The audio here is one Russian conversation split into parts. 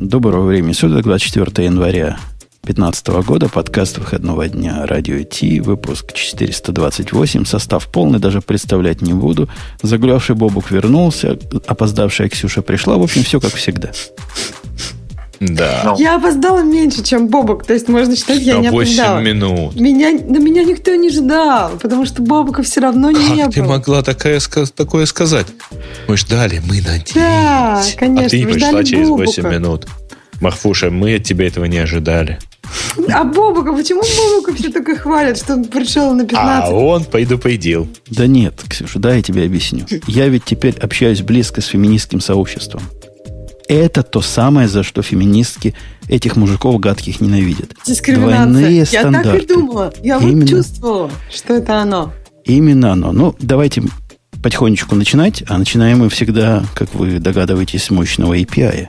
Доброго времени суток, 24 января 2015 года, подкаст выходного дня. «Радио Ти», выпуск 428, состав полный, даже представлять не буду. Загулявший Бобук вернулся, опоздавшая Ксюша пришла, в общем, все как всегда. Да. Ну. Я опоздала меньше, чем Бобок. То есть можно считать, я не 8 опоздала. минут. Меня, на меня никто не ждал, потому что Бобока все равно как не было. ты могла такое, такое сказать? Мы ждали, мы надеялись. Да, конечно. А ты не пришла через Бобука. 8 минут. Махфуша, мы от тебя этого не ожидали. А Бобука, почему Бобука все только хвалят, что он пришел на 15? А он пойду поедил. Да нет, Ксюша, да, я тебе объясню. Я ведь теперь общаюсь близко с феминистским сообществом. Это то самое, за что феминистки этих мужиков гадких ненавидят. Дискриминация. Двойные я стандарты. так и думала. Я Именно. вот чувствовала, что это оно. Именно оно. Ну, давайте потихонечку начинать. А начинаем мы всегда, как вы догадываетесь, с мощного API.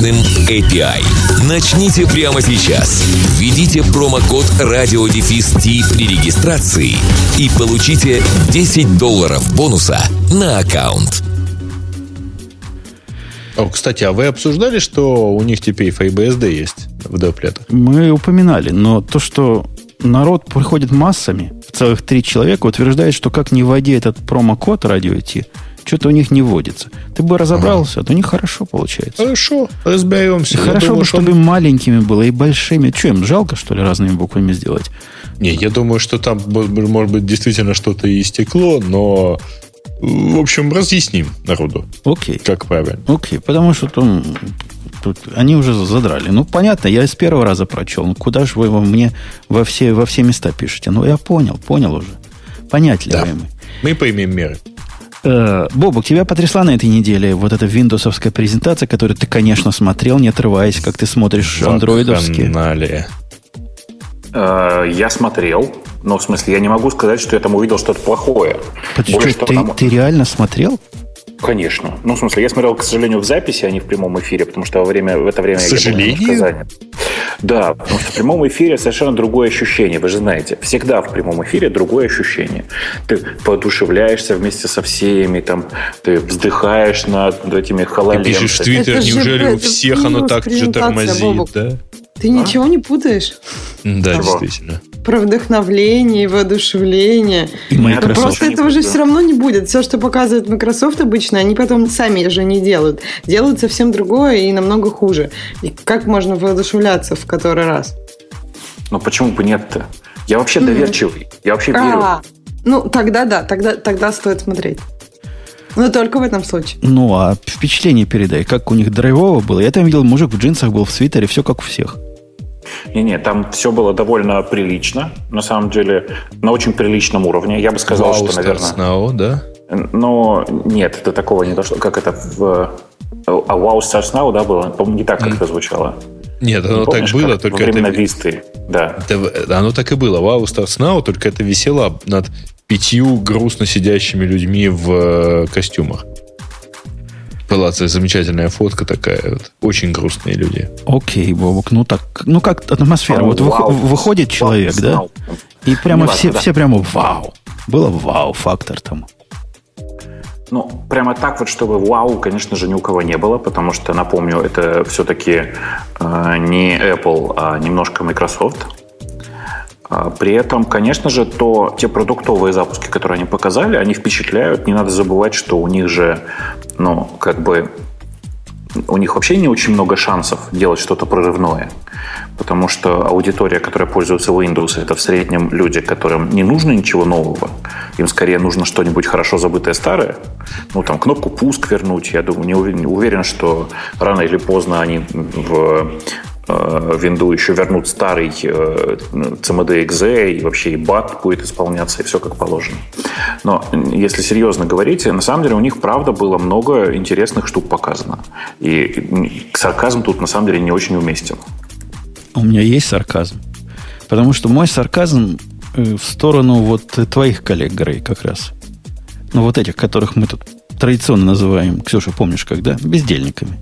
мощным API. Начните прямо сейчас. Введите промокод радиодефис при регистрации и получите 10 долларов бонуса на аккаунт. О, кстати, а вы обсуждали, что у них теперь FreeBSD есть в доплетах? Мы упоминали, но то, что народ приходит массами, целых три человека, утверждает, что как не вводи этот промокод радио идти, что-то у них не водится. Ты бы разобрался, ага. то у них хорошо получается. Хорошо, разберемся. И хорошо думаю, бы, чтобы он... маленькими было и большими. Что им, жалко, что ли, разными буквами сделать? Не, я думаю, что там, может быть, действительно что-то и истекло, но в общем, разъясним народу. Окей. Как правильно. Окей, потому что там тут они уже задрали. Ну, понятно, я с первого раза прочел. Ну, куда же вы его мне во все, во все места пишете? Ну, я понял, понял уже. Понятливые да. мы. Мы поймем меры. Э, Бобук, тебя потрясла на этой неделе вот эта виндовсовская презентация, которую ты, конечно, смотрел, не отрываясь, как ты смотришь андроидовские. канале. Э, я смотрел, но в смысле я не могу сказать, что я там увидел что-то плохое. Подожди, что, ты, там... ты реально смотрел? Конечно. Ну, в смысле, я смотрел, к сожалению, в записи, а не в прямом эфире, потому что во время, в это время к я был занят. Да, потому что в прямом эфире совершенно другое ощущение. Вы же знаете, всегда в прямом эфире другое ощущение. Ты подушевляешься вместе со всеми, там, ты вздыхаешь над этими хололемцами. Ты пишешь в Твиттер, неужели у всех оно так же тормозит, Бобок. да? Ты а? ничего не путаешь? Да, Чего? действительно. Про вдохновление, воодушевление. И Microsoft. Просто этого же все равно не будет. Все, что показывает Microsoft обычно, они потом сами же не делают. Делают совсем другое и намного хуже. И как можно воодушевляться в который раз? Ну почему бы нет-то? Я вообще mm-hmm. доверчивый. Я вообще верю. А, ну, тогда да, тогда, тогда стоит смотреть. Но только в этом случае. Ну, а впечатление передай, как у них драйвово было. Я там видел, мужик в джинсах был в свитере, все как у всех. Не-не, там все было довольно прилично, на самом деле, на очень приличном уровне. Я бы сказал, wow, что, наверное... Now, да? Но нет, это такого не дошло. Как это в... А Wow Stars Now, да, было? По-моему, не так, как это звучало. Нет, оно не помнишь, так было, только во времена это... Висты, да. Это, оно так и было. Wow Stars Now, только это висело над пятью грустно сидящими людьми в э, костюмах была замечательная фотка такая. Вот. Очень грустные люди. Окей, Бобок, ну так, ну как атмосфера? Вот вау, выходит человек, да? И прямо все, важно, все прямо вау. Было вау-фактор там. Ну, прямо так вот, чтобы вау, конечно же, ни у кого не было, потому что, напомню, это все-таки э, не Apple, а немножко Microsoft. А, при этом, конечно же, то те продуктовые запуски, которые они показали, они впечатляют. Не надо забывать, что у них же, ну, как бы, у них вообще не очень много шансов делать что-то прорывное. Потому что аудитория, которая пользуется Windows, это в среднем люди, которым не нужно ничего нового. Им скорее нужно что-нибудь хорошо забытое старое. Ну, там, кнопку пуск вернуть. Я думаю, не уверен, уверен что рано или поздно они в винду еще вернут старый э, CMD exe, и вообще и BAT будет исполняться, и все как положено. Но если серьезно говорить, на самом деле у них, правда, было много интересных штук показано. И сарказм тут, на самом деле, не очень уместен. У меня есть сарказм. Потому что мой сарказм э, в сторону вот твоих коллег, Грей, как раз. Ну, вот этих, которых мы тут традиционно называем, Ксюша, помнишь, когда? Бездельниками.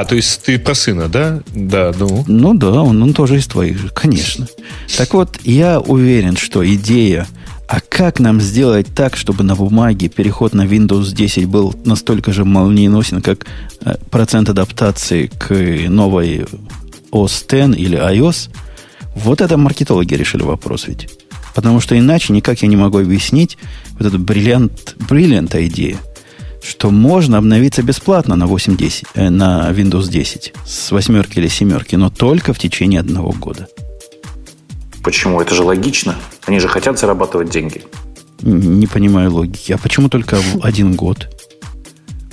А, то есть ты про сына, да? Да, ну. Ну да, он, он тоже из твоих же, конечно. Так вот, я уверен, что идея, а как нам сделать так, чтобы на бумаге переход на Windows 10 был настолько же молниеносен, как э, процент адаптации к новой OS X или iOS, вот это маркетологи решили вопрос ведь. Потому что иначе никак я не могу объяснить вот эту бриллиант, бриллиант идея – что можно обновиться бесплатно на 8.10, э, на Windows 10 с восьмерки или семерки, но только в течение одного года. Почему? Это же логично. Они же хотят зарабатывать деньги. Не понимаю логики. А почему только один год?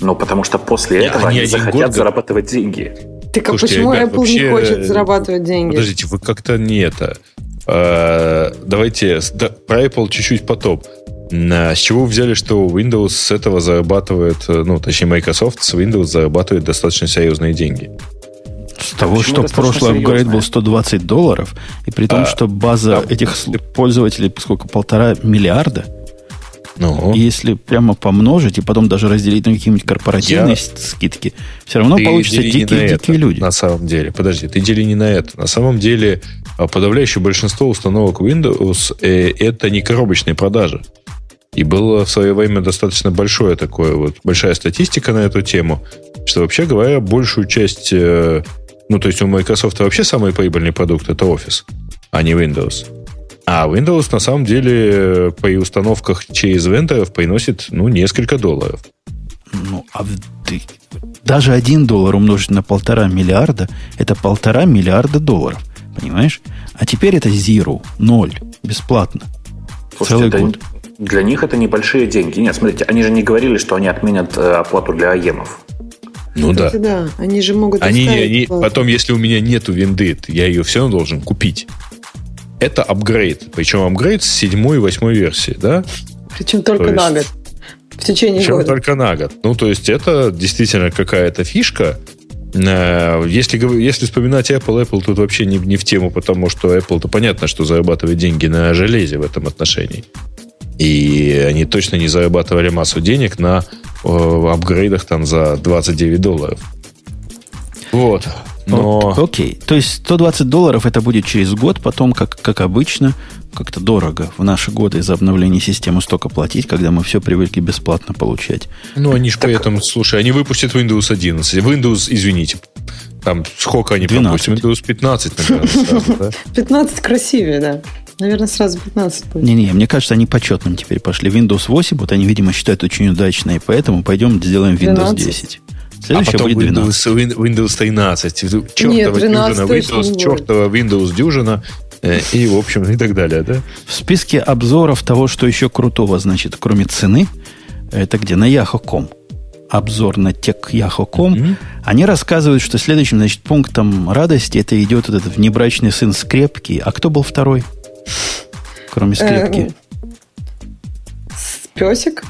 Ну, потому что после Нет, этого они, они захотят год... зарабатывать деньги. Так а почему ребят, Apple вообще... не хочет зарабатывать деньги? Подождите, вы как-то не это. Э, давайте про Apple чуть-чуть потом. С чего вы взяли, что Windows с этого зарабатывает, э, ну, точнее, Microsoft с Windows зарабатывает достаточно серьезные деньги? С того, Почему что прошлый апгрейд был 120 долларов, и при том, а, что база а, этих пользователей, сколько, полтора миллиарда, ну. Если прямо помножить и потом даже разделить на какие-нибудь корпоративные Я... скидки, все равно ты получится дикие, дикие это, люди. На самом деле, подожди, ты дели не на это. На самом деле, а, подавляющее большинство установок Windows э, это не коробочные продажи. И было в свое время достаточно большое такое вот, большая статистика на эту тему, что вообще говоря, большую часть, э, ну, то есть у Microsoft вообще самый прибыльный продукт это Office, а не Windows. А Windows на самом деле при установках через вендоров приносит, ну, несколько долларов. Ну, а ты, даже один доллар умножить на полтора миллиарда, это полтора миллиарда долларов. Понимаешь? А теперь это zero, ноль, бесплатно. Слушайте, Целый год для них это небольшие деньги. Нет, смотрите, они же не говорили, что они отменят э, оплату для АЕМов. Ну Кстати, да. да. Они же могут они, они, Потом, если у меня нету винды, я ее все равно должен купить. Это апгрейд. Причем апгрейд с седьмой и восьмой версии, да? Причем только есть, на год. В течение причем года. только на год. Ну, то есть, это действительно какая-то фишка. Э, если, если вспоминать Apple, Apple тут вообще не, не в тему, потому что Apple-то понятно, что зарабатывает деньги на железе в этом отношении. И они точно не зарабатывали массу денег на э, апгрейдах там за 29 долларов. Вот. Но... Окей. То есть 120 долларов это будет через год, потом, как, как обычно, как-то дорого в наши годы за обновление системы столько платить, когда мы все привыкли бесплатно получать. Ну, они же так... поэтому, слушай, они выпустят Windows 11. Windows, извините, там сколько они 12. пропустят? Windows 15, наверное, сразу, да? 15 красивее, да. Наверное, сразу 15 будет. Не-не, мне кажется, они почетным теперь пошли. Windows 8, вот они, видимо, считают очень удачно, и поэтому пойдем сделаем Windows 12. 10. Следующее а потом будет 12. Windows, Windows 13. Чертова Нет, 13 дюжина Windows, чертова Windows дюжина. Э, и, в общем, и так далее, да? В списке обзоров того, что еще крутого, значит, кроме цены, это где? На Yahoo.com. Обзор на techyahoo.com. Mm-hmm. Они рассказывают, что следующим, значит, пунктом радости это идет вот этот внебрачный сын скрепки. А кто был второй? Кроме скрепки. Песик?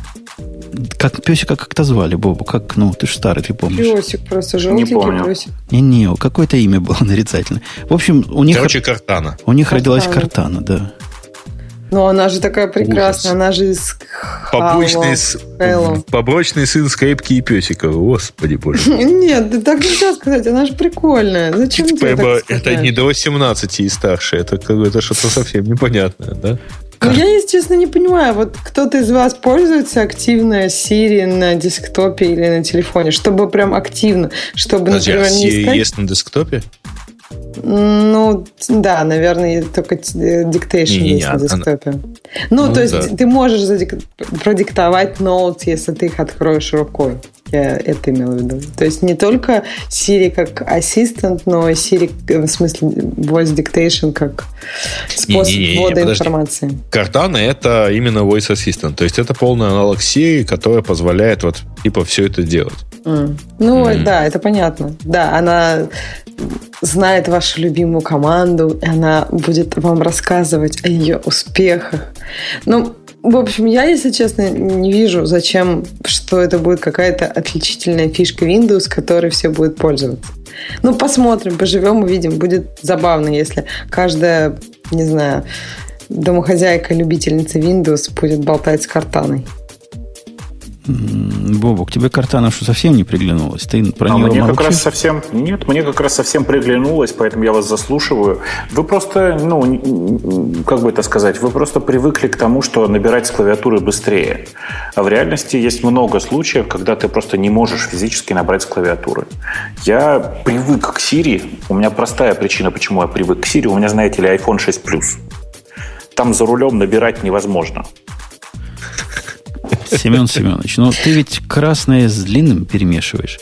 Как песика как-то звали, Бобу? Как, ну, ты же старый, ты помнишь. Песик просто, желтенький не помню. песик. Не-не, какое-то имя было нарицательное. В общем, у них... Короче, Картана. У них Картана. родилась Картана, да. Но она же такая прекрасная, Ужас. она же из побочный, Хало, побочный сын скрепки и песика. Господи боже. Нет, так нельзя сказать, она же прикольная. Зачем тебе так Это не до 18 и старше, это, это что-то совсем непонятное, да? Ну, я, если честно, не понимаю, вот кто-то из вас пользуется активно Siri на десктопе или на телефоне, чтобы прям активно, чтобы, Подожди, например, а Siri не искать... есть на десктопе? Ну, да, наверное, только диктейшн есть на десктопе. Она... Ну, ну, то есть да. ты можешь задик... продиктовать ноут, если ты их откроешь рукой. Я это имела в виду. То есть не только Siri как ассистент, но и Siri, в смысле, voice dictation как способ не, не, не, ввода подожди. информации. Cortana — это именно voice assistant. То есть это полный аналог Siri, который позволяет вот типа все это делать. Mm. Ну, mm. да, это понятно. Да, она знает вашу любимую команду, и она будет вам рассказывать о ее успехах. Ну, в общем, я, если честно, не вижу, зачем, что это будет какая-то отличительная фишка Windows, которой все будут пользоваться. Ну, посмотрим, поживем, увидим. Будет забавно, если каждая, не знаю, домохозяйка, любительница Windows будет болтать с картаной. Бобок, тебе Картана что совсем не приглянулась? Ты про а нее мне молчишь? как раз совсем нет, мне как раз совсем приглянулось, поэтому я вас заслушиваю. Вы просто, ну, как бы это сказать, вы просто привыкли к тому, что набирать с клавиатуры быстрее. А в реальности есть много случаев, когда ты просто не можешь физически набрать с клавиатуры. Я привык к Siri. У меня простая причина, почему я привык к Siri. У меня, знаете ли, iPhone 6 Plus. Там за рулем набирать невозможно. Семен Семенович, ну ты ведь красное с длинным перемешиваешь.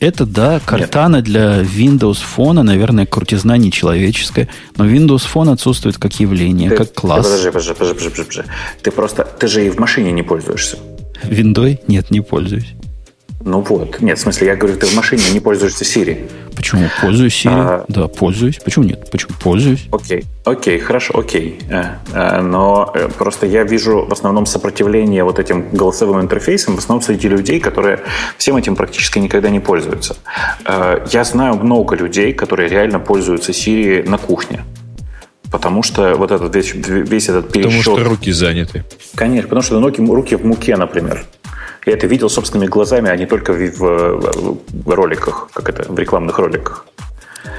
Это, да, картана для Windows фона, наверное, крутизна нечеловеческая, но Windows фон отсутствует как явление, ты, как класс. Ты, подожди, подожди, подожди, подожди, подожди. Ты просто, ты же и в машине не пользуешься. Виндой? Нет, не пользуюсь. Ну вот. Нет, в смысле, я говорю, ты в машине не пользуешься Siri. Почему? Пользуюсь Siri. А... Да, пользуюсь. Почему нет? Почему? Пользуюсь. Окей, окей, хорошо, окей. Э, э, но э, просто я вижу в основном сопротивление вот этим голосовым интерфейсом, в основном среди людей, которые всем этим практически никогда не пользуются. Я знаю много людей, которые реально пользуются Siri на кухне. Потому что вот этот весь, весь этот пересчет... Потому что руки заняты. Конечно, потому что руки, руки в муке, например. Я это видел собственными глазами, а не только в, в, в роликах, как это, в рекламных роликах.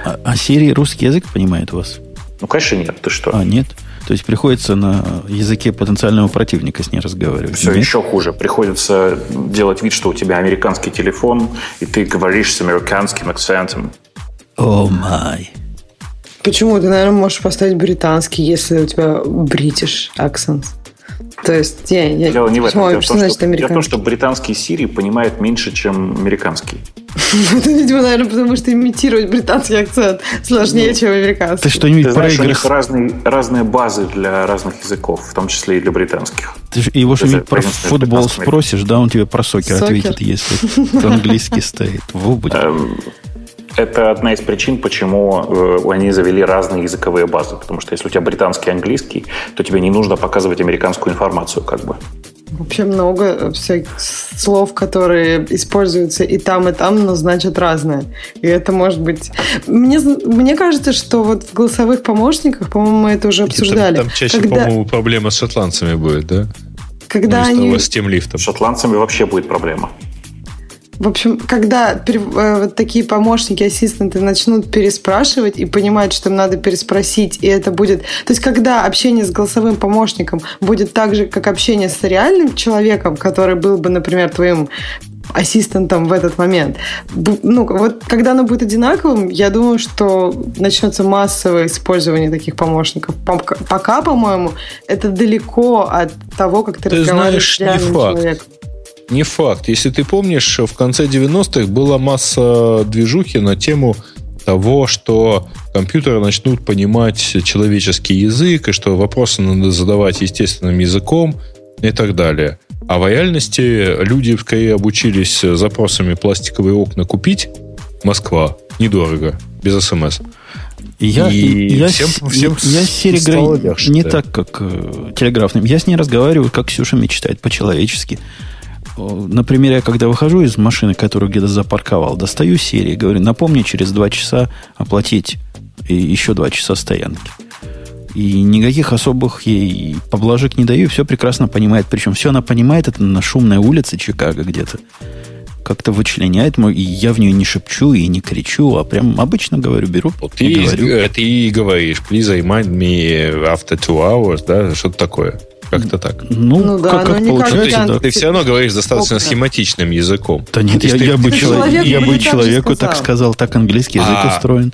А, а Siri русский язык понимает вас? Ну, конечно, нет. Ты что? А, нет? То есть приходится на языке потенциального противника с ней разговаривать. Все Нет? еще хуже. Приходится делать вид, что у тебя американский телефон, и ты говоришь с американским акцентом. О oh май. Почему? Ты, наверное, можешь поставить британский, если у тебя бритиш акцент. То есть я, я Дело не в этом. Дело, в том, что, дело в том, что британский Siri понимает меньше, чем американский. Это, видимо, наверное, потому что имитировать британский акцент сложнее, ну, чем американский. Ты что-нибудь Ты знаешь, у них разные, разные базы для разных языков, в том числе и для британских. Ты его что-нибудь про футбол спросишь, да, он тебе про сокер, сокер? ответит, если английский стоит. Во, будет. Это одна из причин, почему э, они завели разные языковые базы. Потому что если у тебя британский и английский, то тебе не нужно показывать американскую информацию, как бы. Вообще много всяких слов, которые используются и там, и там, но значат разное. И это может быть... Мне, мне кажется, что вот в голосовых помощниках, по-моему, мы это уже обсуждали. Там, там чаще, когда... по-моему, проблема с шотландцами будет, да? Когда ну, они... с тем лифтом. С шотландцами вообще будет проблема. В общем, когда э, вот такие помощники, ассистенты начнут переспрашивать и понимать, что им надо переспросить, и это будет... То есть, когда общение с голосовым помощником будет так же, как общение с реальным человеком, который был бы, например, твоим ассистентом в этот момент. Ну, вот когда оно будет одинаковым, я думаю, что начнется массовое использование таких помощников. Пока, по-моему, это далеко от того, как ты, ты разговариваешь знаешь, с реальным человеком. Не факт. Если ты помнишь, в конце 90-х была масса движухи на тему того, что компьютеры начнут понимать человеческий язык, и что вопросы надо задавать естественным языком и так далее. А в реальности люди скорее обучились запросами пластиковые окна купить. Москва. Недорого. Без смс. Я, и я, всем, всем я с Сири не так, как э, телеграфным. Я с ней разговариваю, как Ксюша мечтает, по-человечески. Например, я когда выхожу из машины, которую где-то запарковал, достаю серии, говорю, напомни через два часа оплатить и еще два часа стоянки. И никаких особых ей поблажек не даю, все прекрасно понимает. Причем все она понимает, это на шумной улице Чикаго где-то. Как-то вычленяет мой, и я в нее не шепчу и не кричу, а прям обычно говорю, беру вот ты, и говорю. Ты и говоришь, please remind me after two hours, да, что-то такое. Как-то так. Ну, ну да, как, как получается, да. Ты все равно говоришь достаточно Окна. схематичным языком. Да нет, я, я, бы, человек, я бы человеку так сказал, так английский язык а, устроен.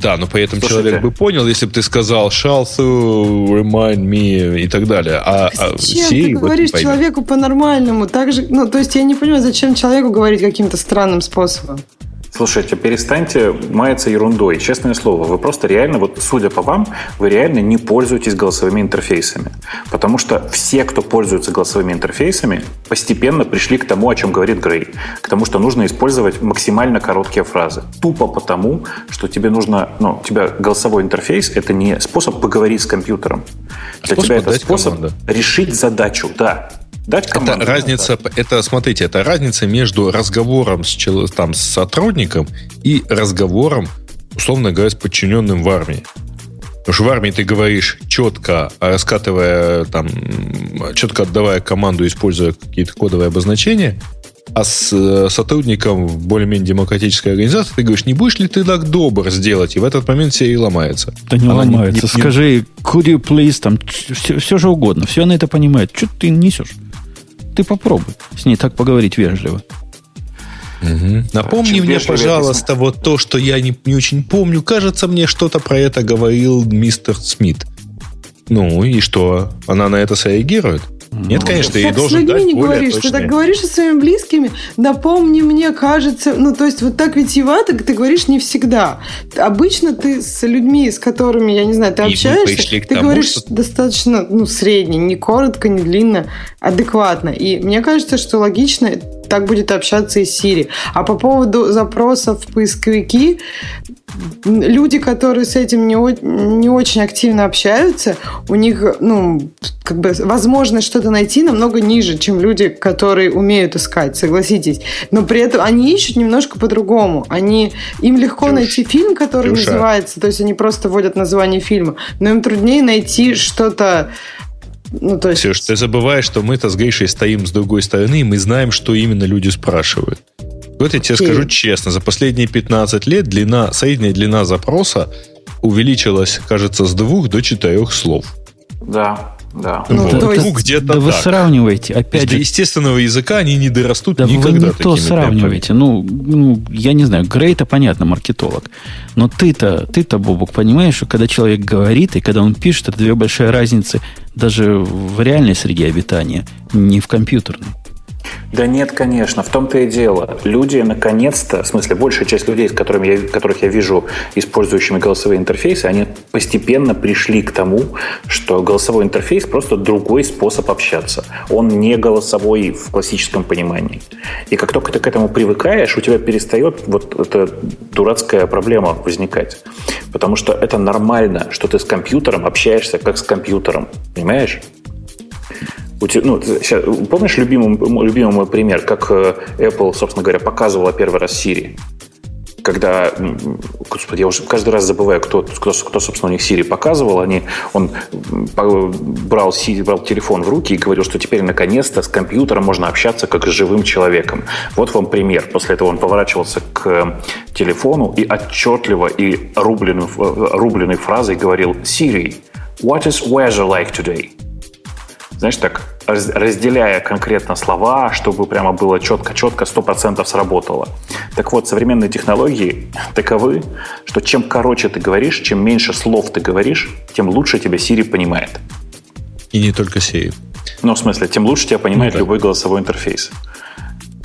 Да, но при этом Слушайте. человек бы понял, если бы ты сказал shall to remind me и так далее. А, а зачем ты говоришь человеку по-нормальному? Так же, ну, то есть я не понимаю, зачем человеку говорить каким-то странным способом. Слушайте, перестаньте маяться ерундой. Честное слово, вы просто реально, вот судя по вам, вы реально не пользуетесь голосовыми интерфейсами. Потому что все, кто пользуется голосовыми интерфейсами, постепенно пришли к тому, о чем говорит Грей. К тому, что нужно использовать максимально короткие фразы. Тупо потому, что тебе нужно, ну, у тебя голосовой интерфейс — это не способ поговорить с компьютером. Для способ тебя это способ команду. решить задачу, да. Дать команду. Это разница, это, смотрите, это разница между разговором с, там, с сотрудником и разговором, условно говоря, с подчиненным в армии. Потому что в армии ты говоришь четко, раскатывая там, четко отдавая команду, используя какие-то кодовые обозначения, а с э, сотрудником в более-менее демократической организации ты говоришь, не будешь ли ты так добр сделать? И в этот момент все и ломается. Да не Она ломается. Не, не, Скажи, could you please, там, все, все же угодно. Все она это понимает. Что ты несешь? Ты попробуй с ней так поговорить вежливо. Угу. Напомни мне, пожалуйста, вот то, что я не, не очень помню. Кажется, мне что-то про это говорил мистер Смит. Ну и что? Она на это среагирует? Нет, конечно, ты так должен с людьми не говоришь. Точные. Ты так говоришь со своими близкими, напомни мне, кажется... Ну, то есть вот так витиевато ты говоришь не всегда. Обычно ты с людьми, с которыми, я не знаю, ты и общаешься, ты тому, говоришь что... достаточно, ну, средне, не коротко, не длинно, адекватно. И мне кажется, что логично так будет общаться и Siri. А по поводу запросов в поисковики, люди, которые с этим не, не очень активно общаются, у них, ну, как бы возможность что-то найти намного ниже, чем люди, которые умеют искать, согласитесь. Но при этом они ищут немножко по-другому. Они, им легко Чушь. найти фильм, который Чуша. называется, то есть они просто вводят название фильма, но им труднее найти что-то ну, то есть... Все, что ты забываешь, что мы-то с Гейшей стоим с другой стороны, и мы знаем, что именно люди спрашивают. Вот я тебе okay. скажу честно, за последние 15 лет длина, средняя длина запроса увеличилась, кажется, с двух до четырех слов. Да, да. Ну, вот. то есть, ну, где-то да так. вы сравниваете, опять До же. естественного языка они не дорастут да никогда. Вы не то сравниваете. Ну, ну, я не знаю, Грей это понятно, маркетолог. Но ты-то, ты-то, Бобук, понимаешь, что когда человек говорит и когда он пишет, это две большие разницы даже в реальной среде обитания, не в компьютерной. Да нет, конечно, в том-то и дело. Люди, наконец-то, в смысле, большая часть людей, с которыми я, которых я вижу использующими голосовые интерфейсы, они постепенно пришли к тому, что голосовой интерфейс просто другой способ общаться. Он не голосовой в классическом понимании. И как только ты к этому привыкаешь, у тебя перестает вот эта дурацкая проблема возникать. Потому что это нормально, что ты с компьютером общаешься как с компьютером. Понимаешь? Ну, сейчас, помнишь любимый, любимый мой пример, как э, Apple, собственно говоря, показывала первый раз Siri? когда, господи, я уже каждый раз забываю, кто, кто, кто собственно, у них Siri показывал, они, он брал, Siri, брал телефон в руки и говорил, что теперь наконец-то с компьютером можно общаться как с живым человеком. Вот вам пример. После этого он поворачивался к телефону и отчетливо и рубленной, рубленной фразой говорил «Siri, what is weather like today?» Знаешь, так разделяя конкретно слова, чтобы прямо было четко-четко, 100% сработало. Так вот, современные технологии таковы, что чем короче ты говоришь, чем меньше слов ты говоришь, тем лучше тебя Siri понимает. И не только Siri. Ну, в смысле, тем лучше тебя понимает ну, любой голосовой интерфейс.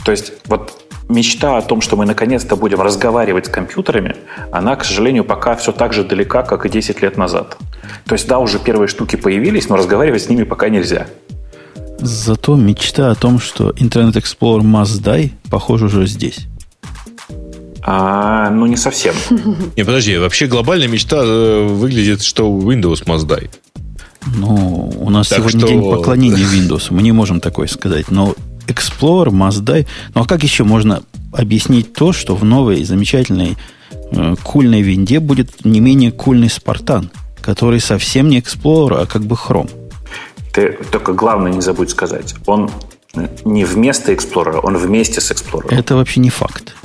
То есть, вот мечта о том, что мы наконец-то будем разговаривать с компьютерами, она, к сожалению, пока все так же далека, как и 10 лет назад. То есть, да, уже первые штуки появились, но разговаривать с ними пока нельзя. Зато мечта о том, что Internet Explorer must die, похоже, уже здесь. А, ну, не совсем. Не, подожди, вообще глобальная мечта э, выглядит, что Windows must die. Ну, у нас так сегодня что... день поклонения Windows. Мы не можем такое сказать. Но Explorer, die. Ну, а как еще можно объяснить то, что в новой замечательной э, кульной винде будет не менее кульный Спартан, который совсем не Explorer, а как бы Chrome? Ты только главное не забудь сказать. Он не вместо Explorer, он вместе с Explorer. Это вообще не факт.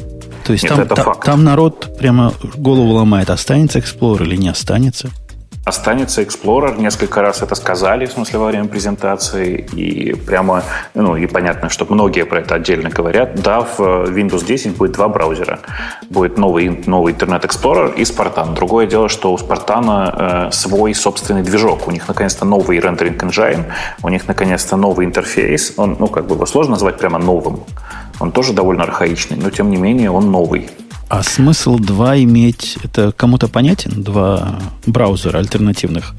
То есть Нет, там, та, там народ прямо голову ломает, останется Explorer или не останется. Останется Explorer, несколько раз это сказали, в смысле, во время презентации, и прямо, ну, и понятно, что многие про это отдельно говорят. Да, в Windows 10 будет два браузера. Будет новый, новый Internet Explorer и Spartan. Другое дело, что у Spartan э, свой собственный движок. У них, наконец-то, новый рендеринг engine, у них, наконец-то, новый интерфейс. Он, ну, как бы его сложно назвать прямо новым. Он тоже довольно архаичный, но, тем не менее, он новый. А смысл два иметь, это кому-то понятен? Два браузера альтернативных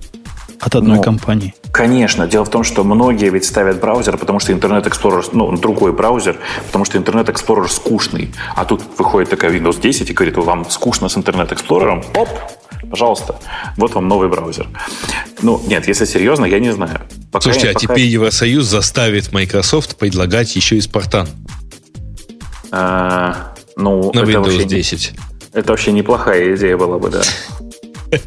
от одной ну, компании? Конечно. Дело в том, что многие ведь ставят браузер, потому что Internet Explorer, ну, другой браузер, потому что Internet Explorer скучный. А тут выходит такая Windows 10 и говорит, вам скучно с Internet Explorer, оп, пожалуйста, вот вам новый браузер. Ну, нет, если серьезно, я не знаю. Пока Слушайте, я, а пока... теперь Евросоюз заставит Microsoft предлагать еще и Spartan. А, ну, На Windows вообще, 10. Это вообще неплохая идея была бы, да.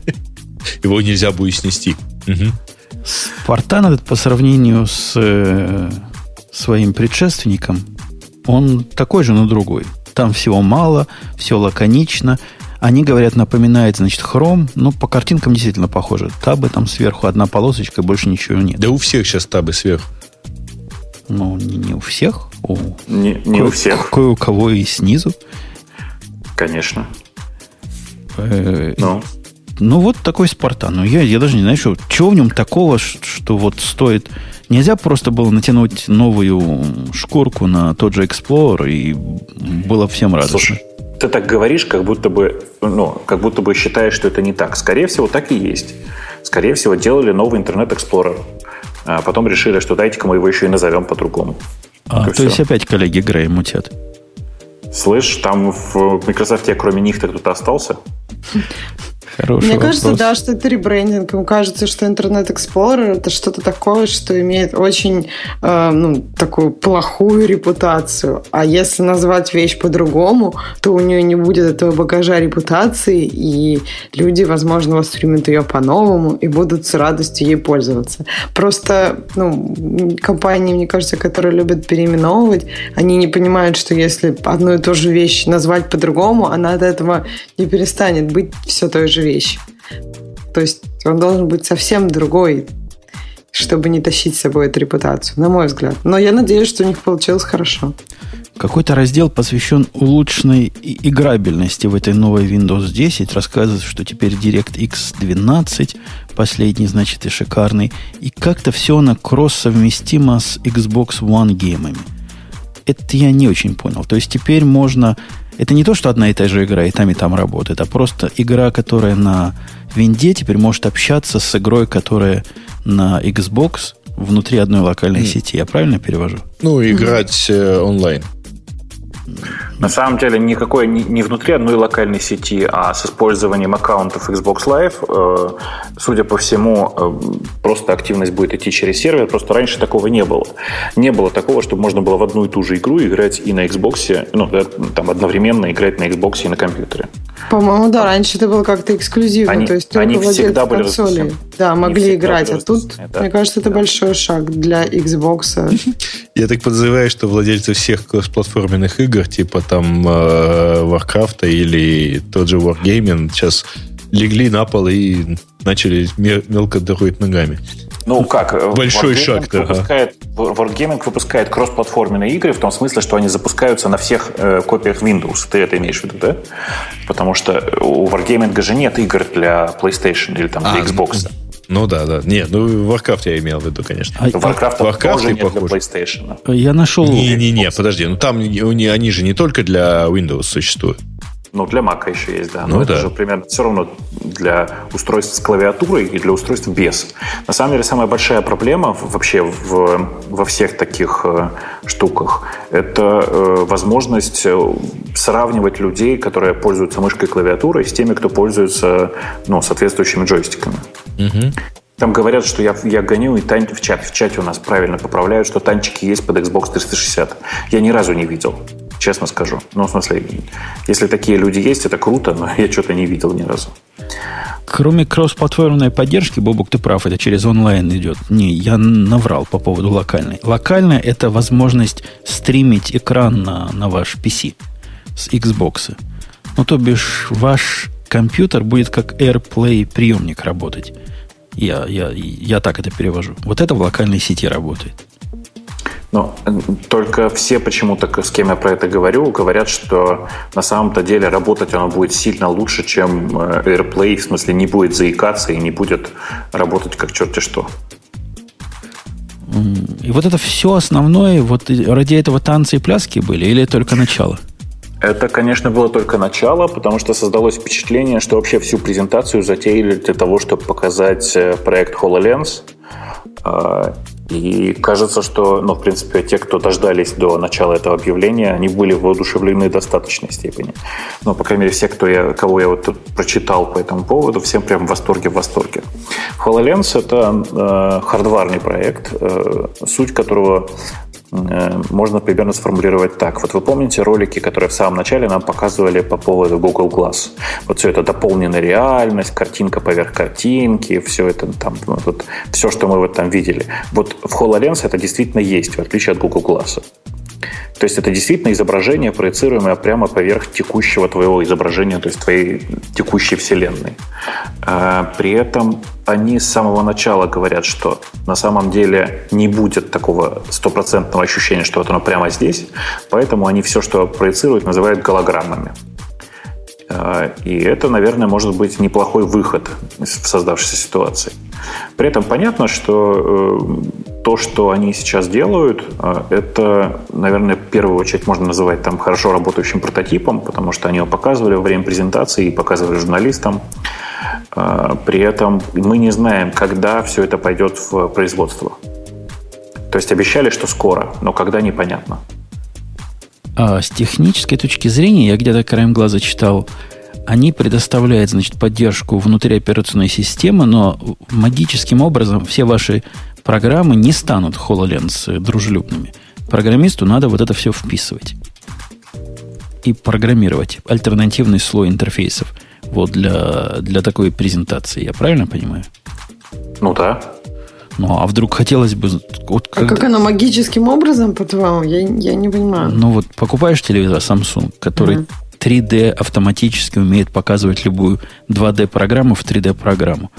Его нельзя будет снести. Угу. Спартан этот по сравнению с э, своим предшественником, он такой же, но другой. Там всего мало, все лаконично. Они говорят, напоминает, значит, хром. Ну, по картинкам действительно похоже. Табы там сверху одна полосочка, больше ничего нет. Да у всех сейчас табы сверху. Ну, не, не у всех. У, не не кое, у всех. Кое у кого и снизу. Конечно. Э, ну. Ну, вот такой Спартан. Ну, я, я даже не знаю, что, чего в нем такого, что вот стоит... Нельзя просто было натянуть новую шкурку на тот же Explorer, и было всем радостно. Слушай, ты так говоришь, как будто бы, ну, как будто бы считаешь, что это не так. Скорее всего, так и есть. Скорее всего, делали новый интернет Explorer. А потом решили, что дайте-ка мы его еще и назовем по-другому. А, то все. есть опять коллеги Грей мутят. Слышь, там в Microsoft кроме них-то кто-то остался? Хороший Мне вопрос. кажется, да, что это ребрендинг. Ему кажется, что Internet Explorer это что-то такое, что имеет очень э, ну, такую плохую репутацию. А если назвать вещь по-другому, то у нее не будет этого багажа репутации, и люди, возможно, воспримут ее по-новому и будут с радостью ей пользоваться. Просто ну, компании, мне кажется, которые любят переименовывать, они не понимают, что если одну и ту же вещь назвать по-другому, она от этого не перестанет быть все той же вещь. То есть он должен быть совсем другой, чтобы не тащить с собой эту репутацию, на мой взгляд. Но я надеюсь, что у них получилось хорошо. Какой-то раздел посвящен улучшенной играбельности в этой новой Windows 10. Рассказывает, что теперь DirectX 12, последний, значит, и шикарный. И как-то все на кросс совместимо с Xbox One геймами. Это я не очень понял. То есть теперь можно это не то, что одна и та же игра и там, и там работает, а просто игра, которая на винде теперь может общаться с игрой, которая на Xbox внутри одной локальной mm. сети. Я правильно перевожу? Ну, играть mm. онлайн. На самом деле никакой не внутри одной локальной сети, а с использованием аккаунтов Xbox Live, э, судя по всему, э, просто активность будет идти через сервер. Просто раньше такого не было. Не было такого, чтобы можно было в одну и ту же игру играть и на Xbox, ну, там одновременно играть на Xbox и на компьютере. По-моему, да, раньше это было как-то эксклюзивно. Они, то есть они всегда были консоли, да, могли играть. А тут, да. мне кажется, это да. большой шаг для Xbox. Я так подозреваю, что владельцы всех платформенных игр, типа там э, Warcraft или тот же Wargaming, сейчас легли на пол и начали мелко дырать ногами. Ну как? Э, Большой Wargaming шаг, да. Выпускает, Wargaming выпускает кроссплатформенные игры в том смысле, что они запускаются на всех э, копиях Windows. Ты это имеешь в виду, да? Потому что у Wargaming же нет игр для PlayStation или там, для а, Xbox. Ну да, да. Нет, ну Warcraft я имел в виду, конечно. А, Warcraft, Warcraft тоже нет похож. для PlayStation. Я нашел... Не-не-не, подожди. Ну там они же не только для Windows существуют. Ну, для Mac еще есть, да. Но ну, это да. же примерно все равно для устройств с клавиатурой и для устройств без. На самом деле, самая большая проблема вообще в, во всех таких э, штуках – это э, возможность э, сравнивать людей, которые пользуются мышкой и клавиатурой, с теми, кто пользуется ну, соответствующими джойстиками. Угу. Там говорят, что я, я гоню, и тань, в, чат, в чате у нас правильно поправляют, что танчики есть под Xbox 360. Я ни разу не видел честно скажу. Ну, в смысле, если такие люди есть, это круто, но я что-то не видел ни разу. Кроме кроссплатформенной поддержки, Бобук, ты прав, это через онлайн идет. Не, я наврал по поводу локальной. Локальная – это возможность стримить экран на, на ваш PC с Xbox. Ну, то бишь, ваш компьютер будет как AirPlay приемник работать. Я, я, я так это перевожу. Вот это в локальной сети работает. Ну, только все почему-то, с кем я про это говорю, говорят, что на самом-то деле работать оно будет сильно лучше, чем э, AirPlay, в смысле не будет заикаться и не будет работать как черти что. И вот это все основное, вот ради этого танцы и пляски были, или только начало? Это, конечно, было только начало, потому что создалось впечатление, что вообще всю презентацию затеяли для того, чтобы показать э, проект HoloLens. А, и кажется, что, ну, в принципе, те, кто дождались до начала этого объявления, они были воодушевлены в достаточной степени. Ну, по крайней мере, все, кто я, кого я вот прочитал по этому поводу, всем прям в восторге, в восторге. HoloLens — это э, хардварный проект, э, суть которого Э, можно примерно сформулировать так. Вот вы помните ролики, которые в самом начале нам показывали по поводу Google Glass? Вот все это дополненная реальность, картинка поверх картинки, все это там, ну, вот, все, что мы вот там видели. Вот в HoloLens это действительно есть, в отличие от Google Glass. То есть это действительно изображение, проецируемое прямо поверх текущего твоего изображения, то есть твоей текущей вселенной. А, при этом они с самого начала говорят, что на самом деле не будет такого стопроцентного ощущения, что вот оно прямо здесь, поэтому они все, что проецируют, называют голограммами. А, и это, наверное, может быть неплохой выход в создавшейся ситуации. При этом понятно, что э, то, что они сейчас делают, э, это, наверное, в первую очередь можно называть там хорошо работающим прототипом, потому что они его показывали во время презентации и показывали журналистам. Э, при этом мы не знаем, когда все это пойдет в производство. То есть обещали, что скоро, но когда непонятно. А с технической точки зрения, я где-то краем глаза читал они предоставляют, значит, поддержку внутри операционной системы, но магическим образом все ваши программы не станут HoloLens дружелюбными. Программисту надо вот это все вписывать. И программировать альтернативный слой интерфейсов вот для, для такой презентации. Я правильно понимаю? Ну да. Ну, а вдруг хотелось бы... Вот, а как оно магическим образом, по-твоему? Я, я не понимаю. Ну, вот покупаешь телевизор Samsung, который mm. 3D автоматически умеет показывать любую 2D-программу в 3D-программу.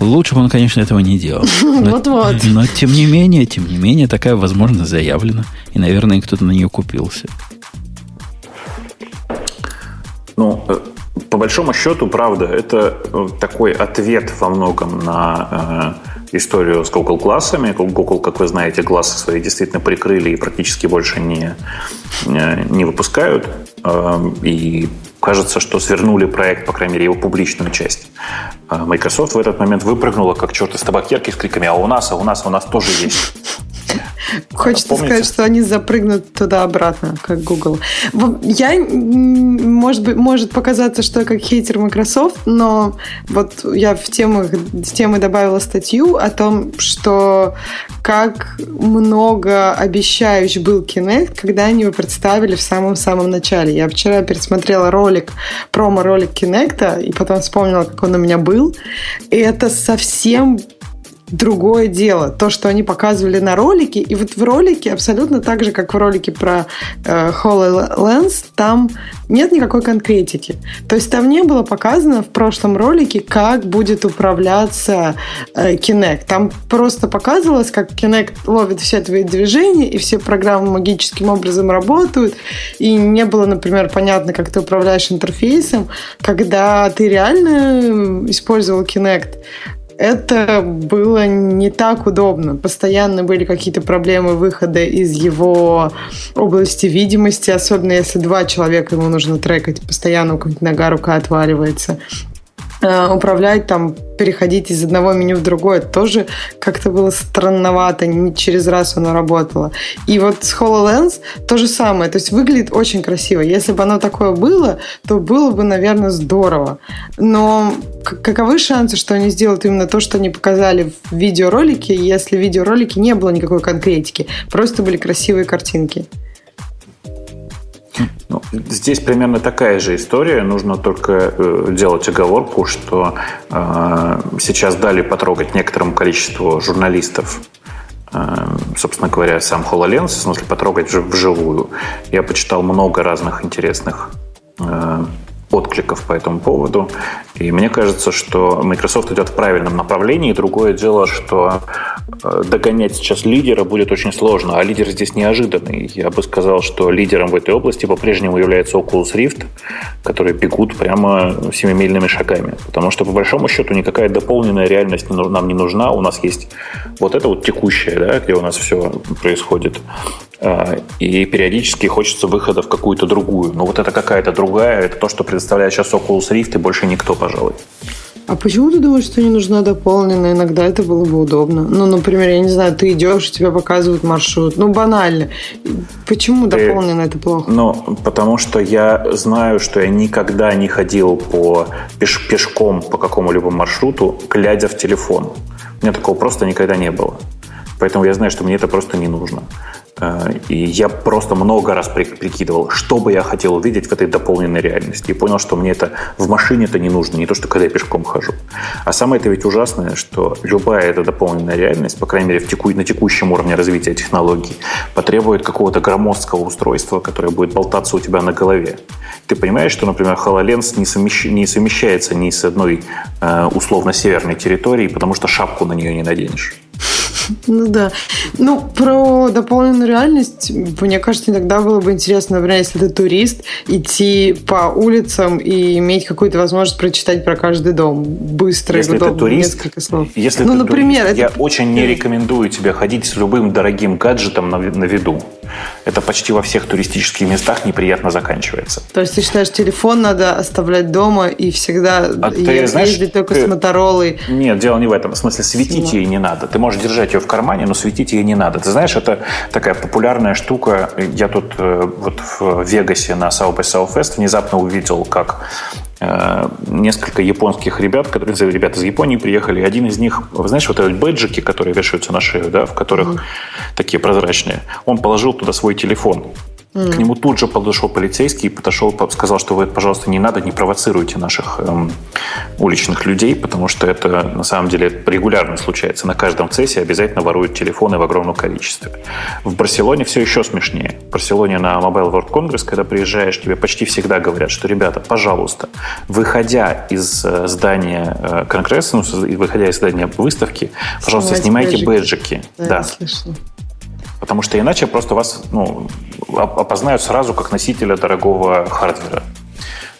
Лучше бы он, конечно, этого не делал. Вот-вот. Но, тем не менее, тем не менее, такая возможность заявлена. И, наверное, кто-то на нее купился. Ну, э, по большому счету, правда, это э, такой ответ во многом на э, историю с Google классами. Google, как вы знаете, классы свои действительно прикрыли и практически больше не, не выпускают. Э, и кажется, что свернули проект, по крайней мере, его публичную часть. Э, Microsoft в этот момент выпрыгнула, как черт из табакерки, с криками «А у нас, а у нас, а у нас тоже есть». Хочется Помните? сказать, что они запрыгнут туда-обратно, как Google. Я, может быть, может показаться, что я как хейтер Microsoft, но вот я в темах, в темы добавила статью о том, что как много обещающий был Kinect, когда они его представили в самом-самом начале. Я вчера пересмотрела ролик, промо-ролик Kinect, и потом вспомнила, как он у меня был. И это совсем другое дело. То, что они показывали на ролике, и вот в ролике абсолютно так же, как в ролике про э, HoloLens, там нет никакой конкретики. То есть там не было показано в прошлом ролике, как будет управляться э, Kinect. Там просто показывалось, как Kinect ловит все твои движения, и все программы магическим образом работают, и не было, например, понятно, как ты управляешь интерфейсом, когда ты реально использовал Kinect это было не так удобно. Постоянно были какие-то проблемы выхода из его области видимости, особенно если два человека ему нужно трекать, постоянно у кого-нибудь нога, рука отваливается. Э, управлять, там, переходить из одного меню в другое, тоже как-то было странновато, не через раз оно работало. И вот с HoloLens то же самое, то есть выглядит очень красиво. Если бы оно такое было, то было бы, наверное, здорово. Но каковы шансы, что они сделают именно то, что они показали в видеоролике, если в видеоролике не было никакой конкретики, просто были красивые картинки? Ну, здесь примерно такая же история. Нужно только э, делать оговорку, что э, сейчас дали потрогать некоторому количеству журналистов э, собственно говоря, сам HoloLens, в смысле потрогать вживую. Я почитал много разных интересных э, откликов по этому поводу. И мне кажется, что Microsoft идет в правильном направлении. Другое дело, что э, догонять сейчас лидера будет очень сложно, а лидер здесь неожиданный. Я бы сказал, что лидером в этой области по-прежнему является Oculus Rift, которые бегут прямо семимильными шагами. Потому что, по большому счету, никакая дополненная реальность нам не нужна. У нас есть вот это вот текущее, да, где у нас все происходит. Э, и периодически хочется выхода в какую-то другую. Но вот это какая-то другая, это то, что предоставляет сейчас Oculus Rift и больше никто, пожалуй. А почему ты думаешь, что не нужна дополненная? Иногда это было бы удобно. Ну, например, я не знаю, ты идешь, тебе показывают маршрут. Ну, банально. Почему ты, дополненная это плохо? Ну, потому что я знаю, что я никогда не ходил по пеш пешком по какому-либо маршруту, глядя в телефон. У меня такого просто никогда не было. Поэтому я знаю, что мне это просто не нужно. Э, и я просто много раз прикидывал, что бы я хотел увидеть в этой дополненной реальности. И понял, что мне это в машине это не нужно, не то, что когда я пешком хожу. А самое это ведь ужасное, что любая эта дополненная реальность, по крайней мере, в теку... на текущем уровне развития технологий, потребует какого-то громоздкого устройства, которое будет болтаться у тебя на голове. Ты понимаешь, что, например, HoloLens не, совмещ... не совмещается ни с одной э, условно-северной территорией, потому что шапку на нее не наденешь. Ну да. Ну, про дополненную реальность, мне кажется, иногда было бы интересно, например, если ты турист, идти по улицам и иметь какую-то возможность прочитать про каждый дом быстро если и удобно, ты турист, несколько слов. Если ну, ты например, турист, это... я очень не рекомендую тебе ходить с любым дорогим гаджетом на, на виду. Это почти во всех туристических местах неприятно заканчивается. То есть ты считаешь, телефон надо оставлять дома и всегда а ты, знаешь, ездить только ты... с Моторолой? Нет, дело не в этом. В смысле, светить ей не надо. Ты можешь держать ее в кармане, но светить ей не надо. Ты знаешь, это такая популярная штука. Я тут э, вот в Вегасе на South by Southwest внезапно увидел, как несколько японских ребят, которые, ребята из Японии приехали. Один из них, вы знаете, вот эти бэджики, которые вешаются на шею, да, в которых mm. такие прозрачные, он положил туда свой телефон. Mm. К нему тут же подошел полицейский и подошел, сказал, что вы, пожалуйста, не надо, не провоцируйте наших эм, уличных людей, потому что это на самом деле регулярно случается. На каждом цессе обязательно воруют телефоны в огромном количестве. В Барселоне все еще смешнее. В Барселоне на Mobile World Congress, когда приезжаешь, тебе почти всегда говорят, что, ребята, пожалуйста, выходя из э, здания э, Конгресса, ну, выходя из здания выставки, пожалуйста, снимайте бэджики. Да, да. Потому что иначе просто вас ну, опознают сразу как носителя дорогого хардвера.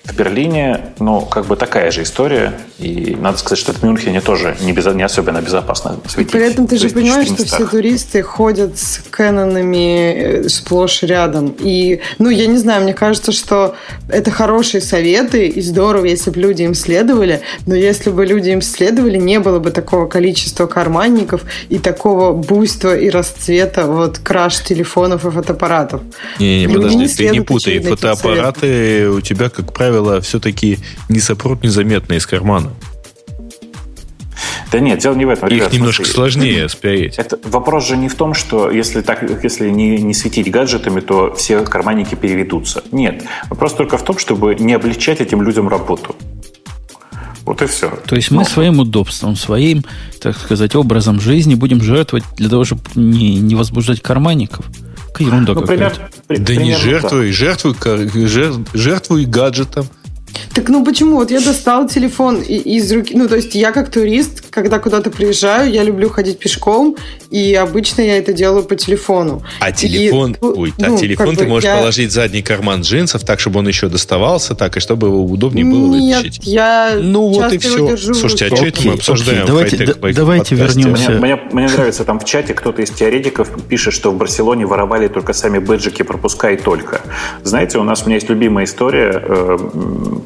В Берлине, ну, как бы такая же история. И надо сказать, что в Мюнхене тоже не, без, не особенно безопасно светить. И при этом ты же понимаешь, что все туристы ходят с Кэнонами э, сплошь рядом. И, ну, я не знаю, мне кажется, что это хорошие советы, и здорово, если бы люди им следовали. Но если бы люди им следовали, не было бы такого количества карманников и такого буйства и расцвета вот краш телефонов и фотоаппаратов. Не-не, подожди, не ты не путай. Фотоаппараты у тебя, как правило, правило, все-таки не сопрут незаметно из кармана. Да нет, дело не в этом. Их ребят, немножко смотри, сложнее спереть. Это, вопрос же не в том, что если, так, если не, не светить гаджетами, то все карманники переведутся. Нет. Вопрос только в том, чтобы не облегчать этим людям работу. Вот и все. То есть мы ну, своим удобством, своим, так сказать, образом жизни будем жертвовать для того, чтобы не, не возбуждать карманников? Какая ерунда ну, какая-то. Пример, да не жертвуй, жертвуй, жертвуй гаджетом. Так ну почему? Вот я достал телефон из руки. Ну, то есть я как турист, когда куда-то приезжаю, я люблю ходить пешком, и обычно я это делаю по телефону. А телефон, и, ой, ну, а телефон ты можешь я... положить в задний карман джинсов, так, чтобы он еще доставался, так, и чтобы его удобнее было Нет, вытащить. я Ну вот и все. Слушайте, а что это мы обсуждаем? Давайте, да, давайте вернемся. Мне, мне, мне нравится, там в чате кто-то из теоретиков пишет, что в Барселоне воровали только сами бэджики пропуска и только. Знаете, у нас у меня есть любимая история, э,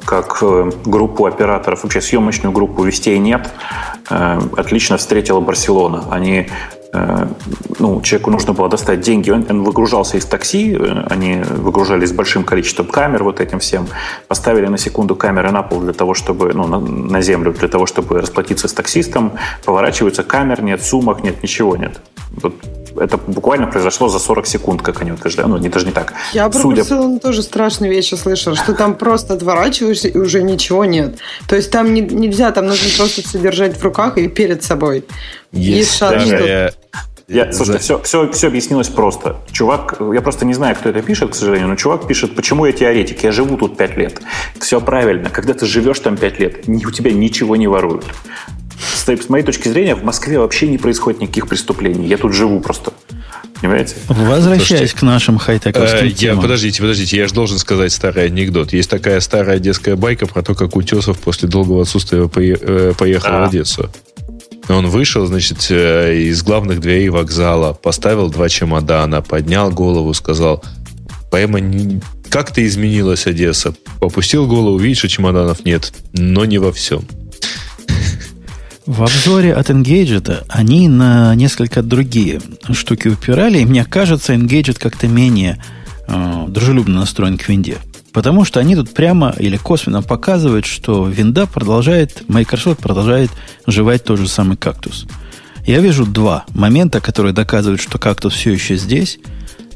как э, группу операторов, вообще съемочную группу «Вестей нет», э, отлично встретила Барселона. Они э, ну, человеку нужно было достать деньги, он, он выгружался из такси, они выгружались с большим количеством камер, вот этим всем, поставили на секунду камеры на пол для того, чтобы, ну, на, на землю, для того, чтобы расплатиться с таксистом, поворачиваются, камер нет, сумок нет, ничего нет. Вот это буквально произошло за 40 секунд, как они утверждают. Ну, не, даже не так. Я про Судя... Барселону тоже страшные вещи слышал, что там просто отворачиваешься и уже ничего нет. То есть там не, нельзя, там нужно просто содержать в руках и перед собой. Есть, Есть шанс, что... Я... Слушайте, все, все, все объяснилось просто. Чувак, я просто не знаю, кто это пишет, к сожалению, но чувак пишет, почему я теоретик, я живу тут 5 лет. Все правильно. Когда ты живешь там 5 лет, у тебя ничего не воруют с моей точки зрения, в Москве вообще не происходит никаких преступлений. Я тут живу просто. Понимаете? Возвращаясь Слушайте, к нашим хай-тековским э, я, Подождите, подождите, я же должен сказать старый анекдот. Есть такая старая детская байка про то, как Утесов после долгого отсутствия э, поехал а. в Одессу. Он вышел, значит, э, из главных дверей вокзала, поставил два чемодана, поднял голову, сказал, поэма, как ты изменилась, Одесса? Попустил голову, видишь, что чемоданов нет, но не во всем. В обзоре от Engadget они на несколько другие штуки упирали, и мне кажется, Engadget как-то менее э, дружелюбно настроен к винде. Потому что они тут прямо или косвенно показывают, что винда продолжает, Microsoft продолжает жевать тот же самый кактус. Я вижу два момента, которые доказывают, что кактус все еще здесь,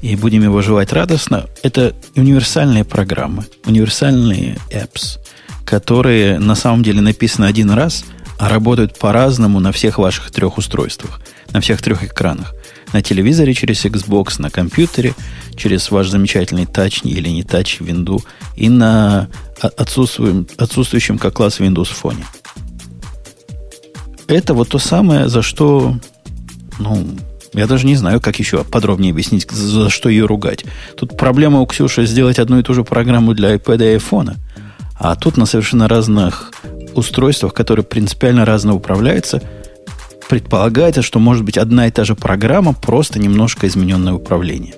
и будем его жевать радостно. Это универсальные программы, универсальные apps, которые на самом деле написаны один раз, а работают по-разному на всех ваших трех устройствах, на всех трех экранах на телевизоре через Xbox, на компьютере через ваш замечательный тач или не тач винду и на отсутствующем, отсутствующем как класс Windows фоне. Это вот то самое, за что, ну, я даже не знаю, как еще подробнее объяснить, за что ее ругать. Тут проблема у Ксюши сделать одну и ту же программу для iPad и iPhone, а тут на совершенно разных устройствах, которые принципиально разно управляются – предполагается, что может быть одна и та же программа, просто немножко измененное управление.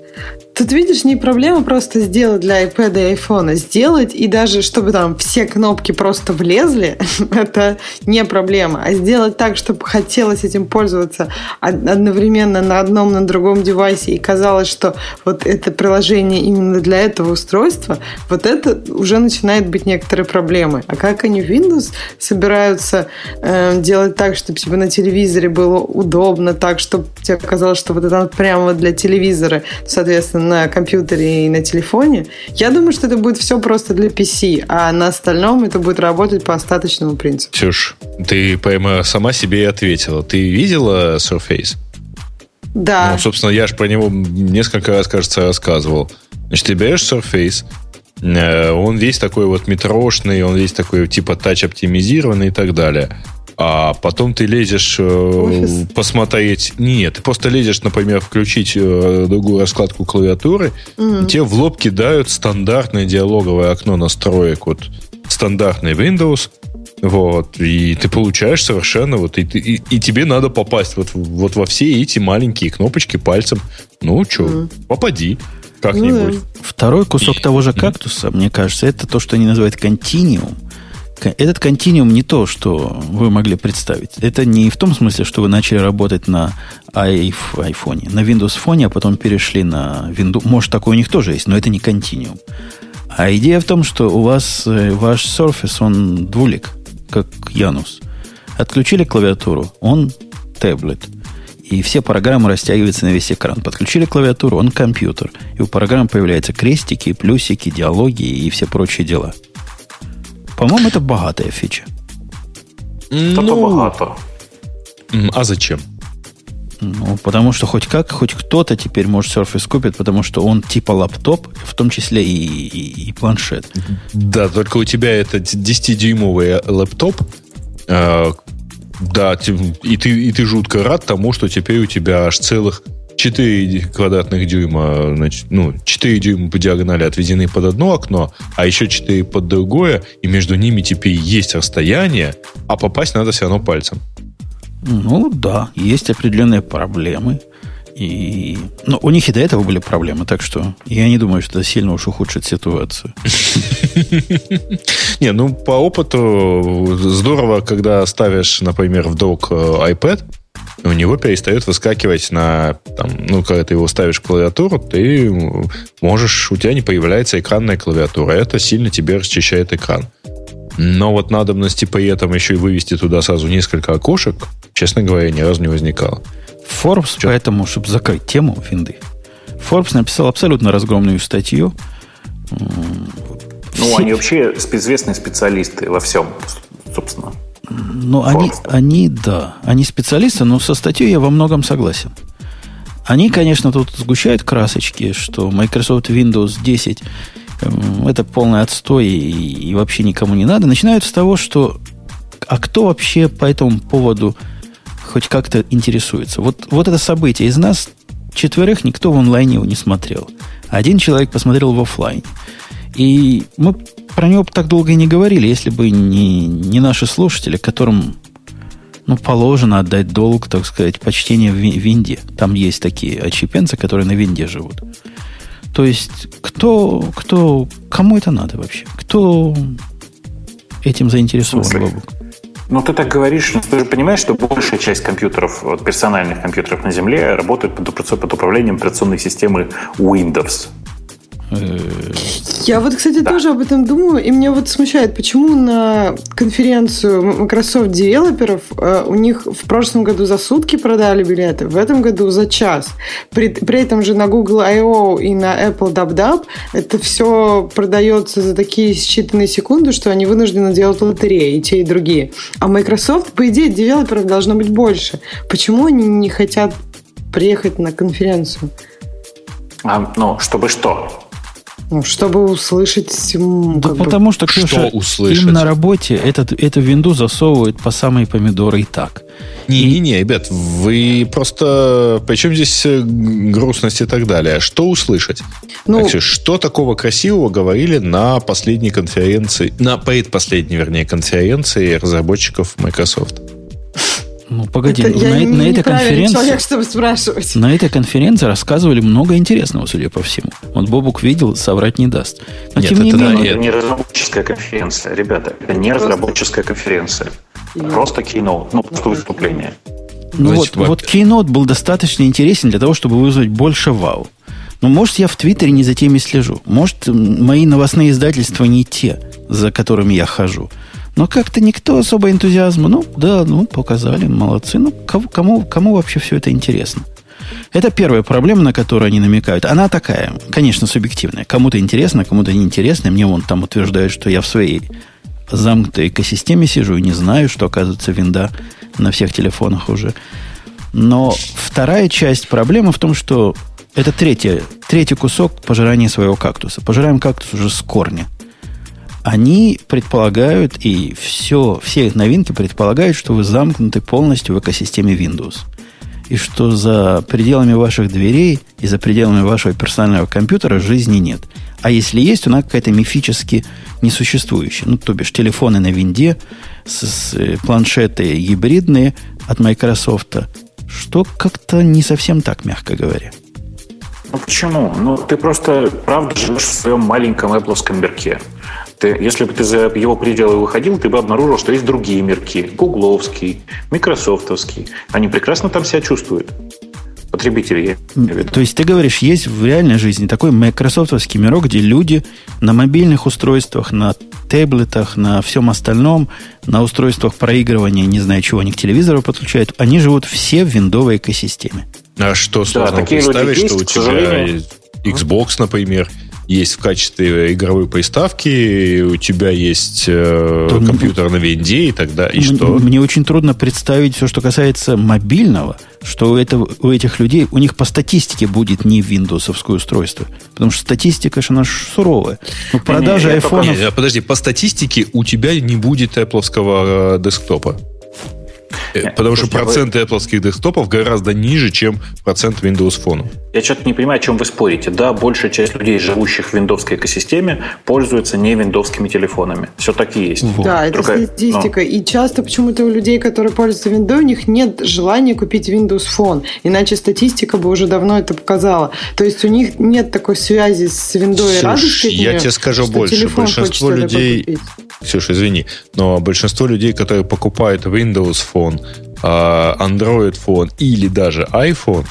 Тут, видишь, не проблема просто сделать для iPad и iPhone. Сделать, и даже чтобы там все кнопки просто влезли, это не проблема. А сделать так, чтобы хотелось этим пользоваться одновременно на одном, на другом девайсе, и казалось, что вот это приложение именно для этого устройства, вот это уже начинает быть некоторой проблемой. А как они в Windows собираются э, делать так, чтобы тебе на телевизоре было удобно, так, чтобы тебе казалось, что вот это прямо для телевизора, соответственно, на компьютере и на телефоне. Я думаю, что это будет все просто для PC, а на остальном это будет работать по остаточному принципу. Ксюш, ты прямо сама себе и ответила. Ты видела Surface? Да. Ну, собственно, я же про него несколько раз, кажется, рассказывал. Значит, ты берешь Surface, он весь такой вот метрошный, он весь такой типа тач-оптимизированный и так далее а потом ты лезешь э, Офис? посмотреть. Нет, ты просто лезешь, например, включить э, другую раскладку клавиатуры, mm-hmm. и тебе в лоб кидают стандартное диалоговое окно настроек, вот стандартный Windows, вот, и ты получаешь совершенно вот, и, и, и тебе надо попасть вот, вот во все эти маленькие кнопочки пальцем. Ну, что, mm. попади как-нибудь. Mm. Второй кусок того же кактуса, мне кажется, это то, что они называют континуум. Этот континуум не то, что вы могли представить. Это не в том смысле, что вы начали работать на iPhone, на Windows фоне, а потом перешли на Windows. Может, такое у них тоже есть, но это не континуум. А идея в том, что у вас э, ваш Surface, он двулик, как Янус. Отключили клавиатуру, он таблет. И все программы растягиваются на весь экран. Подключили клавиатуру, он компьютер. И у программ появляются крестики, плюсики, диалоги и все прочие дела. По-моему, это богатая фича. Ну, это богато. А зачем? Ну, потому что хоть как, хоть кто-то теперь может Surface купить, потому что он типа лаптоп, в том числе и, и, и планшет. Да, только у тебя это 10-дюймовый лэптоп, э, да, и ты, и ты жутко рад тому, что теперь у тебя аж целых 4 квадратных дюйма, значит, ну, 4 дюйма по диагонали отведены под одно окно, а еще 4 под другое, и между ними теперь есть расстояние, а попасть надо все равно пальцем. Ну да, есть определенные проблемы. И... Но у них и до этого были проблемы, так что я не думаю, что это сильно уж ухудшит ситуацию. Не, ну по опыту здорово, когда ставишь, например, в док э, iPad, у него перестает выскакивать на, там, ну, когда ты его ставишь в клавиатуру, ты можешь, у тебя не появляется экранная клавиатура. Это сильно тебе расчищает экран. Но вот надобности при этом еще и вывести туда сразу несколько окошек, честно говоря, ни разу не возникало. Forbes, Что? поэтому, чтобы закрыть тему винды, Forbes написал абсолютно разгромную статью. Ну, они вообще известные специалисты во всем, собственно. Ну, они, они, да, они специалисты, но со статьей я во многом согласен. Они, конечно, тут сгущают красочки, что Microsoft Windows 10 эм, это полный отстой и, и вообще никому не надо. Начинают с того, что а кто вообще по этому поводу хоть как-то интересуется? Вот, вот это событие. Из нас четверых никто в онлайне его не смотрел. Один человек посмотрел в офлайн. И мы про него так долго и не говорили, если бы не, не наши слушатели, которым ну, положено отдать долг, так сказать, почтения в винде. Там есть такие отщепенцы, которые на винде живут. То есть, кто, кто, кому это надо вообще? Кто этим заинтересован, Бабук? Ну, ты так говоришь, но ты же понимаешь, что большая часть компьютеров, вот, персональных компьютеров на Земле работает под, под управлением операционной системы Windows. Я вот, кстати, да. тоже об этом думаю, и меня вот смущает, почему на конференцию Microsoft девелоперов э, у них в прошлом году за сутки продали билеты, в этом году за час. При, при этом же на Google I.O. и на Apple DubDub это все продается за такие считанные секунды, что они вынуждены делать лотереи, и те, и другие. А Microsoft, по идее, девелоперов должно быть больше. Почему они не хотят приехать на конференцию? А, ну, чтобы что? Ну, чтобы услышать... Да потому что, Ксюша, что услышать? им на работе этот, эту винду засовывают по самые помидоры и так. Не-не-не, ребят, вы просто... Причем здесь э, грустность и так далее? Что услышать? Ну, Ксюш, что такого красивого говорили на последней конференции, на предпоследней, вернее, конференции разработчиков Microsoft? Ну, погоди, это, на, я на, не этой конференции... человек, чтобы спрашивать. На этой конференции рассказывали много интересного, судя по всему. Вот Бобук видел, соврать не даст. Но нет, тем не менее... Это не разработческая конференция, ребята. Это не просто... разработческая конференция. Yeah. Просто кино, ну, просто выступление. Ну, вот, вот Keynote был достаточно интересен для того, чтобы вызвать больше вау. Но, может, я в Твиттере не за теми слежу. Может, мои новостные издательства не те, за которыми я хожу. Но как-то никто особо энтузиазма. Ну, да, ну, показали, молодцы. Ну, кому, кому, кому вообще все это интересно? Это первая проблема, на которую они намекают. Она такая, конечно, субъективная. Кому-то интересно, кому-то неинтересно. Мне вон там утверждают, что я в своей замкнутой экосистеме сижу и не знаю, что, оказывается, винда на всех телефонах уже. Но вторая часть проблемы в том, что это третья, третий кусок пожирания своего кактуса. Пожираем кактус уже с корня – они предполагают, и все, все их новинки предполагают, что вы замкнуты полностью в экосистеме Windows. И что за пределами ваших дверей и за пределами вашего персонального компьютера жизни нет. А если есть, она какая-то мифически несуществующая. Ну, то бишь, телефоны на винде, с, с, э, планшеты гибридные от Microsoft, что как-то не совсем так, мягко говоря. Ну почему? Ну ты просто, правда, живешь в своем маленьком Apple мирке. Ты, если бы ты за его пределы выходил, ты бы обнаружил, что есть другие мирки. Гугловский, Микрософтовский. Они прекрасно там себя чувствуют. Потребители. То есть ты говоришь, есть в реальной жизни такой майкрософтовский мирок, где люди на мобильных устройствах, на таблетах, на всем остальном, на устройствах проигрывания, не знаю чего, они к телевизору подключают, они живут все в виндовой экосистеме. А что сложно да, представить, что у тебя Xbox, например, есть в качестве игровой приставки, у тебя есть э, компьютер на винде и тогда и что? Мне очень трудно представить все, что касается мобильного, что у, этого, у этих людей, у них по статистике будет не виндовсовское устройство. Потому что статистика же она суровая. Ну, продажа айфонов... Подожди, по статистике у тебя не будет Apple э, десктопа. Э, Нет, Потому что проценты вы... Apple десктопов гораздо ниже, чем процент Windows Phone. Я что-то не понимаю, о чем вы спорите. Да, большая часть людей, живущих в виндовской экосистеме, пользуются не виндовскими телефонами. Все так и есть. Вот. Да, это Только, статистика. Но... И часто почему-то у людей, которые пользуются Windows, у них нет желания купить Windows Phone. Иначе статистика бы уже давно это показала. То есть у них нет такой связи с Windows радости. Я тебе скажу больше. Большинство людей... Ксюша, извини, но большинство людей, которые покупают Windows Phone, а, Android Phone или даже iPhone,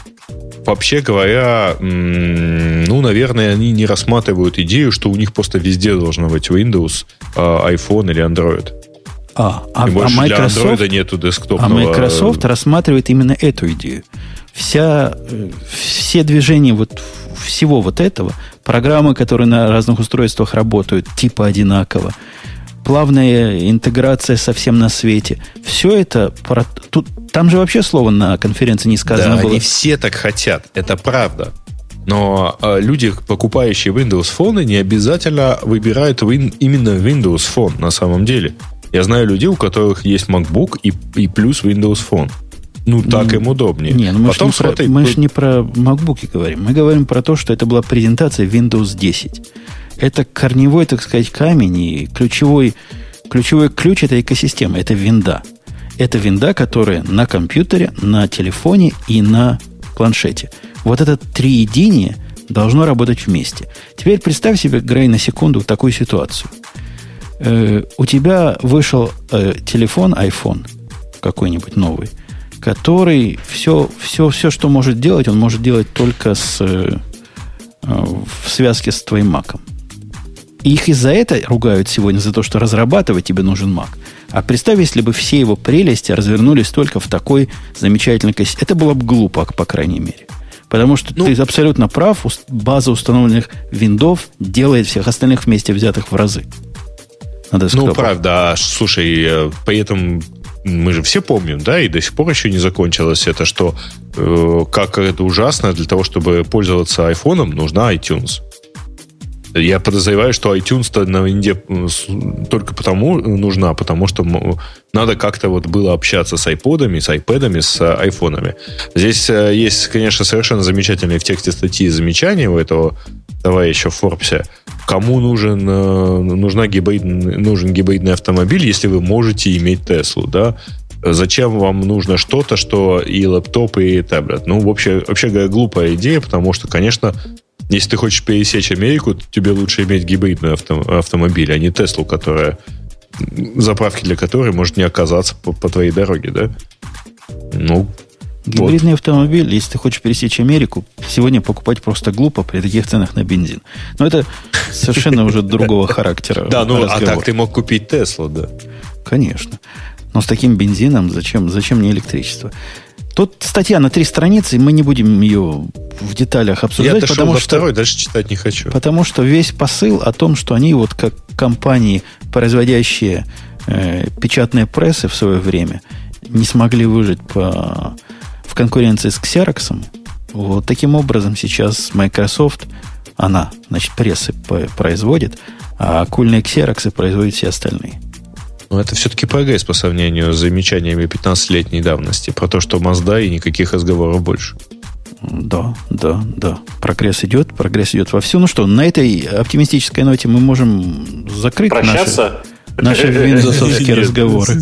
вообще говоря, ну, наверное, они не рассматривают идею, что у них просто везде должно быть Windows, а, iPhone или Android. А, а, больше а Microsoft, для Android нету десктопного... А Microsoft рассматривает именно эту идею. Вся, э, все движения вот всего вот этого, программы, которые на разных устройствах работают типа одинаково, плавная интеграция совсем на свете. Все это... Про, тут, там же вообще слово на конференции не сказано да, было. они все так хотят, это правда. Но э, люди, покупающие Windows Phone, не обязательно выбирают win, именно Windows Phone на самом деле. Я знаю людей, у которых есть MacBook и, и плюс Windows Phone. Ну, так им удобнее. Не, ну мы Потом же не, смотри, про, мы ж не про MacBook говорим. Мы говорим про то, что это была презентация Windows 10 это корневой, так сказать, камень и ключевой, ключевой ключ этой экосистемы. Это винда. Это винда, которая на компьютере, на телефоне и на планшете. Вот это триединие должно работать вместе. Теперь представь себе, Грей, на секунду такую ситуацию. Э, у тебя вышел э, телефон, iPhone какой-нибудь новый, который все, все, все, что может делать, он может делать только с, э, в связке с твоим маком. И их из-за этого ругают сегодня за то, что разрабатывать тебе нужен Mac. А представь, если бы все его прелести развернулись только в такой замечательной кости. Это было бы глупо, по крайней мере. Потому что ну, ты абсолютно прав, база установленных виндов делает всех остальных вместе взятых в разы. Надо ну, правда. А, слушай, э, при этом мы же все помним, да, и до сих пор еще не закончилось это, что э, как это ужасно, для того, чтобы пользоваться айфоном, нужна iTunes. Я подозреваю, что iTunes-то на винде только потому нужна, потому что надо как-то вот было общаться с iPod'ами, с iPad'ами, с айфонами. Здесь э, есть, конечно, совершенно замечательные в тексте статьи замечания у этого товарища в Форбсе. Кому нужен, э, нужна гибридный, нужен гибридный автомобиль, если вы можете иметь Теслу, да? Зачем вам нужно что-то, что и лэптоп, и таблет? Ну, вообще, вообще глупая идея, потому что, конечно, если ты хочешь пересечь Америку, тебе лучше иметь гибридный авто, автомобиль, а не Теслу, которая заправки для которой может не оказаться по, по твоей дороге, да? Ну, Гибридный вот. автомобиль, если ты хочешь пересечь Америку, сегодня покупать просто глупо при таких ценах на бензин. Но это совершенно уже другого характера. Да, ну а так ты мог купить Теслу, да. Конечно. Но с таким бензином зачем, зачем мне электричество? Тут статья на три страницы, и мы не будем ее в деталях обсуждать. Я потому до что, второй, дальше читать не хочу. Потому что весь посыл о том, что они вот как компании, производящие э, печатные прессы в свое время, не смогли выжить по, в конкуренции с Xerox. Вот таким образом сейчас Microsoft, она, значит, прессы производит, а кульные Xerox производят все остальные. Но это все-таки прогресс по сравнению с замечаниями 15-летней давности про то, что Мазда и никаких разговоров больше. Да, да, да. Прогресс идет, прогресс идет во все. Ну что, на этой оптимистической ноте мы можем закрыть Прощаться? наши, наши виндовсовские разговоры.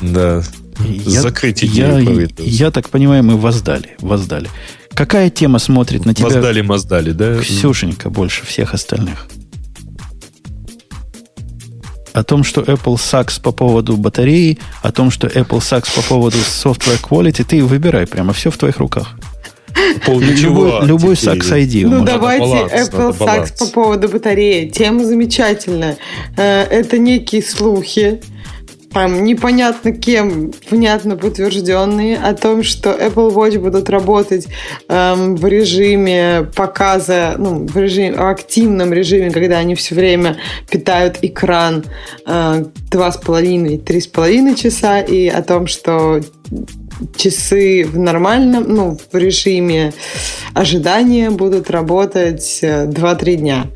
Да. Я, Закрыть я, я так понимаю, мы воздали. Воздали. Какая тема смотрит на тебя? Воздали, моздали, да? Ксюшенька больше всех остальных о том, что Apple sucks по поводу батареи, о том, что Apple sucks по поводу software quality, ты выбирай, прямо все в твоих руках. Любой, любой Saks ID. Ну, давайте баланс, Apple Saks по поводу батареи. Тема замечательная. Э, это некие слухи, там непонятно кем, внятно подтвержденные о том, что Apple Watch будут работать эм, в режиме показа, ну, в режиме, в активном режиме, когда они все время питают экран э, два с половиной, три с половиной часа, и о том, что часы в нормальном, ну, в режиме ожидания будут работать 2-3 э, дня.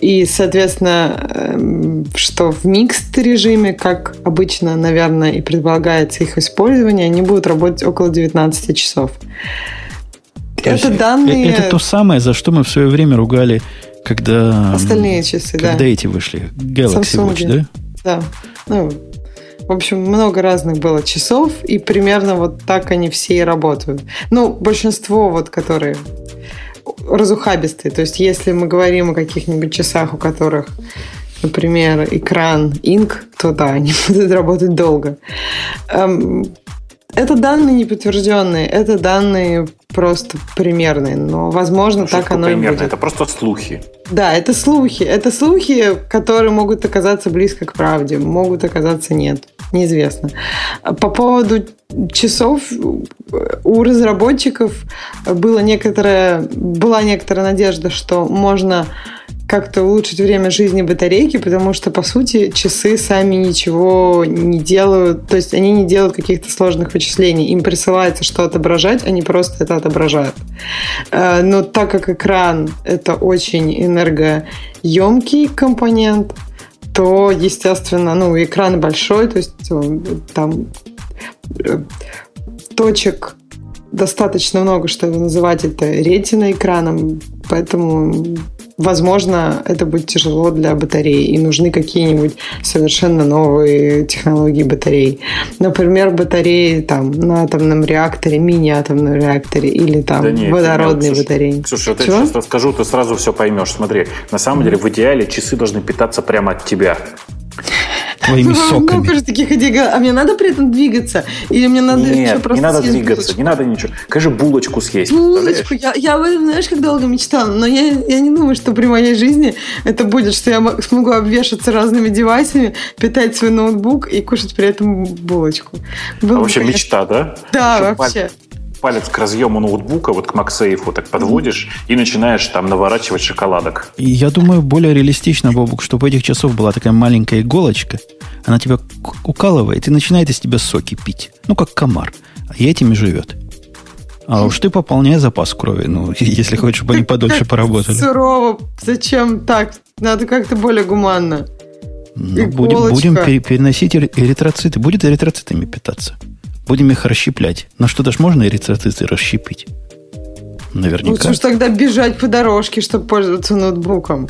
И, соответственно, эм, что в микст режиме, как обычно, наверное, и предполагается их использование, они будут работать около 19 часов. То это данные... Это то самое, за что мы в свое время ругали, когда... Остальные часы, когда да. эти вышли. Galaxy Samsung. Watch, да? Да. Ну, в общем, много разных было часов, и примерно вот так они все и работают. Ну, большинство, вот, которые разухабистые. То есть, если мы говорим о каких-нибудь часах, у которых, например, экран инк, то да, они будут работать долго. Это данные не подтвержденные, это данные просто примерные, но, возможно, ну, так оно примерно? и будет. Это просто слухи. Да, это слухи. Это слухи, которые могут оказаться близко к правде, могут оказаться нет. Неизвестно. По поводу часов у разработчиков было некоторая, была некоторая надежда, что можно как-то улучшить время жизни батарейки, потому что, по сути, часы сами ничего не делают, то есть они не делают каких-то сложных вычислений. Им присылается что отображать, они просто это отображают. Э, но так как экран — это очень энергоемкий компонент, то, естественно, ну, экран большой, то есть э, там э, точек достаточно много, чтобы называть это ретино экраном, поэтому возможно, это будет тяжело для батареи, и нужны какие-нибудь совершенно новые технологии батарей. Например, батареи там на атомном реакторе, мини-атомном реакторе или там да нет, водородные нет, батареи. Слушай, я тебе сейчас расскажу, ты сразу все поймешь. Смотри, на самом деле в идеале часы должны питаться прямо от тебя твоими соками. Много же таких. А мне надо при этом двигаться? Или мне надо Нет, просто не надо двигаться, булочку? не надо ничего. Конечно, булочку съесть. Булочку. Я, я об этом, знаешь, как долго мечтала. Но я, я не думаю, что при моей жизни это будет, что я смогу обвешаться разными девайсами, питать свой ноутбук и кушать при этом булочку. Было а вообще мечта, да? Да, Еще вообще палец к разъему ноутбука, вот к MagSafe так подводишь и начинаешь там наворачивать шоколадок. И я думаю, более реалистично, Бобук, чтобы у этих часов была такая маленькая иголочка, она тебя укалывает и начинает из тебя соки пить. Ну, как комар. И этими живет. А уж ты пополняй запас крови, ну, если хочешь, чтобы они подольше поработали. Сурово. Зачем так? Надо как-то более гуманно. Ну, будем, будем переносить эритроциты. Будет эритроцитами питаться. Будем их расщеплять. На что-то ж можно эритроциты расщепить. Наверняка. Лучше уж тогда бежать по дорожке, чтобы пользоваться ноутбуком.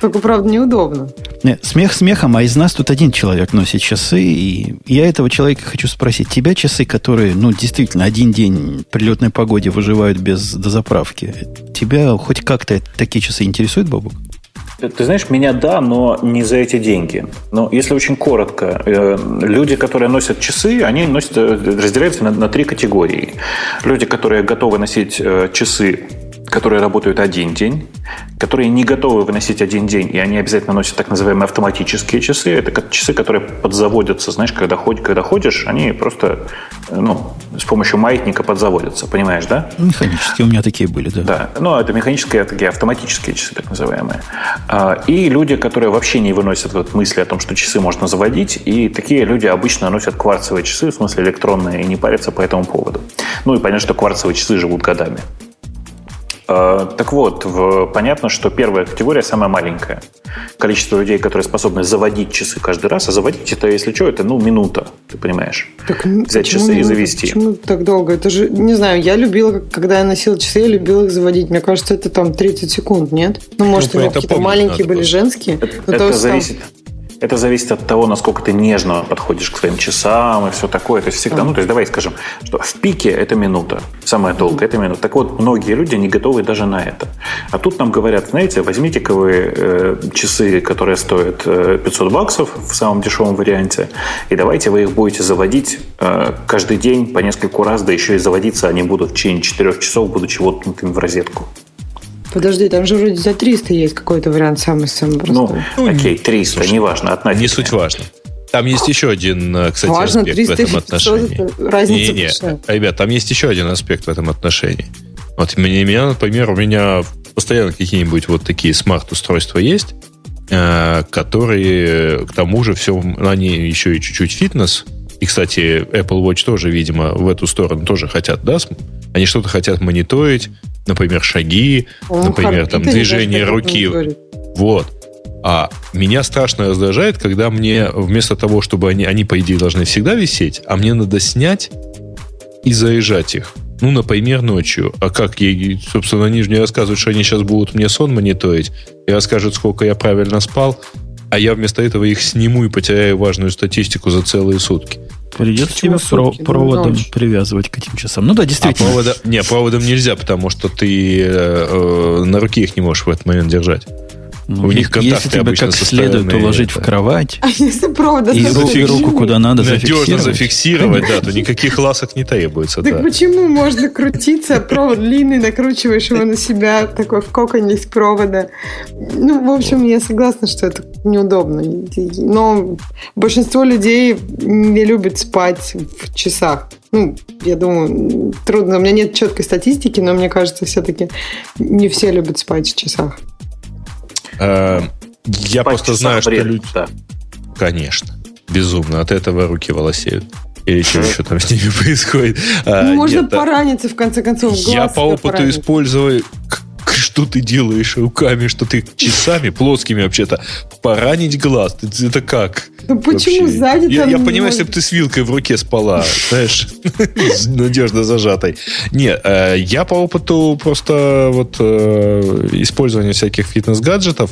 Только, правда, неудобно. Нет, смех смехом, а из нас тут один человек носит часы, и я этого человека хочу спросить. Тебя часы, которые, ну, действительно, один день при летной погоде выживают без дозаправки, тебя хоть как-то такие часы интересуют, Бабук? Ты знаешь, меня да, но не за эти деньги. Но если очень коротко, э, люди, которые носят часы, они носят, э, разделяются на, на три категории. Люди, которые готовы носить э, часы которые работают один день, которые не готовы выносить один день, и они обязательно носят так называемые автоматические часы. Это часы, которые подзаводятся, знаешь, когда, ходь, когда ходишь, они просто ну, с помощью маятника подзаводятся, понимаешь, да? Механические, у меня такие были, да. Да, ну, это механические, такие автоматические часы, так называемые. А, и люди, которые вообще не выносят вот мысли о том, что часы можно заводить, и такие люди обычно носят кварцевые часы, в смысле электронные, и не парятся по этому поводу. Ну, и понятно, что кварцевые часы живут годами. Э, так вот, понятно, что первая категория самая маленькая. Количество людей, которые способны заводить часы каждый раз, а заводить это, если что, это ну минута, ты понимаешь. Так, Взять часы минута? и завести. Почему так долго? Это же, не знаю, я любила, когда я носила часы, я любила их заводить. Мне кажется, это там 30 секунд, нет? Ну, может, ну, какие-то маленькие были просто. женские. Это, это зависит. Там это зависит от того, насколько ты нежно подходишь к своим часам и все такое. То есть всегда, ну, то есть давай скажем, что в пике это минута, самая долгая это минута. Так вот, многие люди не готовы даже на это. А тут нам говорят, знаете, возьмите-ка вы э, часы, которые стоят э, 500 баксов в самом дешевом варианте, и давайте вы их будете заводить э, каждый день по нескольку раз, да еще и заводиться они будут в течение 4 часов, будучи воткнутыми в розетку. Подожди, там же вроде за 300 есть какой-то вариант самый-самый простой. Ну, окей, 300, Слушай, неважно. Не суть важно. Там есть еще один, э, кстати, Важно, аспект 300 в этом отношении. Разница не, не. Ребят, там есть еще один аспект в этом отношении. Вот мне, меня, например, у меня постоянно какие-нибудь вот такие смарт-устройства есть, э, которые, к тому же, все, они еще и чуть-чуть фитнес. И, кстати, Apple Watch тоже, видимо, в эту сторону тоже хотят, да? Они что-то хотят мониторить, например, шаги, Он например, там движение руки. Вот. А меня страшно раздражает, когда мне вместо того, чтобы они, они, по идее, должны всегда висеть, а мне надо снять и заряжать их. Ну, например, ночью. А как ей, собственно, они же не рассказывают, что они сейчас будут мне сон мониторить и расскажут, сколько я правильно спал, а я вместо этого их сниму и потеряю важную статистику за целые сутки. Придется тебя про- проводом ночь? привязывать к этим часам. Ну да, действительно. А провода, не, проводом нельзя, потому что ты э, э, на руке их не можешь в этот момент держать. Ну, У них контакты если тебя как следует уложить это... в кровать а если провода и, руку, и руку куда надо Надежно зафиксировать, зафиксировать да, то никаких ласок не требуется. Так да. почему можно крутиться, провод длинный, накручиваешь его на себя, такой в коконе из провода. Ну, в общем, я согласна, что это неудобно. Но большинство людей не любят спать в часах. Ну, я думаю, трудно. У меня нет четкой статистики, но мне кажется, все-таки не все любят спать в часах. Э, я просто знаю, что люди... Да. Конечно. Безумно. От этого руки волосеют. Или что еще там с ними происходит. А, ну, можно пораниться, в конце концов. Я по опыту использую что ты делаешь руками, что ты часами плоскими вообще-то поранить глаз. Это как? Ну почему вообще? сзади Я, я понимаю, если бы ты с вилкой в руке спала, знаешь, надежно зажатой. Не, э, я по опыту просто вот э, использования всяких фитнес-гаджетов,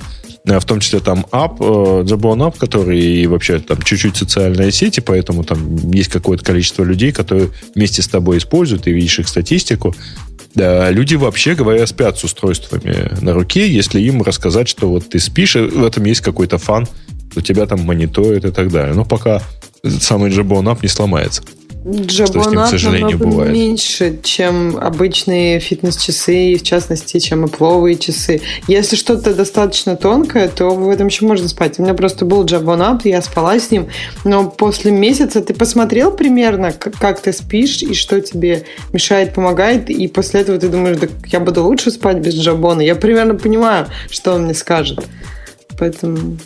в том числе там ап, Jabon App, который вообще там чуть-чуть социальные сети, поэтому там есть какое-то количество людей, которые вместе с тобой используют, и видишь их статистику. Да, люди вообще говоря спят с устройствами на руке, если им рассказать, что вот ты спишь, и в этом есть какой-то фан, у тебя там мониторят и так далее. Но пока самый Jabon App не сломается. Джабонат намного бывает. меньше, чем обычные фитнес-часы, в частности, чем Apple часы. Если что-то достаточно тонкое, то в этом еще можно спать. У меня просто был Джабонат, я спала с ним, но после месяца ты посмотрел примерно, как ты спишь и что тебе мешает, помогает, и после этого ты думаешь, да я буду лучше спать без Джабона. Я примерно понимаю, что он мне скажет. Поэтому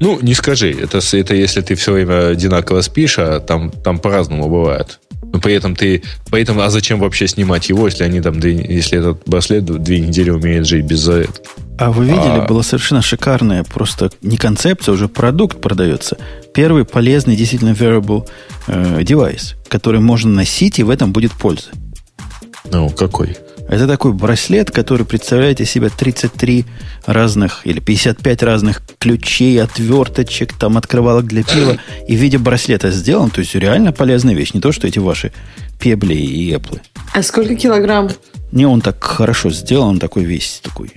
ну, не скажи. Это, это если ты все время одинаково спишь, а там, там по-разному бывает. Но при этом ты... Поэтому, а зачем вообще снимать его, если они там, если этот браслет две недели умеет жить без зарядки? А вы видели, а... было совершенно шикарное, просто не концепция, уже продукт продается. Первый полезный, действительно wearable э, девайс, который можно носить, и в этом будет польза. Ну, какой? Это такой браслет, который представляет из себя 33 разных или 55 разных ключей, отверточек, там открывалок для пива. И в виде браслета сделан. То есть реально полезная вещь. Не то, что эти ваши пебли и эплы. А сколько килограмм? Не, он так хорошо сделан, он такой весь такой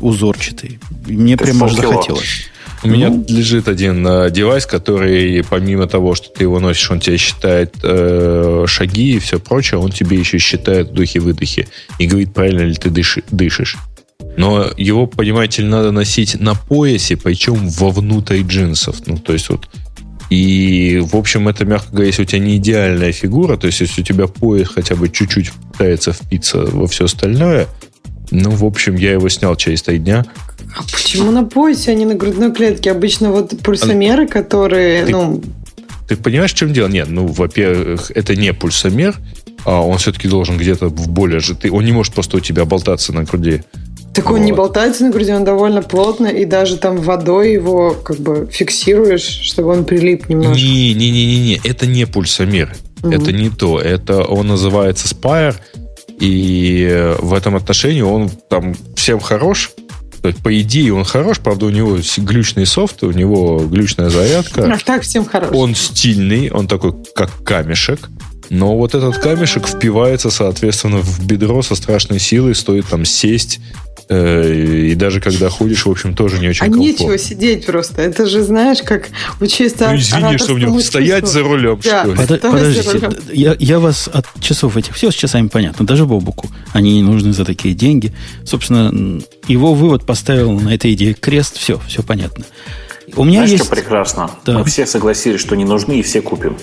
узорчатый. Мне прямо захотелось. У меня ну. лежит один э, девайс, который помимо того, что ты его носишь, он тебе считает э, шаги и все прочее, он тебе еще считает вдохи-выдохи и говорит, правильно ли ты дыши, дышишь. Но его, понимаете, надо носить на поясе, причем вовнутрь джинсов. Ну, то есть вот и, в общем, это, мягко говоря, если у тебя не идеальная фигура, то есть если у тебя пояс хотя бы чуть-чуть пытается впиться во все остальное, ну, в общем, я его снял через три дня. А почему на поясе, а не на грудной клетке? Обычно вот пульсомеры, которые, ты, ну... Ты понимаешь, в чем дело? Нет, ну, во-первых, это не пульсомер, а он все-таки должен где-то в более же... Ты, он не может просто у тебя болтаться на груди. Так вот. он не болтается на груди, он довольно плотно, и даже там водой его как бы фиксируешь, чтобы он прилип немножко. Не-не-не-не, это не пульсомер. Угу. Это не то. Это он называется Spire, и в этом отношении он там всем хорош, по идее, он хорош, правда, у него глючный софт, у него глючная зарядка. А так всем хорош. Он стильный, он такой, как камешек. Но вот этот камешек впивается, соответственно, в бедро со страшной силой, стоит там сесть Э, и даже когда ходишь, в общем, тоже не очень а комфортно. нечего сидеть просто. Это же, знаешь, как учиться... Ну, извини, что мне стоять за рулем, да, что ли? Под, подождите, рулем. Я, я вас от часов этих... Все с часами понятно, даже Бобуку. Они не нужны за такие деньги. Собственно, его вывод поставил на этой идее крест. Все, все понятно. У меня Знаешь, есть... что прекрасно? Да. Мы все согласились, что не нужны, и все купим.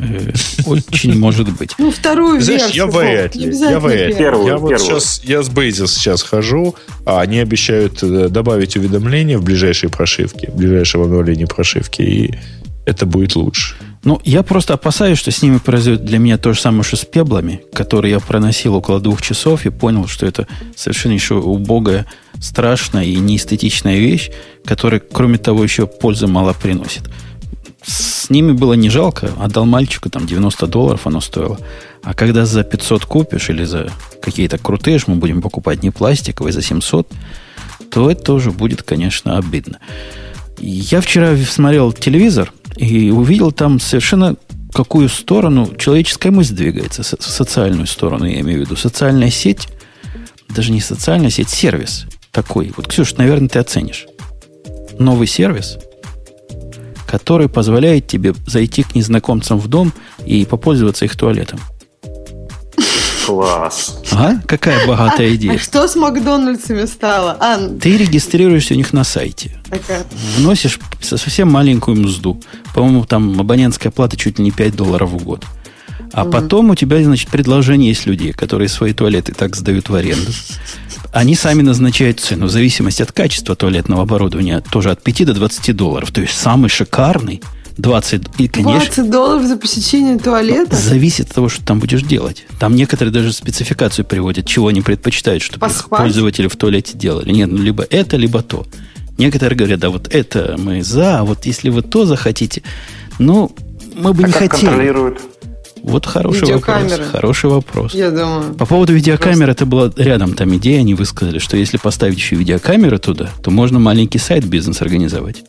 Э, очень может быть. Ну, вторую Знаешь, я вряд ли. Я вряд ли. Я вот сейчас, я с Base сейчас хожу, а они обещают э, добавить уведомления в ближайшие прошивки, в ближайшем обновлении прошивки, и это будет лучше. Ну, я просто опасаюсь, что с ними произойдет для меня то же самое, что с пеблами, которые я проносил около двух часов и понял, что это совершенно еще убогая, страшная и неэстетичная вещь, которая, кроме того, еще пользы мало приносит с ними было не жалко. Отдал мальчику, там 90 долларов оно стоило. А когда за 500 купишь или за какие-то крутые, мы будем покупать не пластиковые, за 700, то это тоже будет, конечно, обидно. Я вчера смотрел телевизор и увидел там совершенно какую сторону человеческая мысль двигается, в социальную сторону, я имею в виду. Социальная сеть, даже не социальная сеть, сервис такой. Вот, Ксюш, наверное, ты оценишь. Новый сервис – который позволяет тебе зайти к незнакомцам в дом и попользоваться их туалетом. Класс. А? Какая богатая а, идея. А что с Макдональдсами стало? А, Ты регистрируешься у них на сайте. Okay. Вносишь совсем маленькую мзду. По-моему, там абонентская плата чуть ли не 5 долларов в год. А угу. потом у тебя, значит, предложение есть людей, которые свои туалеты так сдают в аренду. Они сами назначают цену в зависимости от качества туалетного оборудования, тоже от 5 до 20 долларов. То есть самый шикарный 20, и, конечно, 20 долларов за посещение туалета? Зависит от того, что там будешь делать. Там некоторые даже спецификацию приводят, чего они предпочитают, чтобы пользователи в туалете делали. Нет, ну либо это, либо то. Некоторые говорят, да, вот это мы за, а вот если вы то захотите, ну, мы бы а не как хотели. контролируют? Вот хороший вопрос. Хороший вопрос. Я думаю. По поводу видеокамер, Просто... это была рядом там идея, они высказали, что если поставить еще видеокамеры туда, то можно маленький сайт бизнес организовать.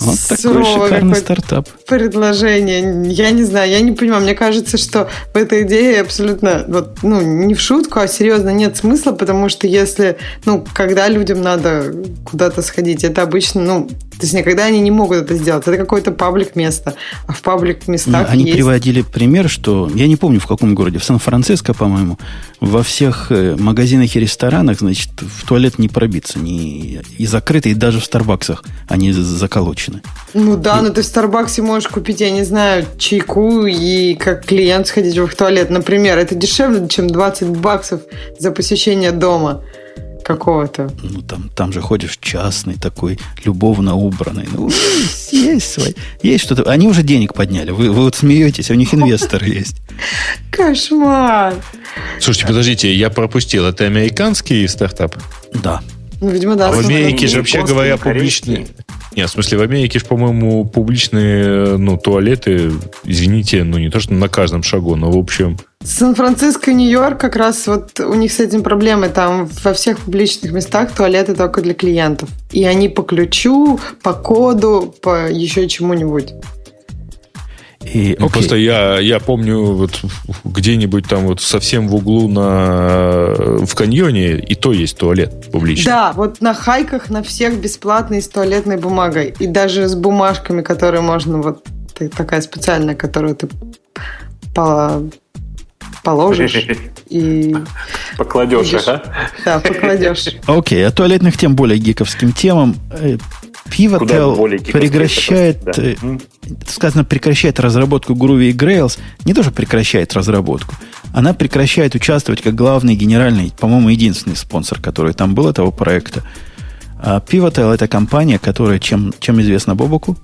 Вот такой шикарный стартап. Предложение. Я не знаю, я не понимаю. Мне кажется, что в этой идее абсолютно, вот, ну, не в шутку, а серьезно нет смысла, потому что если, ну, когда людям надо куда-то сходить, это обычно, ну, то есть никогда они не могут это сделать. Это какое-то паблик место. А в паблик местах Они есть... приводили пример, что, я не помню в каком городе, в Сан-Франциско, по-моему, во всех э, магазинах и ресторанах, значит, в туалет не пробиться. Не... И закрыты, и даже в Старбаксах они заколочены. Ну да, и... но ты в Старбаксе можешь купить, я не знаю, чайку и как клиент сходить в туалет. Например, это дешевле, чем 20 баксов за посещение дома какого-то. Ну, там, там же ходишь частный такой, любовно убранный. Ну, есть, есть, свой, есть что-то. Они уже денег подняли. Вы, вы вот смеетесь, а у них инвесторы есть. Кошмар. Слушайте, подождите, я пропустил. Это американский стартап? Да. Ну, видимо, да. А в Америке же, вообще говоря, публичные... Нет, в смысле, в Америке же, по-моему, публичные ну, туалеты, извините, ну не то, что на каждом шагу, но в общем... Сан-Франциско и Нью-Йорк как раз вот у них с этим проблемы. Там во всех публичных местах туалеты только для клиентов. И они по ключу, по коду, по еще чему-нибудь. И, ну, просто я, я помню вот где-нибудь там вот совсем в углу на, в каньоне и то есть туалет публичный. Да, вот на хайках на всех бесплатный с туалетной бумагой. И даже с бумажками, которые можно вот такая специальная, которую ты по, положишь и... Покладешь, ага. Да, покладешь. Окей, о туалетных тем более гиковским темам. Э, Pivotal прекращает, да. Э, сказано, прекращает разработку Groovy и Grails. Не то, что прекращает разработку. Она прекращает участвовать как главный генеральный, по-моему, единственный спонсор, который там был этого проекта. А Pivotal это компания, которая чем, чем известна Бобуку?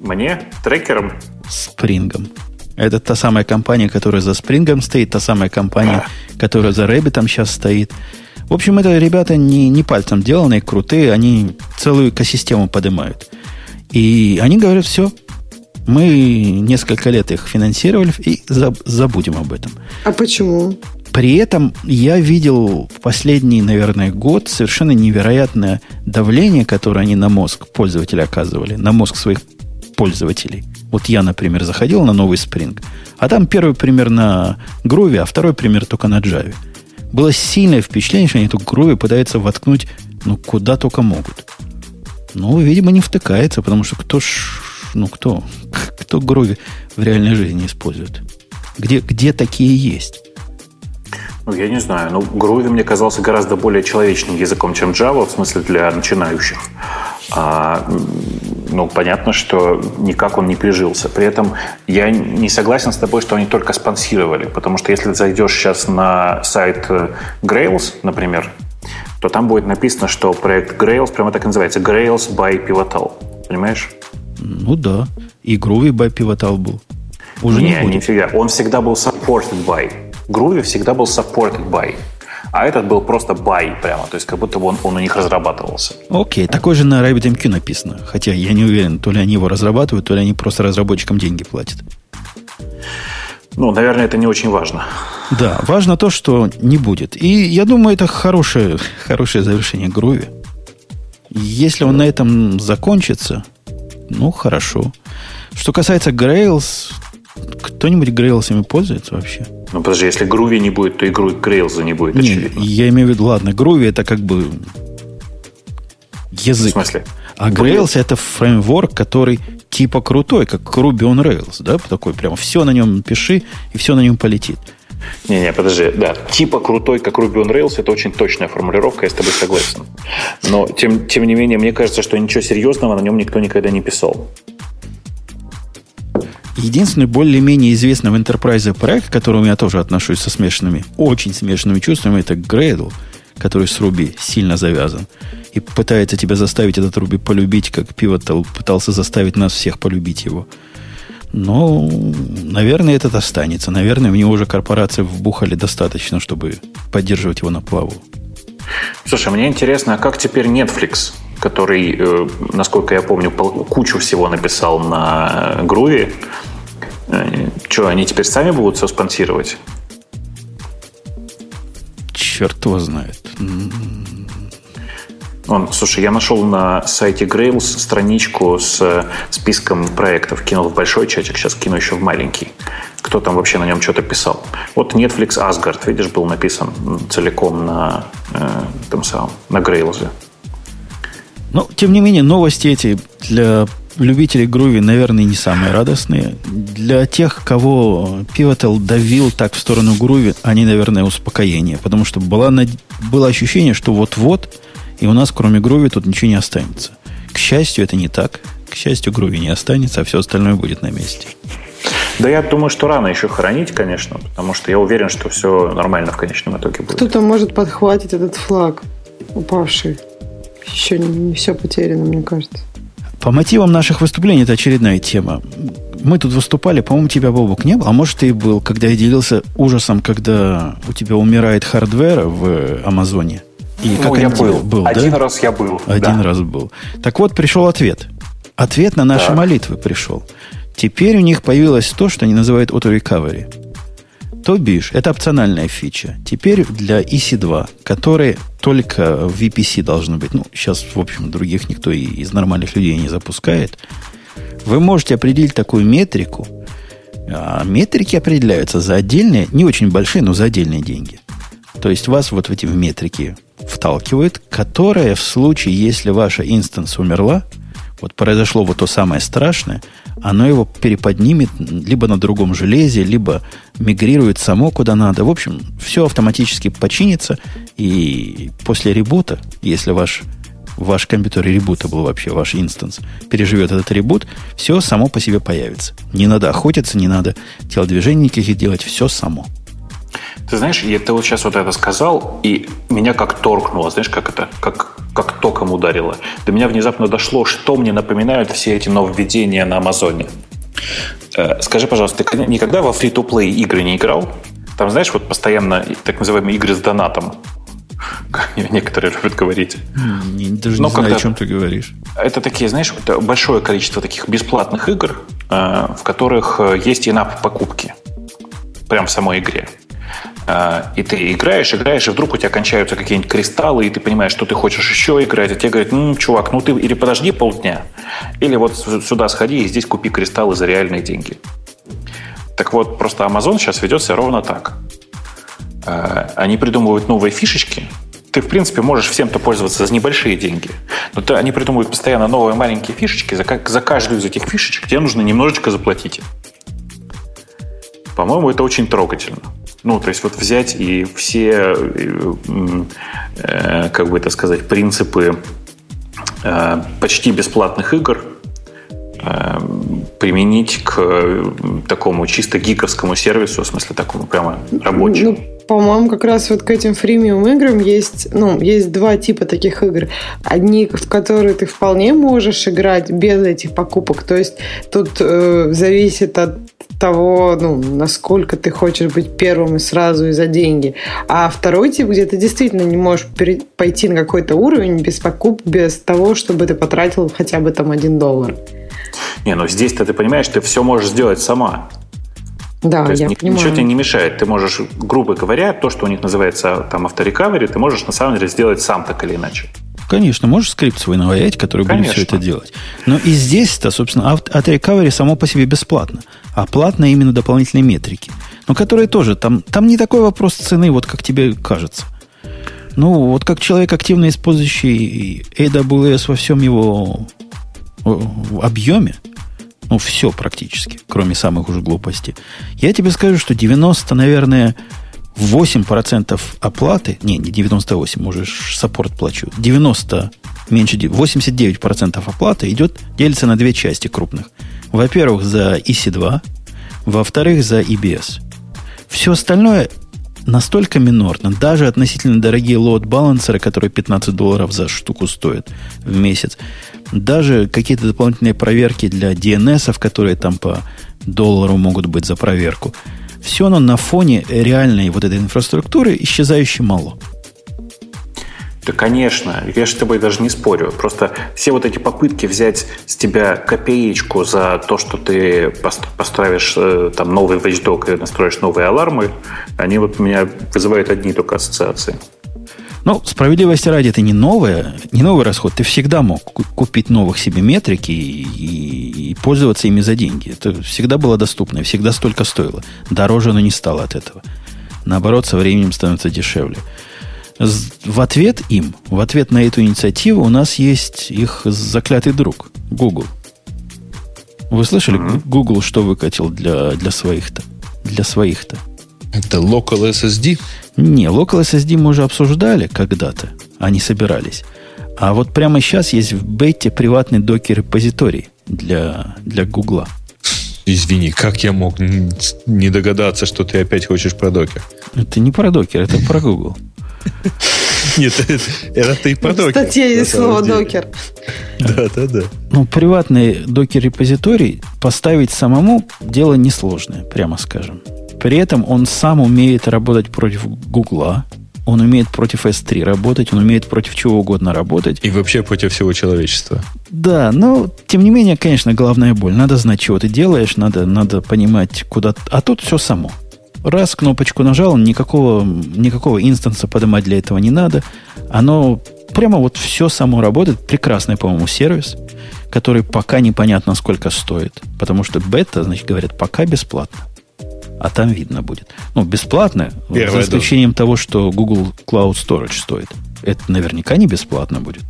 Мне? Трекером? Spring ом. Это та самая компания, которая за Spring ом стоит, та самая компания, которая за Rabbit ом сейчас стоит. В общем, это ребята не, не пальцем деланные, крутые, они целую экосистему поднимают. И они говорят, все, мы несколько лет их финансировали и забудем об этом. А почему? При этом я видел в последний, наверное, год совершенно невероятное давление, которое они на мозг пользователя оказывали, на мозг своих пользователей. Вот я, например, заходил на новый Spring, а там первый пример на Groovy, а второй пример только на Java было сильное впечатление, что они эту Groovy пытаются воткнуть, ну, куда только могут. Ну, видимо, не втыкается, потому что кто ж, ну, кто, кто Groovy в реальной жизни использует? Где, где такие есть? Ну, я не знаю. Ну, Groovy мне казался гораздо более человечным языком, чем Java, в смысле для начинающих. А, ну, понятно, что никак он не прижился. При этом я не согласен с тобой, что они только спонсировали, потому что если зайдешь сейчас на сайт э, Grails, например, то там будет написано, что проект Grails прямо так и называется, Grails by Pivotal. Понимаешь? Ну да. И Groovy by Pivotal был. Уже не, не, не всегда. Он всегда был supported by. Groovy всегда был supported by а этот был просто бай прямо, то есть как будто бы он, он у них разрабатывался. Окей, такой же на RabbitMQ написано, хотя я не уверен, то ли они его разрабатывают, то ли они просто разработчикам деньги платят. Ну, наверное, это не очень важно. Да, важно то, что не будет. И я думаю, это хорошее, хорошее завершение Груви. Если он на этом закончится, ну, хорошо. Что касается Grails, кто-нибудь Грейлсами пользуется вообще? Ну, подожди, если Груви не будет, то и Грейлза не будет, не, очевидно. Я имею в виду, ладно, Груви это как бы язык. В смысле? А Grails это фреймворк, который типа крутой, как Ruby on Rails, да, такой прямо все на нем пиши, и все на нем полетит. Не-не, подожди, да, типа крутой, как Ruby on Rails, это очень точная формулировка, я с тобой согласен. Но, тем, тем не менее, мне кажется, что ничего серьезного на нем никто никогда не писал. Единственный более-менее известный в Enterprise проект, к которому я тоже отношусь со смешанными, очень смешанными чувствами, это Gradle, который с Ruby сильно завязан. и пытается тебя заставить этот Руби полюбить, как Pivotal пытался заставить нас всех полюбить его. Но, наверное, этот останется. Наверное, в него уже корпорации вбухали достаточно, чтобы поддерживать его на плаву. Слушай, мне интересно, а как теперь Netflix, который, э, насколько я помню, кучу всего написал на Груве, э, что, они теперь сами будут все спонсировать? Черт его знает. Он, слушай, я нашел на сайте Grails страничку с э, списком проектов. Кинул в большой чатик, сейчас кину еще в маленький. Кто там вообще на нем что-то писал? Вот Netflix Asgard, видишь, был написан целиком на э, том самом, на Grails. Но, тем не менее, новости эти для любителей Groovy, наверное, не самые радостные. Для тех, кого Pivotal давил так в сторону Groovy, они, наверное, успокоение. Потому что было, было ощущение, что вот-вот и у нас, кроме Груви, тут ничего не останется. К счастью, это не так. К счастью, Груви не останется, а все остальное будет на месте. Да я думаю, что рано еще хоронить, конечно, потому что я уверен, что все нормально в конечном итоге будет. Кто-то может подхватить этот флаг упавший. Еще не, все потеряно, мне кажется. По мотивам наших выступлений это очередная тема. Мы тут выступали, по-моему, тебя, Бобук, не был. А может, ты был, когда я делился ужасом, когда у тебя умирает hardware в Амазоне. И ну, как я был. был. Один да? раз я был. Один да. раз был. Так вот, пришел ответ. Ответ на наши так. молитвы пришел. Теперь у них появилось то, что они называют auto-recovery. То бишь, это опциональная фича. Теперь для EC2, которые только в VPC должны быть, ну, сейчас, в общем, других никто из нормальных людей не запускает, вы можете определить такую метрику, а метрики определяются за отдельные, не очень большие, но за отдельные деньги. То есть вас вот в эти метрики вталкивает, которая в случае, если ваша инстанс умерла, вот произошло вот то самое страшное, оно его переподнимет либо на другом железе, либо мигрирует само куда надо. В общем, все автоматически починится, и после ребута, если ваш, ваш компьютер ребута был вообще, ваш инстанс, переживет этот ребут, все само по себе появится. Не надо охотиться, не надо телодвижений никаких делать, все само. Ты знаешь, я, ты вот сейчас вот это сказал, и меня как торкнуло, знаешь, как это, как, как током ударило. До меня внезапно дошло, что мне напоминают все эти нововведения на Амазоне. Э, скажи, пожалуйста, ты никогда во фри-то-плей игры не играл? Там, знаешь, вот постоянно так называемые игры с донатом. Как некоторые любят говорить. Не, даже Но не знаю, о чем ты говоришь. Это такие, знаешь, вот большое количество таких бесплатных игр, э, в которых э, есть инап покупки. Прям в самой игре. А, и ты играешь, играешь, и вдруг у тебя кончаются какие-нибудь кристаллы, и ты понимаешь, что ты хочешь еще играть, а тебе говорят, ну, чувак, ну ты или подожди полдня, или вот сюда сходи и здесь купи кристаллы за реальные деньги. Так вот, просто Amazon сейчас ведет себя ровно так. А, они придумывают новые фишечки, ты, в принципе, можешь всем-то пользоваться за небольшие деньги. Но ты, они придумывают постоянно новые маленькие фишечки. За, за каждую из этих фишечек тебе нужно немножечко заплатить. По-моему, это очень трогательно. Ну, то есть вот взять и все, э, как бы это сказать, принципы э, почти бесплатных игр э, применить к такому чисто гиковскому сервису, в смысле такому прямо рабочему. Ну, по-моему, как раз вот к этим фримиум играм есть, ну, есть два типа таких игр. Одни, в которые ты вполне можешь играть без этих покупок. То есть тут э, зависит от того, ну, насколько ты хочешь быть первым и сразу и за деньги. А второй тип, где ты действительно не можешь пойти на какой-то уровень без покуп, без того, чтобы ты потратил хотя бы там один доллар. Не, ну здесь-то ты понимаешь, ты все можешь сделать сама. Да, То есть я ничего понимаю. тебе не мешает. Ты можешь, грубо говоря, то, что у них называется там авторекавери, ты можешь на самом деле сделать сам так или иначе. Конечно, можешь скрипт свой наваять, который Конечно. будет все это делать. Но и здесь-то, собственно, от рекавери само по себе бесплатно. А платно именно дополнительные метрики. Но которые тоже, там, там не такой вопрос цены, вот как тебе кажется. Ну, вот как человек, активно использующий AWS во всем его объеме, ну, все практически, кроме самых уже глупостей. Я тебе скажу, что 90, наверное, 8% оплаты, не, не 98, уже саппорт плачу, 90, меньше, 89% оплаты идет, делится на две части крупных. Во-первых, за EC2, во-вторых, за EBS. Все остальное настолько минорно, даже относительно дорогие лоуд-балансеры, которые 15 долларов за штуку стоят в месяц, даже какие-то дополнительные проверки для DNS, которые там по доллару могут быть за проверку, все оно на фоне реальной вот этой инфраструктуры исчезающе мало. Да, конечно, я же с тобой даже не спорю. Просто все вот эти попытки взять с тебя копеечку за то, что ты поставишь э, там новый вещдок и настроишь новые алармы, они вот меня вызывают одни только ассоциации. Ну, справедливости ради, это не новое, не новый расход. Ты всегда мог купить новых себе метрики и, и, и пользоваться ими за деньги. Это всегда было доступно, всегда столько стоило. Дороже оно не стало от этого. Наоборот, со временем становится дешевле. В ответ им, в ответ на эту инициативу у нас есть их заклятый друг, Google. Вы слышали. Google что выкатил для, для своих-то? Для своих-то. Это Local SSD? Не, Local SSD мы уже обсуждали когда-то. Они собирались. А вот прямо сейчас есть в бете приватный докер-репозиторий для, для Гугла. Извини, как я мог не догадаться, что ты опять хочешь про докер? Это не про докер, это про Google. Нет, это ты про докер. В статье есть слово докер. Да, да, да. Ну, приватный докер-репозиторий поставить самому дело несложное, прямо скажем. При этом он сам умеет работать против Гугла, он умеет против S3 работать, он умеет против чего угодно работать. И вообще против всего человечества. Да, но тем не менее, конечно, главная боль. Надо знать, чего ты делаешь, надо, надо понимать, куда... А тут все само. Раз кнопочку нажал, никакого, никакого инстанса поднимать для этого не надо. Оно прямо вот все само работает. Прекрасный, по-моему, сервис, который пока непонятно сколько стоит. Потому что бета, значит, говорят, пока бесплатно. А там видно будет. Ну, бесплатно, Первая за исключением доза. того, что Google Cloud Storage стоит. Это наверняка не бесплатно будет.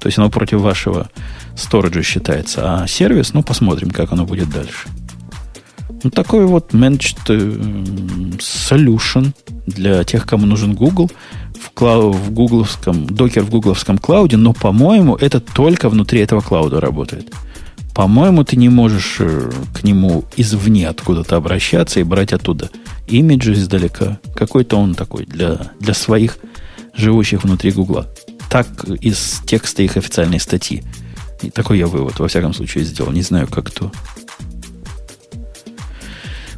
То есть оно против вашего сториджа считается. А сервис, ну, посмотрим, как оно будет дальше. Ну, такой вот managed э, solution для тех, кому нужен Google в, клау, в гугловском, докер в гугловском клауде, но, по-моему, это только внутри этого клауда работает. По-моему, ты не можешь э, к нему извне откуда-то обращаться и брать оттуда имиджи издалека. Какой-то он такой для, для своих живущих внутри Гугла. Так из текста их официальной статьи. И такой я вывод, во всяком случае, сделал. Не знаю, как то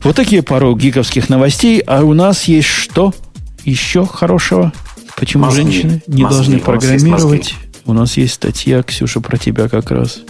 вот такие пару гиковских новостей. А у нас есть что еще хорошего? Почему мозги, женщины не мозги, должны программировать? У нас есть статья, Ксюша, про тебя как раз.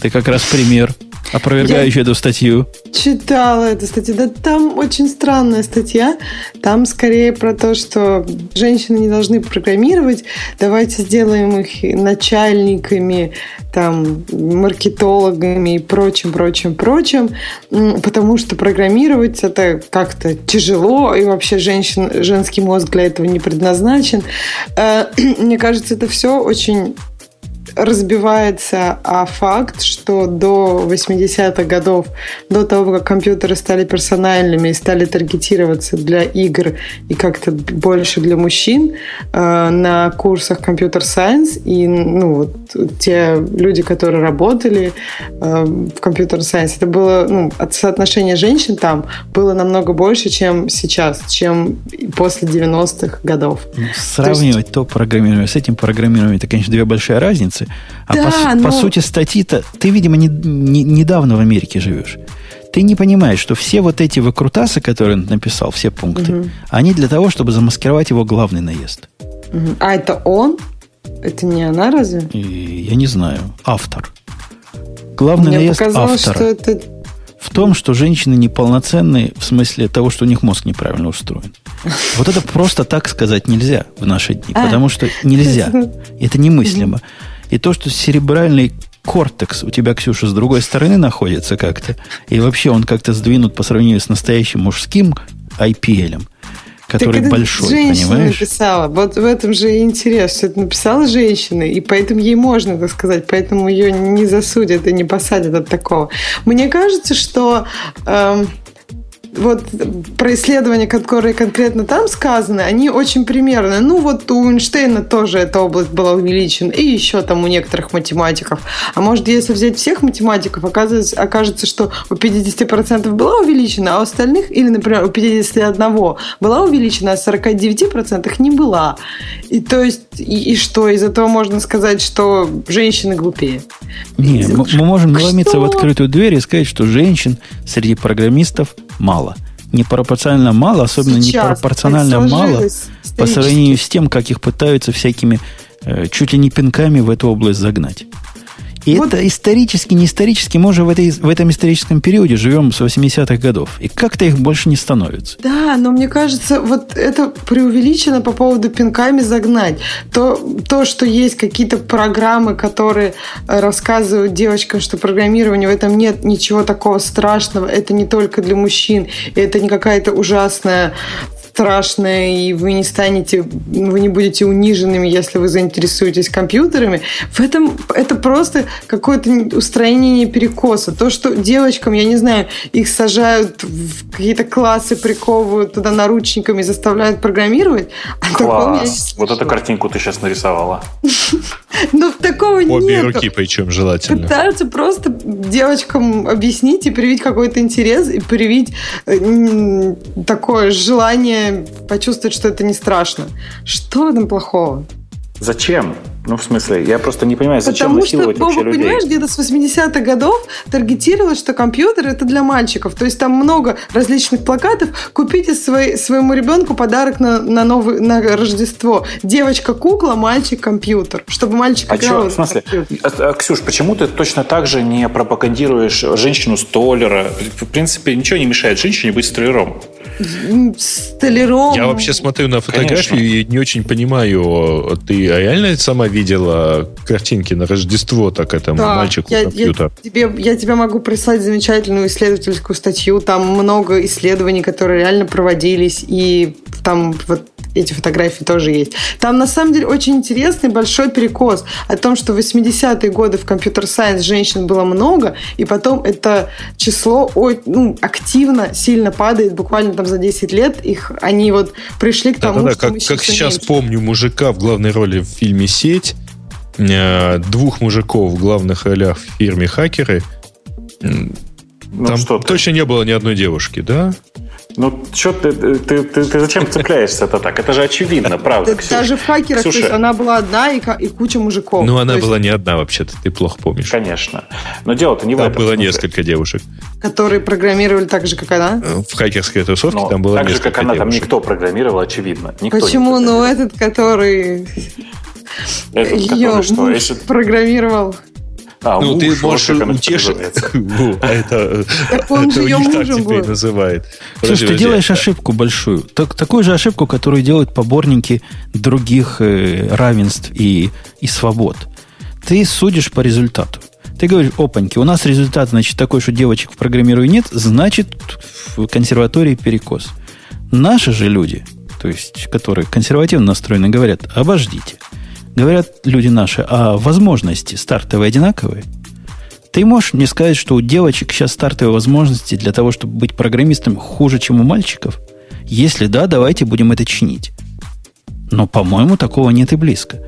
Ты как раз пример опровергающий Я эту статью. Читала эту статью. Да там очень странная статья. Там скорее про то, что женщины не должны программировать. Давайте сделаем их начальниками, там, маркетологами и прочим, прочим, прочим. Потому что программировать это как-то тяжело, и вообще женщин, женский мозг для этого не предназначен. Э, мне кажется, это все очень разбивается о факт, что до 80-х годов, до того, как компьютеры стали персональными и стали таргетироваться для игр и как-то больше для мужчин, э, на курсах компьютер-сайенс и ну, вот, те люди, которые работали э, в компьютер-сайенс, это было, ну, соотношение женщин там было намного больше, чем сейчас, чем после 90-х годов. Сравнивать то, есть... то программирование с этим программированием, это, конечно, две большие разницы разницы. А да, по, но... по сути статьи-то... Ты, видимо, не, не, недавно в Америке живешь. Ты не понимаешь, что все вот эти выкрутасы, которые он написал, все пункты, угу. они для того, чтобы замаскировать его главный наезд. Угу. А это он? Это не она разве? И, я не знаю. Автор. Главный Мне наезд показалось, автора. что это в том, что женщины неполноценные в смысле того, что у них мозг неправильно устроен. Вот это просто так сказать нельзя в наши дни, а. потому что нельзя. Это немыслимо. И то, что серебральный кортекс у тебя, Ксюша, с другой стороны находится как-то, и вообще он как-то сдвинут по сравнению с настоящим мужским IPL, который так большой, женщина понимаешь? написала. Вот в этом же и интерес, что это написала женщина, и поэтому ей можно так сказать, поэтому ее не засудят и не посадят от такого. Мне кажется, что... Эм, вот про исследования, которые конкретно там сказаны, они очень примерные. Ну, вот у Эйнштейна тоже эта область была увеличена, и еще там у некоторых математиков. А может, если взять всех математиков, оказывается, окажется, что у 50% была увеличена, а у остальных, или, например, у 51 была увеличена, а у 49% не была. И то есть, и, и что? Из этого можно сказать, что женщины глупее? Не, мы, мы можем наломиться в открытую дверь и сказать, что женщин среди программистов мало. Непропорционально мало, особенно Сейчас непропорционально мало по сравнению с тем, как их пытаются всякими э, чуть ли не пинками в эту область загнать. И вот. это исторически, не исторически, мы уже в, этой, в этом историческом периоде живем с 80-х годов. И как-то их больше не становится. Да, но мне кажется, вот это преувеличено по поводу пинками загнать. То, то что есть какие-то программы, которые рассказывают девочкам, что программирование в этом нет ничего такого страшного, это не только для мужчин, и это не какая-то ужасная страшное, и вы не станете, вы не будете униженными, если вы заинтересуетесь компьютерами. В этом это просто какое-то устроение перекоса. То, что девочкам, я не знаю, их сажают в какие-то классы, приковывают туда наручниками, заставляют программировать. А Класс. Вот эту картинку ты сейчас нарисовала. Ну, такого нет. Обе руки причем желательно. Пытаются просто девочкам объяснить и привить какой-то интерес, и привить э, такое желание почувствовать, что это не страшно. Что в этом плохого? Зачем? Ну, в смысле, я просто не понимаю, зачем Потому насиловать что, вообще Боба, людей? понимаешь, где-то с 80-х годов таргетировалось, что компьютер это для мальчиков. То есть там много различных плакатов. Купите свой, своему ребенку подарок на, на, новый, на Рождество. Девочка-кукла, мальчик-компьютер. Чтобы мальчик а играл. Что, в смысле? А, а, Ксюш, почему ты точно так же не пропагандируешь женщину-столера? В принципе, ничего не мешает женщине быть столяром столяром. Я вообще смотрю на фотографию Конечно. и не очень понимаю, ты реально сама видела картинки на Рождество, так это да, мальчику я, компьютер? Я тебе, я тебе могу прислать замечательную исследовательскую статью. Там много исследований, которые реально проводились, и там вот эти фотографии тоже есть. Там на самом деле очень интересный большой перекос о том, что в 80-е годы в компьютер-сайенс женщин было много, и потом это число ну, активно сильно падает, буквально там за 10 лет их, они вот пришли к тому, да, да, что как, как сейчас меньше. помню мужика в главной роли в фильме «Сеть», э, двух мужиков в главных ролях в фирме «Хакеры», ну, Там что точно не было ни одной девушки, да? Ну, что ты, ты, ты, ты зачем цепляешься это так? Это же очевидно, правда, Ксюша. Даже в хакерах, Ксюша. то есть она была одна и, и куча мужиков. Ну, она есть... была не одна вообще-то, ты плохо помнишь. Конечно. Но дело-то не там в этом. было смысле. несколько девушек. Которые программировали так же, как она? В хакерской тусовке Но там было так несколько Так же, как она, девушек. там никто программировал, очевидно. Никто Почему? Ну, этот, который... Этот, Ее что? муж программировал. А, ну, муж, ты можешь утешить. Это, он же ее мужем теперь называет. Слушай, ты делаешь ошибку большую. Так, такую же ошибку, которую делают поборники других э, равенств и, и свобод. Ты судишь по результату. Ты говоришь, опаньки, у нас результат, значит, такой, что девочек в программирую нет, значит, в консерватории перекос. Наши же люди, то есть, которые консервативно настроены, говорят, обождите – Говорят люди наши, а возможности стартовые одинаковые? Ты можешь мне сказать, что у девочек сейчас стартовые возможности для того, чтобы быть программистом, хуже, чем у мальчиков? Если да, давайте будем это чинить. Но, по-моему, такого нет и близко.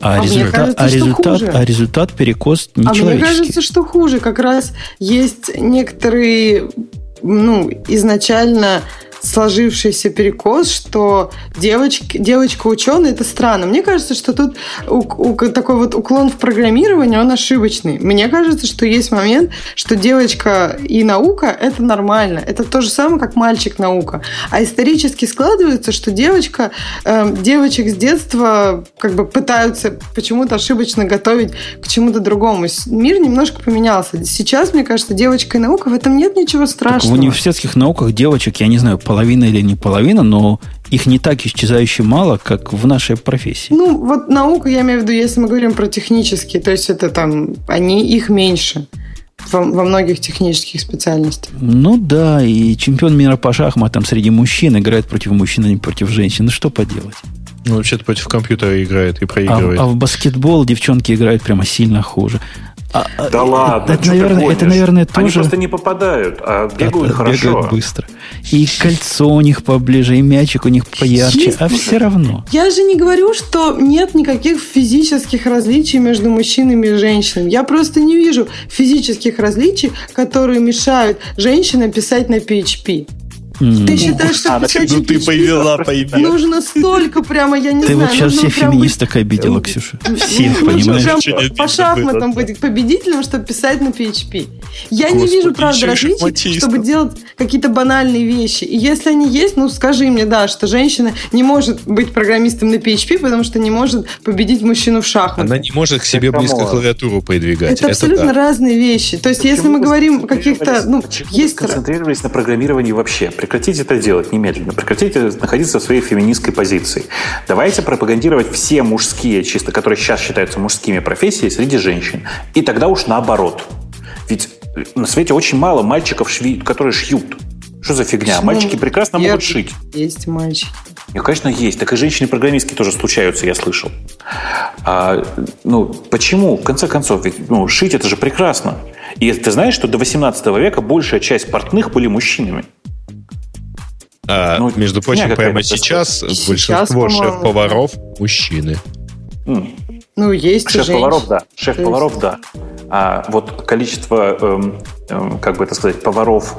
А, а, результат, кажется, а, результат, а результат перекос нечеловеческий. А мне кажется, что хуже. Как раз есть некоторые ну, изначально сложившийся перекос, что девочки, девочка-ученый – это странно. Мне кажется, что тут у, у, такой вот уклон в программировании, он ошибочный. Мне кажется, что есть момент, что девочка и наука – это нормально. Это то же самое, как мальчик-наука. А исторически складывается, что девочка, э, девочек с детства как бы пытаются почему-то ошибочно готовить к чему-то другому. Мир немножко поменялся. Сейчас, мне кажется, девочка и наука – в этом нет ничего страшного. Так в университетских науках девочек, я не знаю, половина или не половина, но их не так исчезающе мало, как в нашей профессии. Ну, вот наука, я имею в виду, если мы говорим про технические, то есть это там, они, их меньше во, во многих технических специальностях. Ну да, и чемпион мира по шахматам среди мужчин играет против мужчин, а не против женщин. Ну что поделать? Ну, вообще-то против компьютера играет и проигрывает. А, а в баскетбол девчонки играют прямо сильно хуже. А, а, да ладно, это, наверное, это, наверное, тоже... Они просто не попадают, а бегают да, хорошо. Бегают быстро. И кольцо у них поближе, и мячик у них поярче, Есть, а все равно. Я же не говорю, что нет никаких физических различий между мужчинами и женщинами. Я просто не вижу физических различий, которые мешают женщинам писать на PHP. Ты считаешь, что а, Ну ты повела, повела. Нужно столько прямо, я не ты знаю. Ты вот сейчас всех феминисток обидела, Ксюша. Всех, понимаешь? по шахматам быть победителем, чтобы писать на PHP. Я Господи, не вижу, правда, различий, чтобы делать какие-то банальные вещи. И если они есть, ну скажи мне, да, что женщина не может быть программистом на PHP, потому что не может победить мужчину в шахматах. Она не может к себе близко клавиатуру подвигать. Это, Это абсолютно да. разные вещи. То есть, Почему если мы говорим о каких-то... Ну, есть... концентрировались на программировании вообще? Прекратите это делать немедленно. Прекратите находиться в своей феминистской позиции. Давайте пропагандировать все мужские, чисто которые сейчас считаются мужскими профессии среди женщин. И тогда уж наоборот. Ведь на свете очень мало мальчиков, которые шьют. Что за фигня? Почему? Мальчики прекрасно Нет, могут шить. Есть мальчики. Ну, конечно, есть. Так и женщины-программистки тоже случаются, я слышал. А, ну, почему? В конце концов, ведь ну, шить это же прекрасно. И ты знаешь, что до 18 века большая часть портных были мужчинами. А, ну, между прочим, прямо сейчас, сейчас большинство шеф-поваров мужчины. Ну, есть Шеф-поваров, да. Шеф-поваров, да. А вот количество, эм, эм, как бы это сказать, поваров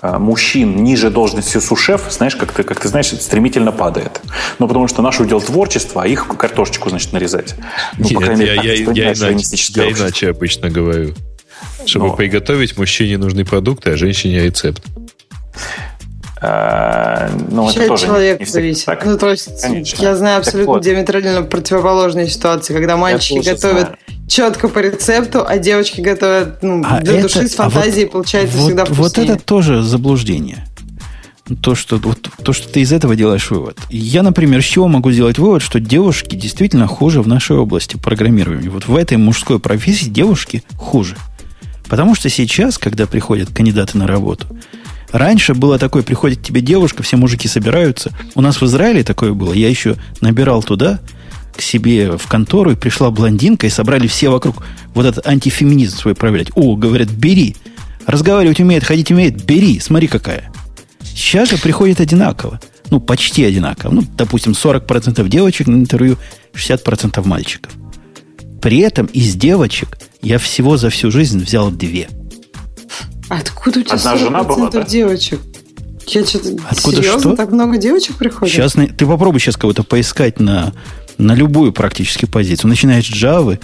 э, мужчин ниже должности сушеф, знаешь, как ты, как ты знаешь, стремительно падает. Ну, потому что наш удел творчества, а их картошечку, значит, нарезать. Ну, Нет, по крайней мере, я, я, я, иначе, я иначе обычно говорю. Чтобы Но... приготовить, мужчине нужны продукты, а женщине рецепт. Э, ну, это тоже человек не, не зависит. Так. Ну, то есть, Конечно. я знаю абсолютно вот. диаметрально противоположные ситуации, когда мальчики готовят знаю. четко по рецепту, а девочки готовят ну, а для это, души с фантазией, а вот, получается вот, всегда вкуснее. Вот это тоже заблуждение. То что, вот, то, что ты из этого делаешь вывод. Я, например, с чего могу сделать вывод, что девушки действительно хуже в нашей области программирования. Вот в этой мужской профессии девушки хуже. Потому что сейчас, когда приходят кандидаты на работу, Раньше было такое, приходит тебе девушка, все мужики собираются. У нас в Израиле такое было. Я еще набирал туда, к себе в контору, и пришла блондинка, и собрали все вокруг вот этот антифеминизм свой проверять. О, говорят, бери. Разговаривать умеет, ходить умеет, бери, смотри какая. Сейчас же приходит одинаково. Ну, почти одинаково. Ну, допустим, 40% девочек на интервью, 60% мальчиков. При этом из девочек я всего за всю жизнь взял две – Откуда у тебя Одна жена была, да? девочек? Я что-то Откуда серьезно? что? Так много девочек приходит? Сейчас ты попробуй сейчас кого-то поискать на, на любую практически позицию. Начиная с Java,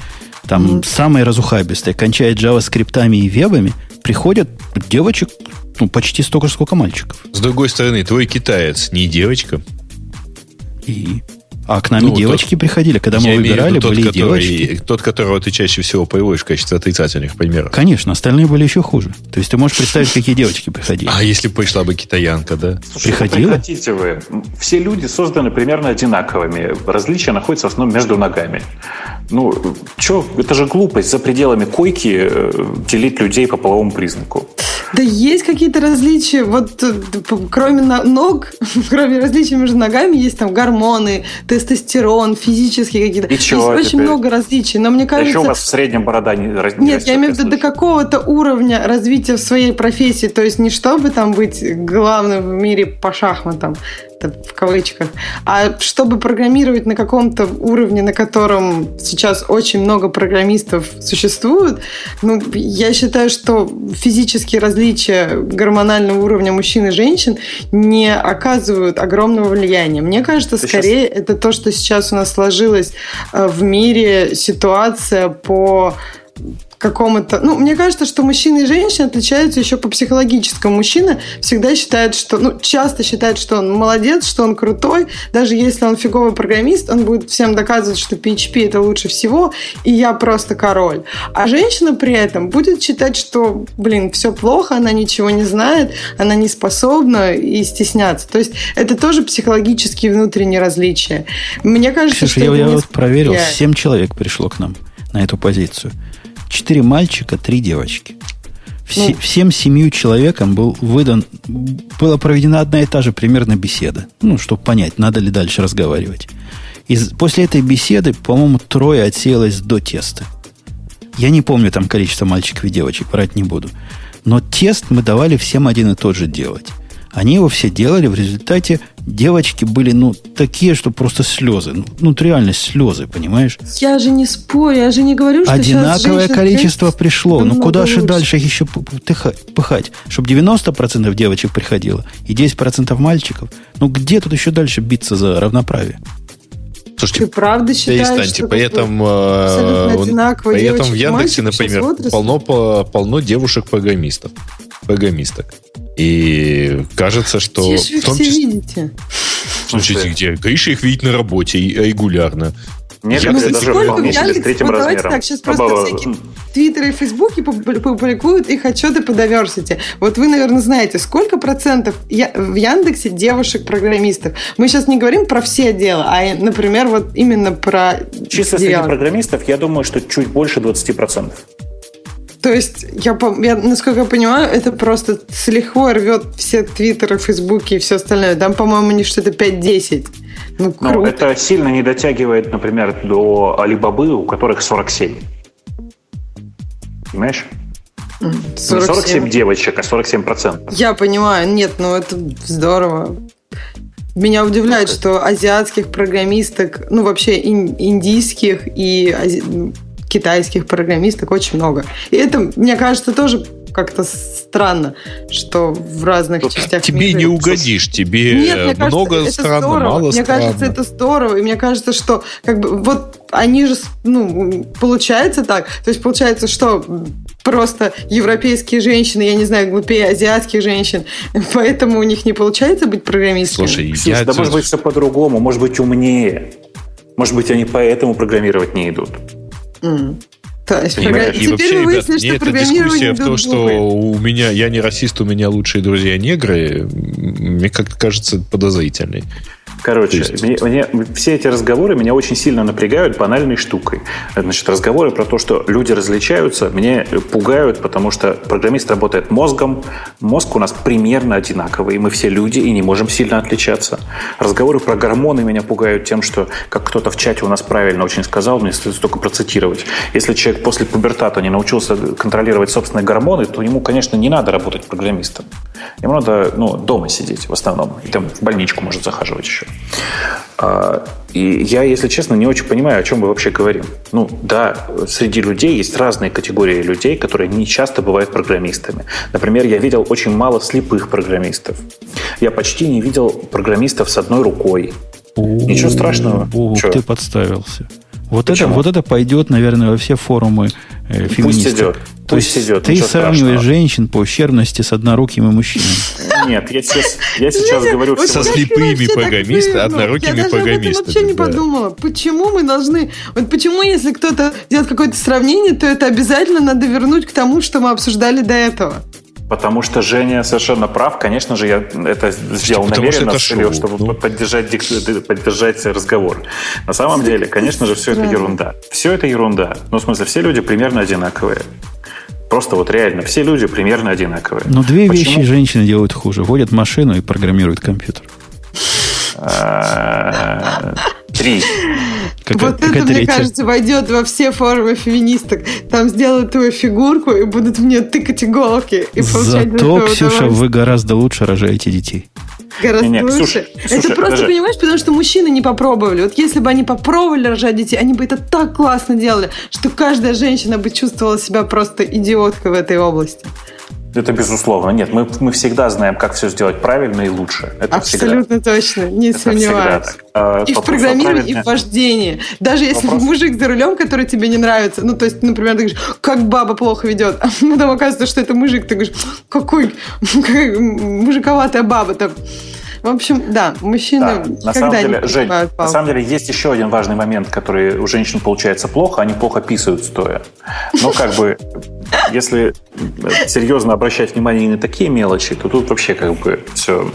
там mm. самые разухабистые, кончая Java скриптами и вебами, приходят девочек ну, почти столько же, сколько мальчиков. С другой стороны, твой китаец не девочка. И а к нам ну, девочки тот, приходили, когда мы выбирали, виду, тот, были который, девочки. Тот, которого ты чаще всего появилась в качестве отрицательных примеров. Конечно, остальные были еще хуже. То есть ты можешь представить, какие девочки приходили. А если пришла бы китаянка, да? Слушай, Приходила? Прекратите вы. Все люди созданы примерно одинаковыми. Различия находятся в основном между ногами. Ну, что, это же глупость за пределами койки э, делить людей по половому признаку. Да есть какие-то различия. Вот э, кроме ног, кроме различий между ногами, есть там гормоны, тестостерон, физические какие-то. И чего есть очень много различий. Но мне кажется... А еще у вас в среднем борода не, не Нет, я имею в виду до какого-то уровня развития в своей профессии. То есть не чтобы там быть главным в мире по шахматам, в кавычках, а чтобы программировать на каком-то уровне, на котором сейчас очень много программистов существует, ну, я считаю, что физические различия гормонального уровня мужчин и женщин не оказывают огромного влияния. Мне кажется, Ты скорее сейчас... это то, что сейчас у нас сложилось э, в мире ситуация по какому-то... Ну, мне кажется, что мужчины и женщины отличаются еще по психологическому. Мужчина всегда считает, что... Ну, часто считает, что он молодец, что он крутой. Даже если он фиговый программист, он будет всем доказывать, что PHP это лучше всего, и я просто король. А женщина при этом будет считать, что, блин, все плохо, она ничего не знает, она не способна и стесняться. То есть это тоже психологические внутренние различия. Мне кажется, Ксюша, что... я, я вот проверил, семь человек пришло к нам на эту позицию. Четыре мальчика, три девочки. Все, ну, всем семью человекам был выдан, была проведена одна и та же примерно беседа. Ну, чтобы понять, надо ли дальше разговаривать. И после этой беседы, по-моему, трое отсеялось до теста. Я не помню там количество мальчиков и девочек, врать не буду. Но тест мы давали всем один и тот же делать. Они его все делали, в результате девочки были, ну, такие, что просто слезы. Ну, ну реально слезы, понимаешь? Я же не спорю, я же не говорю, что Одинаковое количество пришло. Ну, куда же дальше еще пыхать? Чтобы 90% девочек приходило и 10% мальчиков. Ну, где тут еще дальше биться за равноправие? Слушайте, Ты правда считаешь, перестаньте. что при этом, при этом в Яндексе, например, полно, полно девушек-программистов. Программисток. И кажется, что... Где же вы в том все числе... видите? Слушайте, где? Гриша их видит на работе регулярно. Нет, я, кстати, даже вполне себе с третьим вот размером. Так, сейчас просто Оба... всякие твиттеры и фейсбуки публикуют их отчеты по diversity. Вот вы, наверное, знаете, сколько процентов в Яндексе девушек-программистов. Мы сейчас не говорим про все отделы, а, например, вот именно про... Чисто среди программистов, я думаю, что чуть больше 20%. То есть, я, я, насколько я понимаю, это просто с лихвой рвет все твиттеры, фейсбуки и все остальное. Там, по-моему, не что-то 5-10. Ну, круто. Но это сильно не дотягивает, например, до Алибабы, у которых 47. Понимаешь? 47. Не 47 девочек, а 47 процентов. Я понимаю. Нет, ну это здорово. Меня удивляет, что азиатских программисток, ну вообще индийских и ази китайских программисток очень много. И это, мне кажется, тоже как-то странно, что в разных Тут частях тебе мира... не угодишь, тебе Нет, много кажется, странно, здорово. мало мне странно. Мне кажется, это здорово, и мне кажется, что как бы вот они же, ну, получается так, то есть получается, что просто европейские женщины, я не знаю, глупее азиатских женщин, поэтому у них не получается быть программистами. Слушай, я... да может быть все по-другому, может быть умнее. Может быть, они поэтому программировать не идут. Mm. То есть, и, и вообще, ребят, мне эта дискуссия в том, что у меня, я не расист, у меня лучшие друзья негры, мне как кажется подозрительной. Короче, мне, мне, все эти разговоры меня очень сильно напрягают банальной штукой. Значит, разговоры про то, что люди различаются, мне пугают, потому что программист работает мозгом, мозг у нас примерно одинаковый, мы все люди и не можем сильно отличаться. Разговоры про гормоны меня пугают тем, что, как кто-то в чате у нас правильно очень сказал, мне стоит только процитировать. Если человек после пубертата не научился контролировать собственные гормоны, то ему, конечно, не надо работать программистом. Ему надо ну, дома сидеть в основном. И там в больничку может захаживать еще. А, и я, если честно, не очень понимаю, о чем мы вообще говорим. Ну, да, среди людей есть разные категории людей, которые не часто бывают программистами. Например, я видел очень мало слепых программистов. Я почти не видел программистов с одной рукой. Ничего страшного. Ух, ты подставился. Вот это, вот это пойдет, наверное, во все форумы э, феминистов. Пусть идет. То Пусть есть идет, ты сравниваешь страшного. женщин по ущербности с однорукими мужчинами. Нет, я сейчас, я сейчас говорю со слепыми программистами, однорукими программистами. Я вообще не подумала, почему мы должны... Вот почему, если кто-то делает какое-то сравнение, то это обязательно надо вернуть к тому, что мы обсуждали до этого. Потому что Женя совершенно прав. Конечно же, я это сделал Потому намеренно, что это чтобы ну. поддержать, поддержать разговор. На самом деле, конечно же, все это ерунда. Все это ерунда. Ну, в смысле, все люди примерно одинаковые. Просто вот реально, все люди примерно одинаковые. Но две Почему? вещи женщины делают хуже. Водят машину и программируют компьютер. А, три. Как, вот как это, мне кажется, войдет во все форумы феминисток. Там сделают твою фигурку и будут в нее тыкать иголки. И Зато, Ксюша, вы гораздо лучше рожаете детей. Гораздо не, не, лучше. Ксюша, это Ксюша, просто, даже... понимаешь, потому что мужчины не попробовали. Вот если бы они попробовали рожать детей, они бы это так классно делали, что каждая женщина бы чувствовала себя просто идиоткой в этой области. Это безусловно. Нет, мы, мы всегда знаем, как все сделать правильно и лучше. Это Абсолютно всегда. точно, не это сомневаюсь. А, и в программировании, и в вождении. Даже если Вопрос... мужик за рулем, который тебе не нравится, ну, то есть, например, ты говоришь, как баба плохо ведет, а потом оказывается, что это мужик, ты говоришь, какой мужиковатая баба там. В общем, да, мужчины да, на самом деле, Жень, на самом деле есть еще один важный момент, который у женщин получается плохо, они плохо писают стоя. Но как бы, если серьезно обращать внимание и на такие мелочи, то тут вообще как бы все...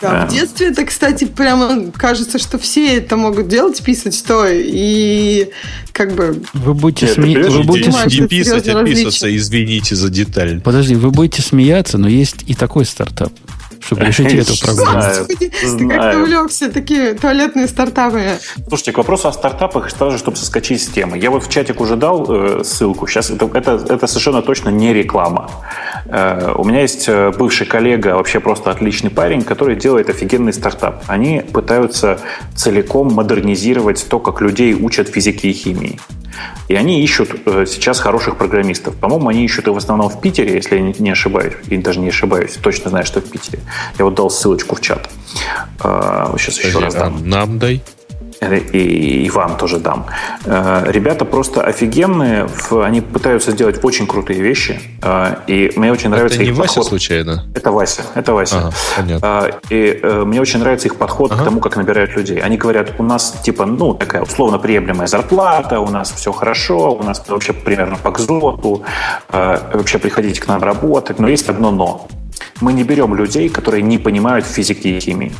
Да, в детстве это, кстати, прямо кажется, что все это могут делать, писать стоя, и как бы... Вы будете, Нет, сме... вы будете... Не писать, а писаться, извините за деталь. Подожди, вы будете смеяться, но есть и такой стартап чтобы решить эту проблему. Ты как-то увлекся, такие туалетные стартапы. Слушайте, к вопросу о стартапах, сразу, чтобы соскочить с темы. Я вот в чатик уже дал э, ссылку. Сейчас это, совершенно точно не реклама. Э, у меня есть э, бывший коллега, вообще просто отличный парень, который делает офигенный стартап. Они пытаются целиком модернизировать то, как людей учат физике и химии. И они ищут э, сейчас хороших программистов. По-моему, они ищут и в основном в Питере, если я не ошибаюсь. И даже не ошибаюсь, точно знаю, что в Питере. Я вот дал ссылочку в чат. Сейчас еще раз дам. Нам дай и, и вам тоже дам. Э, ребята просто офигенные, они пытаются сделать очень крутые вещи, э, и мне очень нравится это их не подход. Вася случайно? Это Вася, это Вася. Ага, понятно. Э, и мне очень нравится их подход ага. к тому, как набирают людей. Они говорят, у нас типа, ну, такая условно приемлемая зарплата, у нас все хорошо, у нас вообще примерно по кзоту, вообще приходите к нам работать, но есть одно но. Мы не берем людей, которые не понимают физики и химии.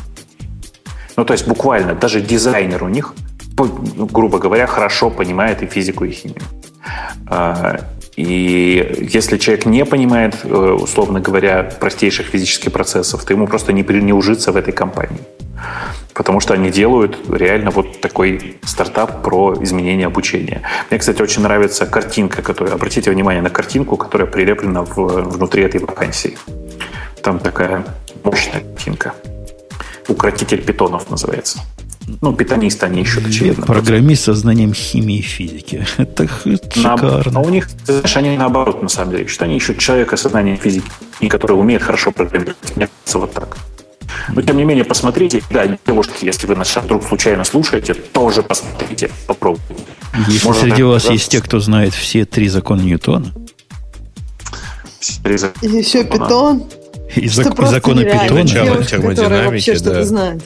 Ну, то есть буквально даже дизайнер у них, грубо говоря, хорошо понимает и физику, и химию. А, и если человек не понимает, э, условно говоря, простейших физических процессов, то ему просто не, не ужиться в этой компании. Потому что они делают реально вот такой стартап про изменение обучения. Мне, кстати, очень нравится картинка, которая... Обратите внимание на картинку, которая прилеплена в, внутри этой вакансии. Там такая мощная картинка. Укротитель питонов называется. Ну, питонисты они ищут, очевидно. Программист со знанием химии и физики. Это, это шикарно. А у них, знаешь, они наоборот, на самом деле, что они ищут человека со знанием физики, который умеет хорошо программировать. Мне кажется, вот так. Но, тем не менее, посмотрите. Да, девушки, если вы нас вдруг случайно слушаете, тоже посмотрите, попробуйте. Если Может, среди вас есть те, кто знает все три закона Ньютона. И еще питон. И, зак, и законы Питона. термодинамики, да.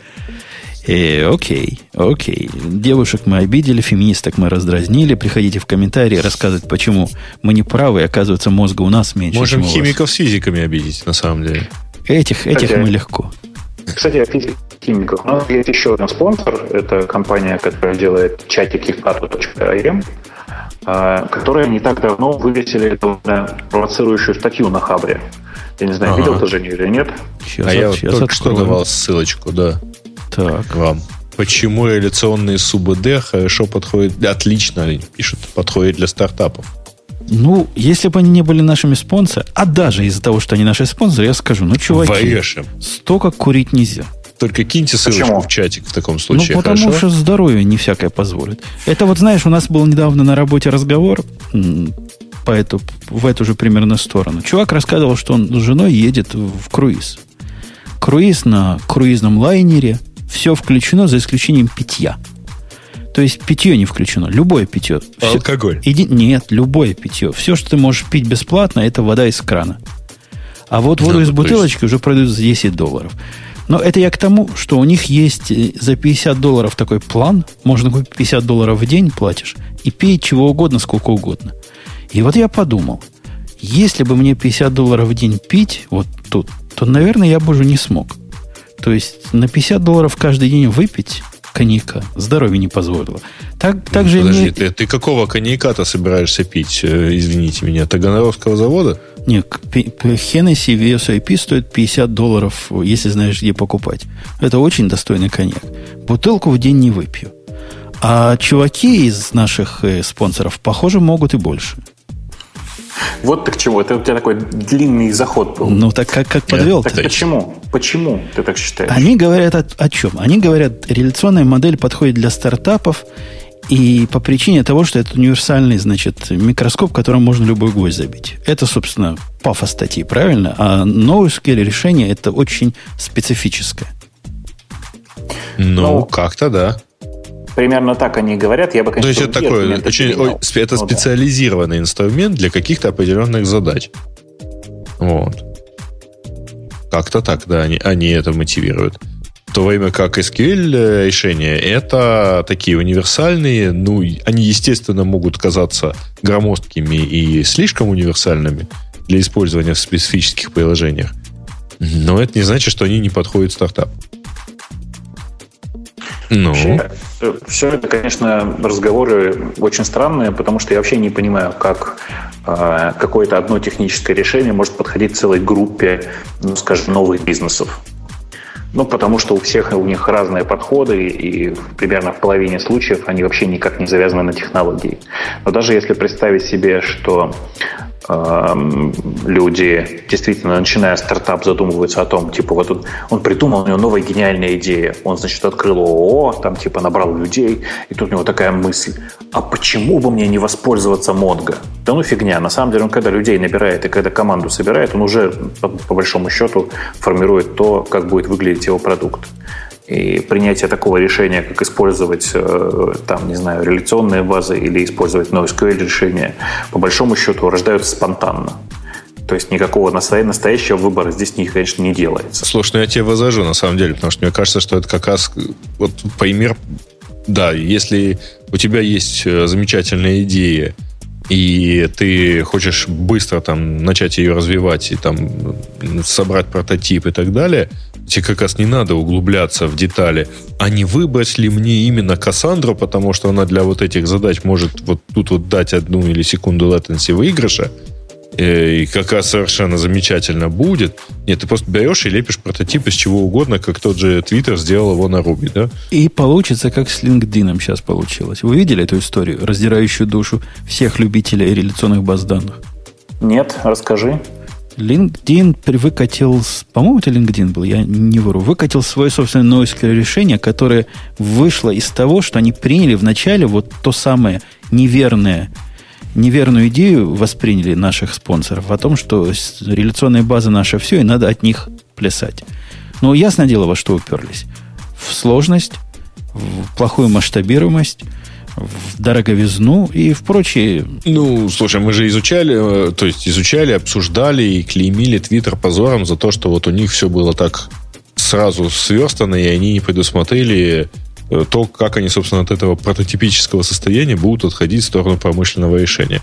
Э, окей, окей. Девушек мы обидели, феминисток мы раздразнили. Приходите в комментарии рассказывать, почему мы не правы, и оказывается, мозга у нас меньше, Можем химиков с физиками обидеть, на самом деле. Этих, этих Кстати, мы легко. Кстати, о химиков. У нас есть еще один спонсор. Это компания, которая делает чатик hipkato.im, а, которая не так давно вывесили провоцирующую статью на Хабре. Я не знаю, ага. видел ты, Женя, или нет? Сейчас, а я сейчас только открою. что давал ссылочку, да. Так. Вам. Почему реляционные СУБД хорошо подходят, отлично пишут, подходят для стартапов? Ну, если бы они не были нашими спонсорами, а даже из-за того, что они наши спонсоры, я скажу, ну, чуваки, Варешим. столько курить нельзя. Только киньте ссылочку Почему? в чатик в таком случае. Ну, потому хорошо? что здоровье не всякое позволит. Это вот, знаешь, у нас был недавно на работе разговор по эту, в эту же примерно сторону. Чувак рассказывал, что он с женой едет в круиз. Круиз на круизном лайнере, все включено за исключением питья. То есть питье не включено. Любое питье. А все, алкоголь? Иди, нет, любое питье. Все, что ты можешь пить бесплатно, это вода из крана. А вот воду да, из бутылочки есть... уже продают за 10 долларов. Но это я к тому, что у них есть э, за 50 долларов такой план. Можно купить 50 долларов в день, платишь, и пей чего угодно, сколько угодно. И вот я подумал, если бы мне 50 долларов в день пить вот тут, то, наверное, я бы уже не смог. То есть на 50 долларов каждый день выпить коньяка здоровье не позволило. Так, так ну, же подожди, мне... ты, ты какого коньяка-то собираешься пить, э, извините меня, Таганровского завода? Нет, Хеннесси VSIP стоит 50 долларов, если знаешь, где покупать. Это очень достойный коньяк. Бутылку в день не выпью. А чуваки из наших э, спонсоров, похоже, могут и больше. Вот ты к чему. Это у тебя такой длинный заход был. Ну, так как, как подвел Так почему? Почему ты так считаешь? Они говорят о, о чем? Они говорят, реляционная модель подходит для стартапов и по причине того, что это универсальный, значит, микроскоп, которым можно любой гвоздь забить. Это, собственно, пафос статьи, правильно? А NoSQL решение это очень специфическое. Ну, ну как-то да. Примерно так они говорят. Я бы, конечно, То есть это такой очень, это ну, специализированный да. инструмент для каких-то определенных задач. Вот. Как-то так, да, они, они это мотивируют. В то время как SQL э, решения это такие универсальные, ну, они, естественно, могут казаться громоздкими и слишком универсальными для использования в специфических приложениях. Но это не значит, что они не подходят стартапу. Ну. Вообще, все это, конечно, разговоры очень странные, потому что я вообще не понимаю, как э, какое-то одно техническое решение может подходить целой группе, ну, скажем, новых бизнесов. Ну, потому что у всех у них разные подходы, и примерно в половине случаев они вообще никак не завязаны на технологии. Но даже если представить себе, что люди действительно, начиная стартап, задумываются о том, типа, вот он, он придумал, у него новая гениальная идея. Он, значит, открыл ООО, там, типа, набрал людей, и тут у него такая мысль, а почему бы мне не воспользоваться Монго? Да ну фигня. На самом деле, он когда людей набирает и когда команду собирает, он уже, по, по большому счету, формирует то, как будет выглядеть его продукт. И принятие такого решения, как использовать, э, там, не знаю, реляционные базы или использовать NoSQL решения, по большому счету рождаются спонтанно. То есть никакого настоящего выбора здесь, конечно, не делается. Слушай, ну я тебе возражу, на самом деле, потому что мне кажется, что это как раз вот пример, да, если у тебя есть э, замечательная идея, и ты хочешь быстро там начать ее развивать и там собрать прототип и так далее, тебе как раз не надо углубляться в детали. А не выбрать ли мне именно Кассандру, потому что она для вот этих задач может вот тут вот дать одну или секунду latency выигрыша, и как раз совершенно замечательно будет. Нет, ты просто берешь и лепишь прототип из чего угодно, как тот же Twitter сделал его на Ruby, да? И получится, как с LinkedIn сейчас получилось. Вы видели эту историю, раздирающую душу всех любителей реляционных баз данных? Нет, расскажи. LinkedIn выкатил, по-моему, это LinkedIn был, я не вру, выкатил свое собственное NoSQL решение, которое вышло из того, что они приняли вначале вот то самое неверное, неверную идею восприняли наших спонсоров о том, что реляционная база наша все, и надо от них плясать. Но ясное дело, во что уперлись. В сложность, в плохую масштабируемость – в дороговизну и в прочие... Ну, слушай, мы же изучали, э, то есть изучали, обсуждали и клеймили Твиттер позором за то, что вот у них все было так сразу сверстано, и они не предусмотрели то, как они, собственно, от этого прототипического состояния будут отходить в сторону промышленного решения.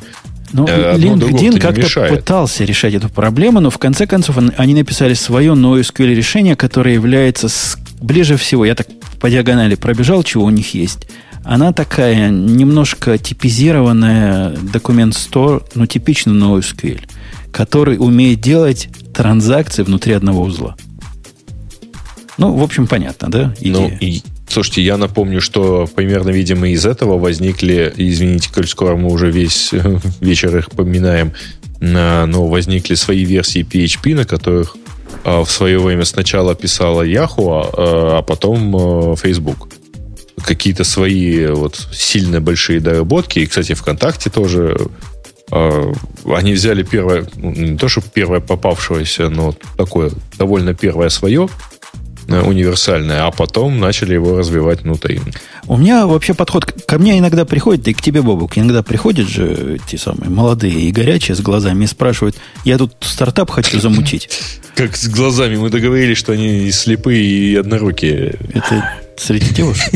Ну, LinkedIn как-то пытался решать эту проблему, но в конце концов они написали свое NoSQL решение, которое является с, ближе всего, я так по диагонали пробежал, чего у них есть, она такая немножко типизированная документ Store, ну, типично NoSQL, который умеет делать транзакции внутри одного узла. Ну, в общем, понятно, да? Идея. Ну, и, слушайте, я напомню, что примерно, видимо, из этого возникли, извините, коль скоро мы уже весь вечер их поминаем, но возникли свои версии PHP, на которых а, в свое время сначала писала Yahoo, а, а потом Facebook какие-то свои вот сильно большие доработки. И, кстати, ВКонтакте тоже э, они взяли первое, ну, не то, что первое попавшееся, но такое довольно первое свое, э, универсальное, а потом начали его развивать внутри. У меня вообще подход ко мне иногда приходит, и к тебе, Бобук, иногда приходят же те самые молодые и горячие с глазами и спрашивают, я тут стартап хочу замутить. Как с глазами? Мы договорились, что они слепые и однорукие. Это среди девушек.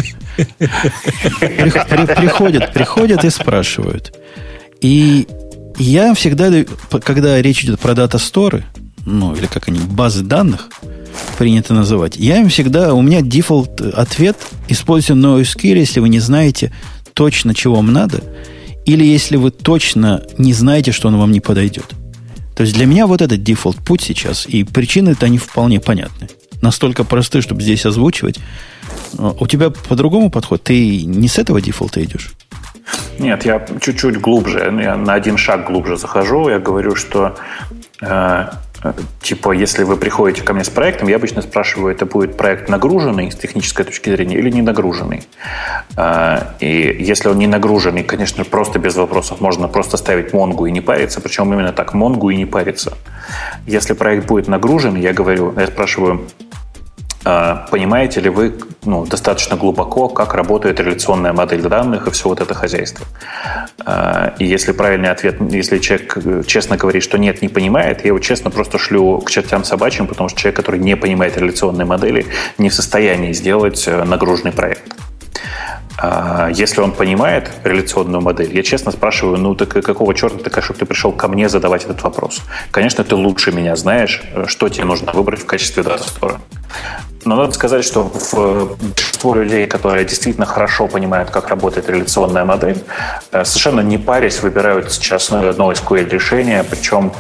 Приходят, приходят и спрашивают. И я всегда, когда речь идет про дата-сторы, ну, или как они, базы данных, принято называть, я им всегда, у меня дефолт ответ, используйте NoSQL, если вы не знаете точно, чего вам надо, или если вы точно не знаете, что он вам не подойдет. То есть для меня вот этот дефолт путь сейчас, и причины-то они вполне понятны. Настолько просты, чтобы здесь озвучивать. У тебя по-другому подход? Ты не с этого дефолта идешь? Нет, я чуть-чуть глубже, я на один шаг глубже захожу. Я говорю, что э, типа, если вы приходите ко мне с проектом, я обычно спрашиваю, это будет проект нагруженный с технической точки зрения или не нагруженный. Э, и если он не нагруженный, конечно, просто без вопросов можно просто ставить Монгу и не париться, причем именно так, Монгу и не париться. Если проект будет нагружен, я говорю, я спрашиваю, а, понимаете ли вы ну, достаточно глубоко, как работает реляционная модель данных и все вот это хозяйство? А, и если правильный ответ, если человек э, честно говорит, что нет, не понимает, я его честно просто шлю к чертям собачьим, потому что человек, который не понимает реляционные модели, не в состоянии сделать э, нагруженный проект. А, если он понимает реляционную модель, я честно спрашиваю, ну так какого черта ты, чтобы ты пришел ко мне задавать этот вопрос? Конечно, ты лучше меня знаешь, э, что тебе нужно выбрать в качестве дата-стора. Но надо сказать, что в большинство людей, которые действительно хорошо понимают, как работает реляционная модель, э, совершенно не парясь выбирают сейчас одно SQL решение, причем,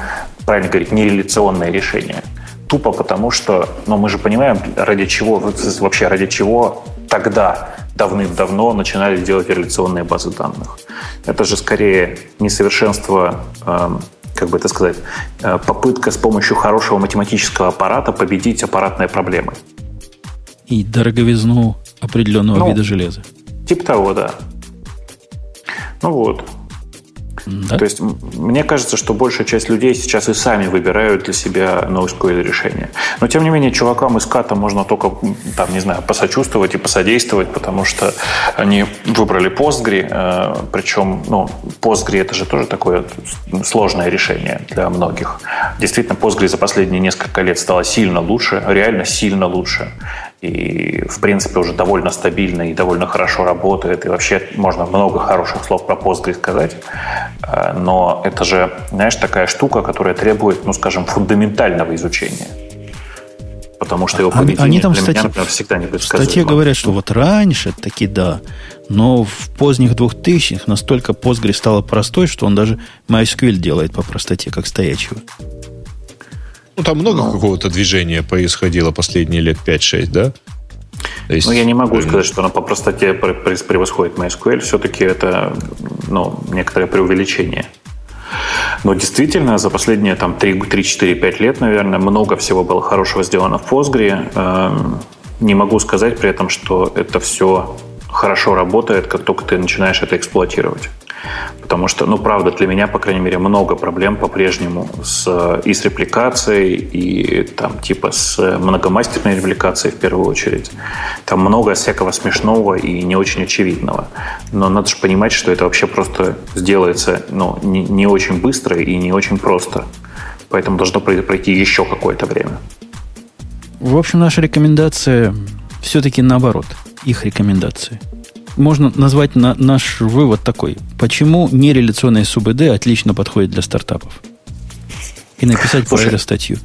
правильно говорить, не реляционное решение. тупо потому, что, ну, мы же понимаем, ради чего, вообще ради чего тогда давным-давно начинали делать реляционные базы данных. Это же скорее несовершенство, э, как бы это сказать, э, попытка с помощью хорошего математического аппарата победить аппаратные проблемы. И дороговизну определенного ну, вида железа. Типа того, да. Ну вот. Да? То есть мне кажется, что большая часть людей сейчас и сами выбирают для себя NoSQL решение. Но тем не менее, чувакам из ката можно только, там, не знаю, посочувствовать и посодействовать, потому что они выбрали Postgre, э, причем, ну, Postgre это же тоже такое сложное решение для многих. Действительно, Postgre за последние несколько лет стало сильно лучше, реально сильно лучше и, в принципе, уже довольно стабильно и довольно хорошо работает, и вообще можно много хороших слов про Postgre сказать, э, но это же, знаешь, такая штука, которая требует, ну, скажем, фундаментального изучения. Потому что его поведение они, там для статьи, меня, например, всегда не В статье говорят, что вот раньше таки да, но в поздних 2000-х настолько Postgre стало простой, что он даже MySQL делает по простоте, как стоячего. Ну, там много ну, какого-то движения происходило последние лет 5-6, да? есть, ну, я не могу сказать, что она по простоте превосходит MySQL. Все-таки это ну, некоторое преувеличение. Но действительно, за последние там, 3-4-5 лет, наверное, много всего было хорошего сделано в Postgre. Эм, не могу сказать при этом, что это все хорошо работает, как только ты начинаешь это эксплуатировать. Потому что, ну, правда, для меня, по крайней мере, много проблем по-прежнему с, и с репликацией, и там типа с многомастерной репликацией в первую очередь. Там много всякого смешного и не очень очевидного. Но надо же понимать, что это вообще просто сделается ну, не, не очень быстро и не очень просто. Поэтому должно пройти еще какое-то время. В общем, наша рекомендация все-таки наоборот. Их рекомендации можно назвать на, наш вывод такой. Почему нереляционные СУБД отлично подходят для стартапов? И написать Слушай, про это статью.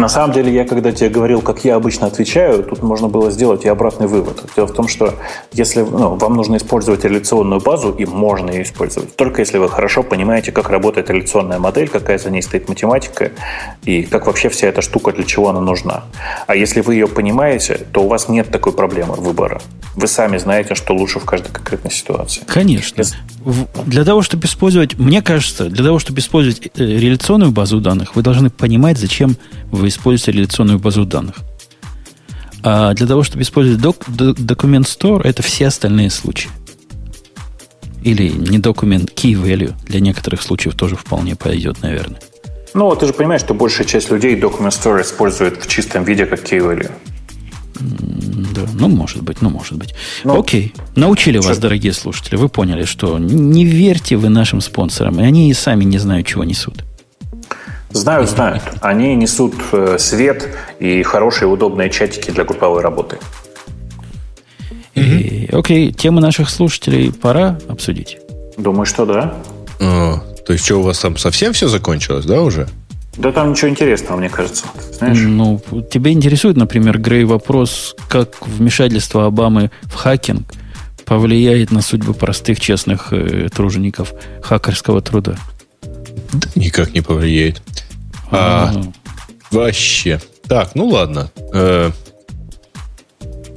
На самом деле, я когда тебе говорил, как я обычно отвечаю, тут можно было сделать и обратный вывод. Дело в том, что если ну, вам нужно использовать реляционную базу, и можно ее использовать, только если вы хорошо понимаете, как работает реляционная модель, какая за ней стоит математика, и как вообще вся эта штука, для чего она нужна. А если вы ее понимаете, то у вас нет такой проблемы выбора. Вы сами знаете, что лучше в каждой конкретной ситуации. Конечно. Если... Для того, чтобы использовать, мне кажется, для того, чтобы использовать э, реляционную базу данных, вы должны понимать, зачем вы используете реляционную базу данных. А для того, чтобы использовать док, документ store, это все остальные случаи. Или не документ key value для некоторых случаев тоже вполне пойдет, наверное. Ну, ты же понимаешь, что большая часть людей документ store использует в чистом виде как key value. Да, ну, может быть, ну, может быть. Ну, Окей. Научили вас, дорогие слушатели. Вы поняли, что не верьте вы нашим спонсорам. И они и сами не знают, чего несут. Знают, знают. Они несут э, свет и хорошие, удобные чатики для групповой работы. И, окей, темы наших слушателей пора обсудить. Думаю, что да. А, то есть, что у вас там совсем все закончилось, да, уже? Да там ничего интересного, мне кажется. Знаешь? Ну, тебя интересует, например, Грей, вопрос, как вмешательство Обамы в хакинг повлияет на судьбы простых, честных э, тружеников хакерского труда? Да никак не повлияет. А, а, вообще. Так, ну ладно. Э,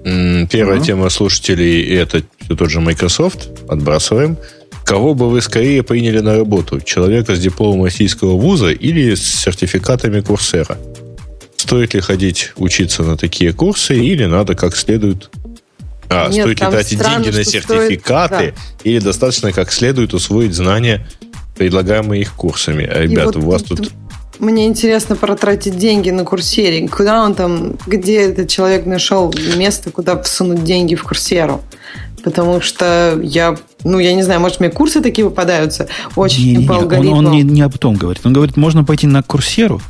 первая а тема слушателей это все тот же Microsoft. Отбрасываем. Кого бы вы скорее приняли на работу? Человека с дипломом российского вуза или с сертификатами Курсера? Стоит ли ходить учиться на такие курсы или надо как следует а, Нет, стоит ли тратить деньги на сертификаты стоит, да. или достаточно как следует усвоить знания, предлагаемые их курсами? А, ребята, вот у вас тут... Мне интересно протратить деньги на курсере. Куда он там, где этот человек нашел место, куда всунуть деньги в курсеру? Потому что я, ну, я не знаю, может, мне курсы такие выпадаются очень не, по не, алгоритмам. Он, он не, не об том говорит. Он говорит, можно пойти на курсеру,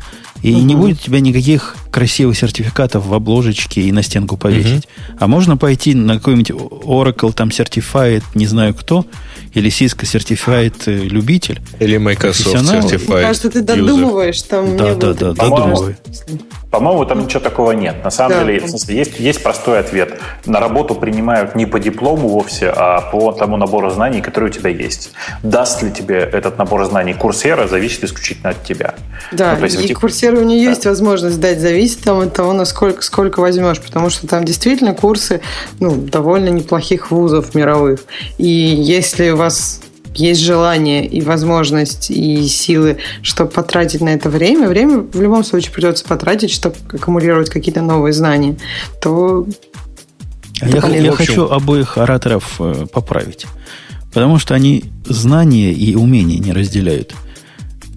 и угу. не будет у тебя никаких красивых сертификатов в обложечке и на стенку повесить. Угу. А можно пойти на какой-нибудь Oracle, там, Certified, не знаю кто, или Cisco Certified э, любитель. Или Microsoft Certified Мне кажется, ты додумываешь. Там да, да, да, додумывай. По-моему, там ничего такого нет. На самом да. деле, в смысле, есть, есть простой ответ. На работу принимают не по диплому вовсе, а по тому набору знаний, который у тебя есть. Даст ли тебе этот набор знаний курсера, зависит исключительно от тебя. Да, ну, есть, и этих... курсера у нее да. есть возможность дать зависит там от того, насколько сколько возьмешь, потому что там действительно курсы ну, довольно неплохих вузов мировых. И если вас есть желание и возможность и силы, чтобы потратить на это время, время в любом случае придется потратить, чтобы аккумулировать какие-то новые знания, то я, я хочу обоих ораторов э, поправить. Потому что они знания и умения не разделяют.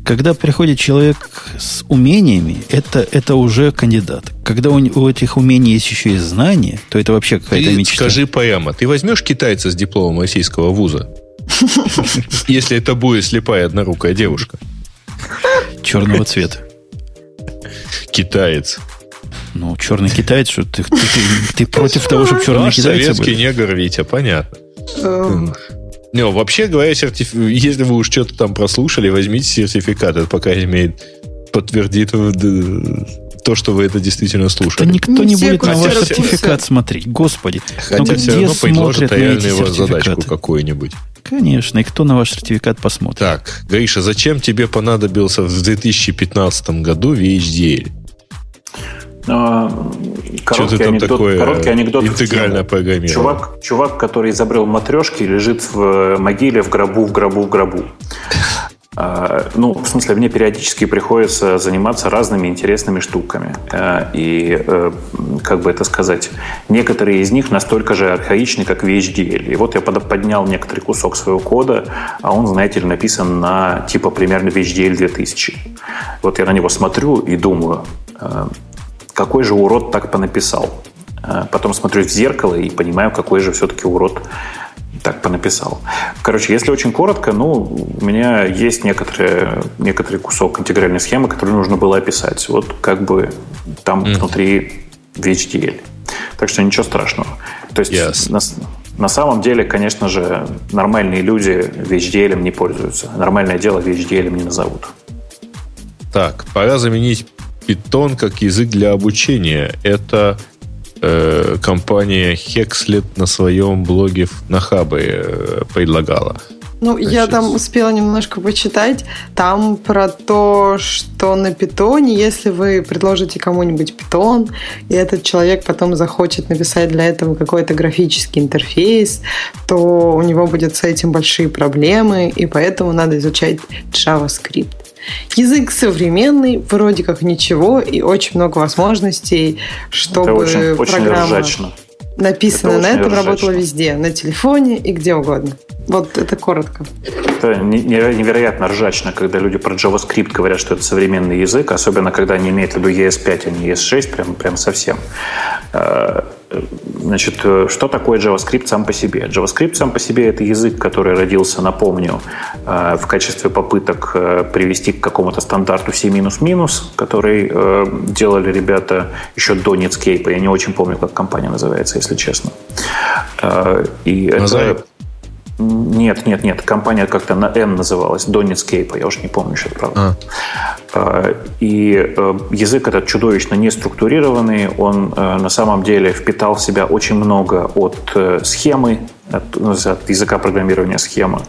Когда приходит человек с умениями, это, это уже кандидат. Когда у, у этих умений есть еще и знания, то это вообще какая-то ты мечта. Скажи прямо, ты возьмешь китайца с дипломом российского вуза? Если это будет слепая однорукая девушка. Черного цвета. Китаец. Ну, черный китаец, что ты, ты, ты, ты против того, чтобы черный китаец советский был? негр, Витя, понятно. Не, вообще говоря, сертиф... если вы уж что-то там прослушали, возьмите сертификат. Это пока имеет подтвердит то, что вы это действительно слушали. Да никто не, не будет на ваш сертификат смотреть. Господи. Хотя ну, все равно предложат реальную задачку какую-нибудь. Конечно, и кто на ваш сертификат посмотрит? Так, Гриша, зачем тебе понадобился в 2015 году VHDL? А, короткий анекдот, такое короткий анекдот интегральное программирование. Чувак, чувак, который изобрел матрешки, лежит в могиле, в гробу, в гробу, в гробу. А, ну, в смысле, мне периодически приходится заниматься разными интересными штуками. А, и, э, как бы это сказать, некоторые из них настолько же архаичны, как VHDL. И вот я поднял некоторый кусок своего кода, а он, знаете ли, написан на типа примерно VHDL 2000. Вот я на него смотрю и думаю, э, какой же урод так понаписал. Э, потом смотрю в зеркало и понимаю, какой же все-таки урод так понаписал. Короче, если очень коротко, ну, у меня есть некоторые, некоторый кусок интегральной схемы, который нужно было описать. Вот как бы там mm. внутри VHDL. Так что ничего страшного. То есть yes. на, на самом деле, конечно же, нормальные люди VHDL не пользуются. Нормальное дело VHDL не назовут. Так, пора заменить Python как язык для обучения. Это э, компания Hexlet на своем блоге на Хабе э, предлагала. Ну, Значит... я там успела немножко почитать. Там про то, что на питоне, если вы предложите кому-нибудь питон, и этот человек потом захочет написать для этого какой-то графический интерфейс, то у него будет с этим большие проблемы, и поэтому надо изучать JavaScript. Язык современный, вроде как ничего, и очень много возможностей, чтобы Это очень, программа очень написанная на этом работала везде, на телефоне и где угодно. Вот это коротко. Это невероятно ржачно, когда люди про JavaScript говорят, что это современный язык, особенно когда они имеют в виду ES5, а не ES6, прям, прям совсем. Э, значит, э, что такое JavaScript сам по себе? JavaScript сам по себе – это язык, который родился, напомню, э, в качестве попыток привести к какому-то стандарту C++, который делали ребята еще до Netscape. Я не очень помню, как компания называется, если честно. И это... Нет, нет, нет. Компания как-то на N называлась, до Netscape, я уж не помню сейчас, правда. А. а. И э, язык этот чудовищно не структурированный, он э, на самом деле впитал в себя очень много от э, схемы, от, от языка программирования схемы.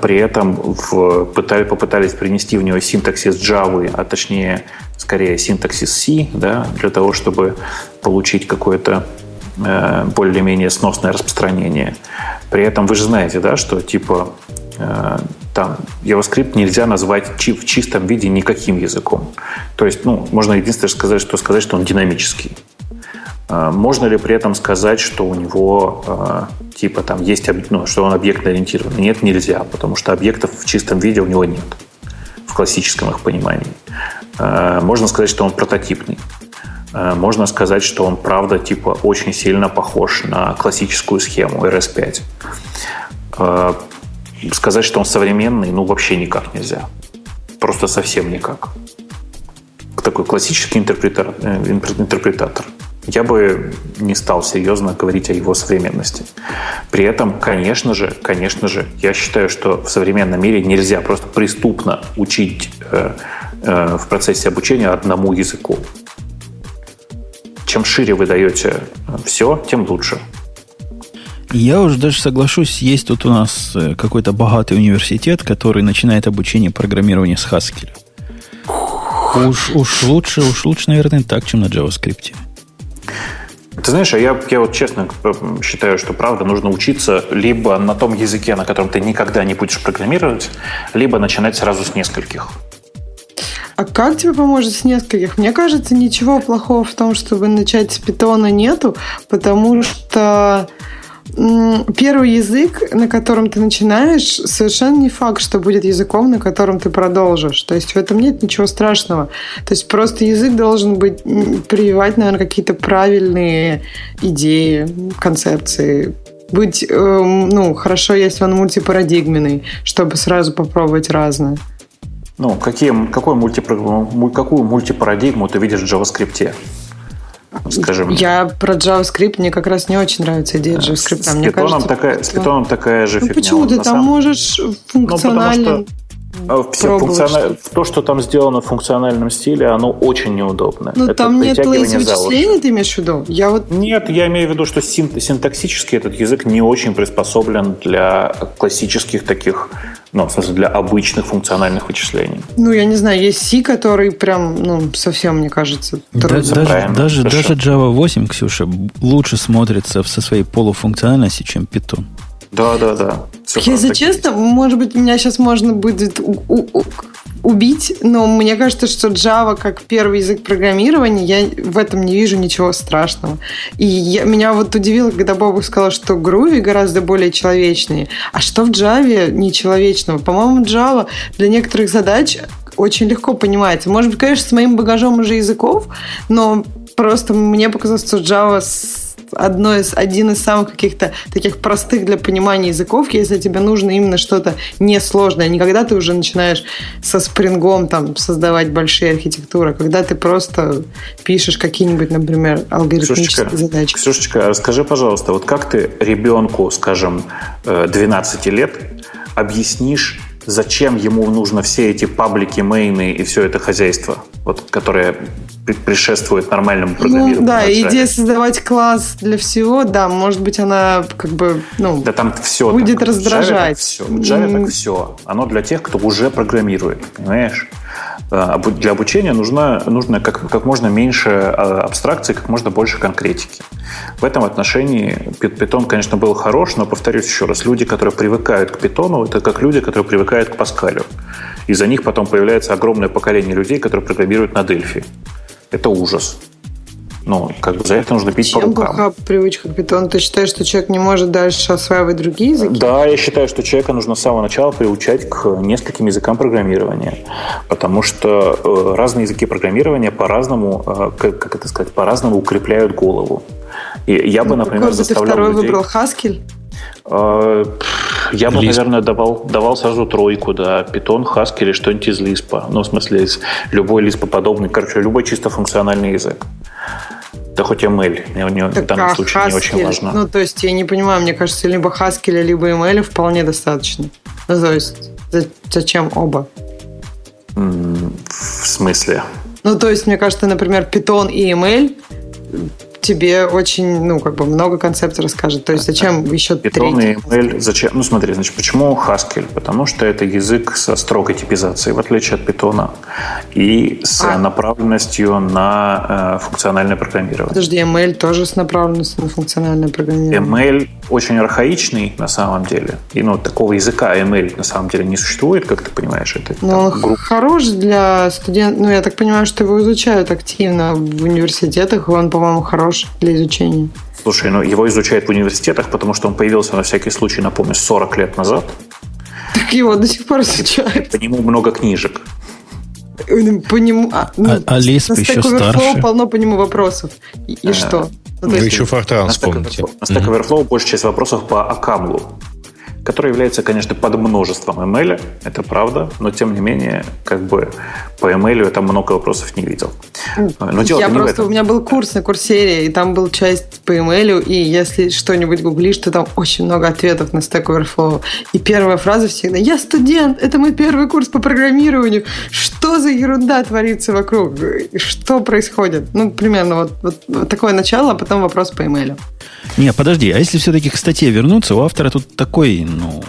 При этом в, пытали, попытались принести в него синтаксис Java, а точнее, скорее, синтаксис C, да, для того, чтобы получить какое-то более-менее сносное распространение. При этом вы же знаете, да, что типа э, там JavaScript нельзя назвать в чистом виде никаким языком. То есть, ну, можно единственное сказать, что сказать, что он динамический. Э, можно ли при этом сказать, что у него э, типа там есть, ну, что он объектно ориентированный? Нет, нельзя, потому что объектов в чистом виде у него нет в классическом их понимании. Э, можно сказать, что он прототипный. Э, можно сказать, что он, правда, типа очень сильно похож на классическую схему RS5. Э, сказать, что он современный, ну, вообще никак нельзя. Просто совсем никак. Такой классический интерпретатор. Э, интерпретатор. Я бы не стал серьезно говорить о его современности. При этом, конечно же, конечно же, я считаю, что в современном мире нельзя просто преступно учить в процессе обучения одному языку чем шире вы даете все, тем лучше. Я уже даже соглашусь, есть тут у нас э, какой-то богатый университет, который начинает обучение программированию с Haskell. Уж, уж лучше, уж лучше, наверное, так, чем на JavaScript. Ты знаешь, а я, я вот честно считаю, что правда нужно учиться либо на том языке, на котором ты никогда не будешь программировать, либо начинать сразу с нескольких. А как тебе поможет с нескольких? Мне кажется, ничего плохого в том, чтобы начать с питона нету, потому что первый язык, на котором ты начинаешь, совершенно не факт, что будет языком, на котором ты продолжишь. То есть в этом нет ничего страшного. То есть просто язык должен быть прививать, наверное, какие-то правильные идеи, концепции. Быть, э, ну, хорошо, если он мультипарадигменный, чтобы сразу попробовать разное. Ну, какие, какой мульти, какую мультипарадигму ты видишь в JavaScript? скажем. Я про JavaScript, мне как раз не очень нравится идея JavaScript. С, мне кажется, такая, с Python такая же ну, фигня. Почему ты там самом... можешь функционально ну, а, все функциональ... То, что там сделано в функциональном стиле, оно очень неудобно. Ну, там нет лейзи вычислений, ты имеешь в виду? Я вот... Нет, я имею в виду, что синтаксически этот язык не очень приспособлен для классических таких ну, в смысле, для обычных функциональных вычислений. Ну, я не знаю, есть C, который прям, ну, совсем, мне кажется, да, даже, даже, даже Java 8, Ксюша, лучше смотрится со своей полуфункциональностью, чем Python. Да, да, да. Если честно, может быть, меня сейчас можно будет убить, но мне кажется, что Java как первый язык программирования, я в этом не вижу ничего страшного. И я, меня вот удивило, когда Бобук сказал, что Groovy гораздо более человечные. А что в Java нечеловечного? По-моему, Java для некоторых задач очень легко понимается. Может быть, конечно, с моим багажом уже языков, но просто мне показалось, что Java одно из, один из самых каких-то таких простых для понимания языков, если тебе нужно именно что-то несложное. Не когда ты уже начинаешь со спрингом там создавать большие архитектуры, когда ты просто пишешь какие-нибудь, например, алгоритмические Ксюшечка, задачи. Ксюшечка, расскажи, пожалуйста, вот как ты ребенку, скажем, 12 э, лет объяснишь, зачем ему нужно все эти паблики, мейны и все это хозяйство, вот, которое предшествует нормальному программированию. Ну, да, идея создавать класс для всего, да, может быть, она как бы, ну, да там все будет так. раздражать. В Java так все. В Java так все. Оно для тех, кто уже программирует, понимаешь? А, для обучения нужно, нужно как, как можно меньше а, абстракций, как можно больше конкретики. В этом отношении Python, конечно, был хорош, но, повторюсь еще раз, люди, которые привыкают к Python, это как люди, которые привыкают к Паскалю. Из-за них потом появляется огромное поколение людей, которые программируют на Дельфи это ужас. Ну, как бы за это нужно пить Чем по рукам. плоха привычка к питону? Ты считаешь, что человек не может дальше осваивать другие языки? Да, я считаю, что человека нужно с самого начала приучать к нескольким языкам программирования. Потому что э, разные языки программирования по-разному, э, как, это сказать, по-разному укрепляют голову. И я бы, ну, например, Какой заставлял ты второй людей... выбрал Haskell? Э, я бы, Lisp. наверное, давал, давал сразу тройку, да, Python, Haskell или что-нибудь из Lisp. Ну, в смысле, из любой Lisp подобный, короче, любой чисто функциональный язык. Да хоть ML, мне, мне в данном а случае Haskell, не очень важно. Ну, то есть, я не понимаю, мне кажется, либо Haskell, либо ML вполне достаточно. Ну, то есть, зачем оба? В смысле? Ну, то есть, мне кажется, например, Python и ML тебе очень, ну, как бы много концепций расскажет. То есть зачем еще Python третий? и ML, зачем? Ну, смотри, значит, почему Haskell? Потому что это язык со строгой типизацией, в отличие от Python, и с а. направленностью на э, функциональное программирование. Подожди, ML тоже с направленностью на функциональное программирование? ML очень архаичный на самом деле. И, ну, такого языка ML на самом деле не существует, как ты понимаешь. Это, ну, групп... хорош для студентов. Ну, я так понимаю, что его изучают активно в университетах, и он, по-моему, хорош хорош для изучения. Слушай, ну его изучают в университетах, потому что он появился на всякий случай, напомню, 40 лет назад. Так его до сих пор изучают. По нему много книжек. По нему... А, ну, а, а Лисп еще старше. полно по нему вопросов. И, и а, что? Ну, Вы еще Фортран вспомните. На Stack Overflow большая часть вопросов по Акамлу который является, конечно, под множеством ML, это правда, но тем не менее, как бы по ML я там много вопросов не видел. Но дело я не просто, у меня был курс на курсере, и там был часть по ML, и если что-нибудь гуглишь, то там очень много ответов на Stack Overflow. И первая фраза всегда «Я студент, это мой первый курс по программированию». Что за ерунда творится вокруг? Что происходит? Ну, примерно вот, вот, вот такое начало, а потом вопрос по ML. Не, подожди, а если все-таки к статье вернуться, у автора тут такой, ну,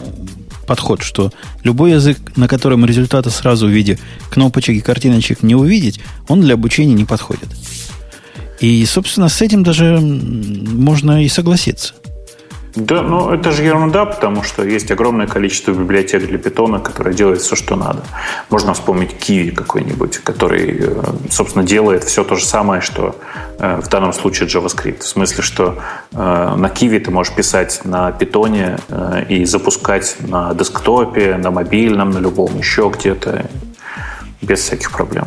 подход, что любой язык, на котором результаты сразу в виде кнопочек и картиночек не увидеть, он для обучения не подходит. И, собственно, с этим даже можно и согласиться. Да, ну это же ерунда, потому что есть огромное количество библиотек для питона, которые делают все, что надо. Можно вспомнить Kiwi какой-нибудь, который, э, собственно, делает все то же самое, что э, в данном случае JavaScript. В смысле, что э, на Kiwi ты можешь писать на питоне и запускать на десктопе, на мобильном, на любом, еще где-то, без всяких проблем.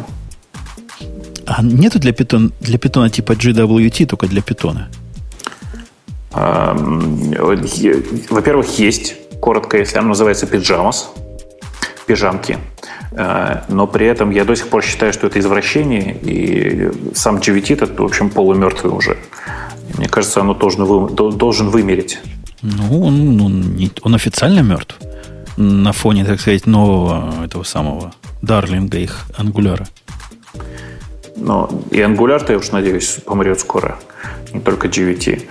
А нету для питона, для питона типа GWT, только для питона? Во-первых, есть, коротко, если она называется пиджамас, пижамки. Э, но при этом я до сих пор считаю, что это извращение, и сам GVT этот, в общем, полумертвый уже. Мне кажется, оно должен, вы, должен вымереть. Ну, он, он, он официально мертв. На фоне, так сказать, нового этого самого Дарлинга их ангуляра. Но и ангуляр-то, я уж надеюсь, помрет скоро не только GVT.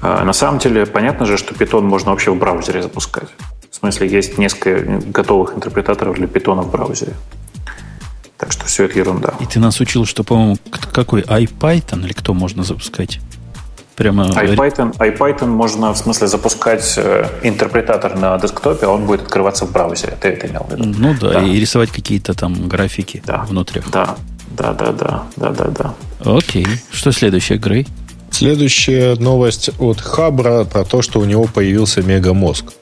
А, на самом деле, понятно же, что Python можно вообще в браузере запускать. В смысле, есть несколько готовых интерпретаторов для Python в браузере. Так что все это ерунда. И ты нас учил, что, по-моему, какой IPython или кто можно запускать? Прямо... IPython, IPython можно, в смысле, запускать э, интерпретатор на десктопе, а он будет открываться в браузере. Ты это имел в виду? Ну да, да. и рисовать какие-то там графики да. внутри. Да, да, да, да, да, да, да. Окей. Что следующее, Грей? Следующая новость от Хабра про то, что у него появился мегамозг.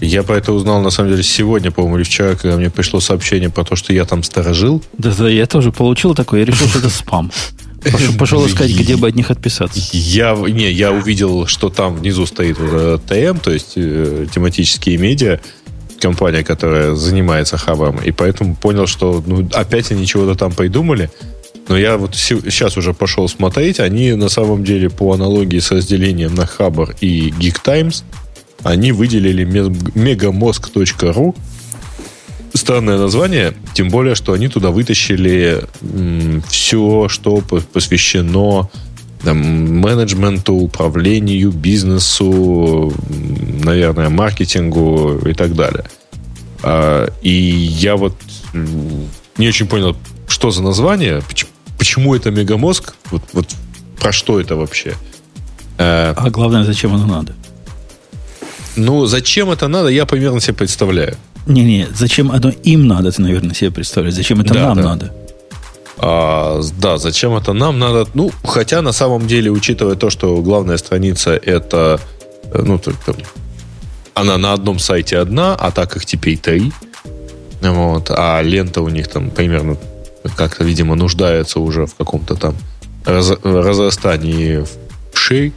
Я про это узнал, на самом деле, сегодня, по-моему, или вчера, когда мне пришло сообщение про то, что я там сторожил. Да-да, я тоже получил такое, я решил, что это спам. Пошел, пошел искать, где бы от них отписаться. Я, не, я увидел, что там внизу стоит ТМ, то есть э, тематические медиа, компания, которая занимается хабом, и поэтому понял, что ну, опять они чего-то там придумали. Но я вот сейчас уже пошел смотреть, они на самом деле по аналогии с разделением на Хабар и Geek Times, они выделили megamozg.ru. Странное название, тем более, что они туда вытащили все, что посвящено там, менеджменту, управлению, бизнесу, наверное, маркетингу и так далее. А, и я вот не очень понял, что за название, почему это мегамозг, вот, вот про что это вообще. Э, а главное, зачем оно надо? Ну, зачем это надо, я примерно себе представляю. Не-не, зачем оно им надо, ты, наверное, себе представляешь. Зачем это да, нам да. надо? А, да, зачем это нам надо? Ну, хотя на самом деле, учитывая то, что главная страница это, э, ну, только она на одном сайте одна, а так их теперь три. Вот, а лента у них там примерно как-то, видимо, нуждается уже в каком-то там раз, разрастании шей,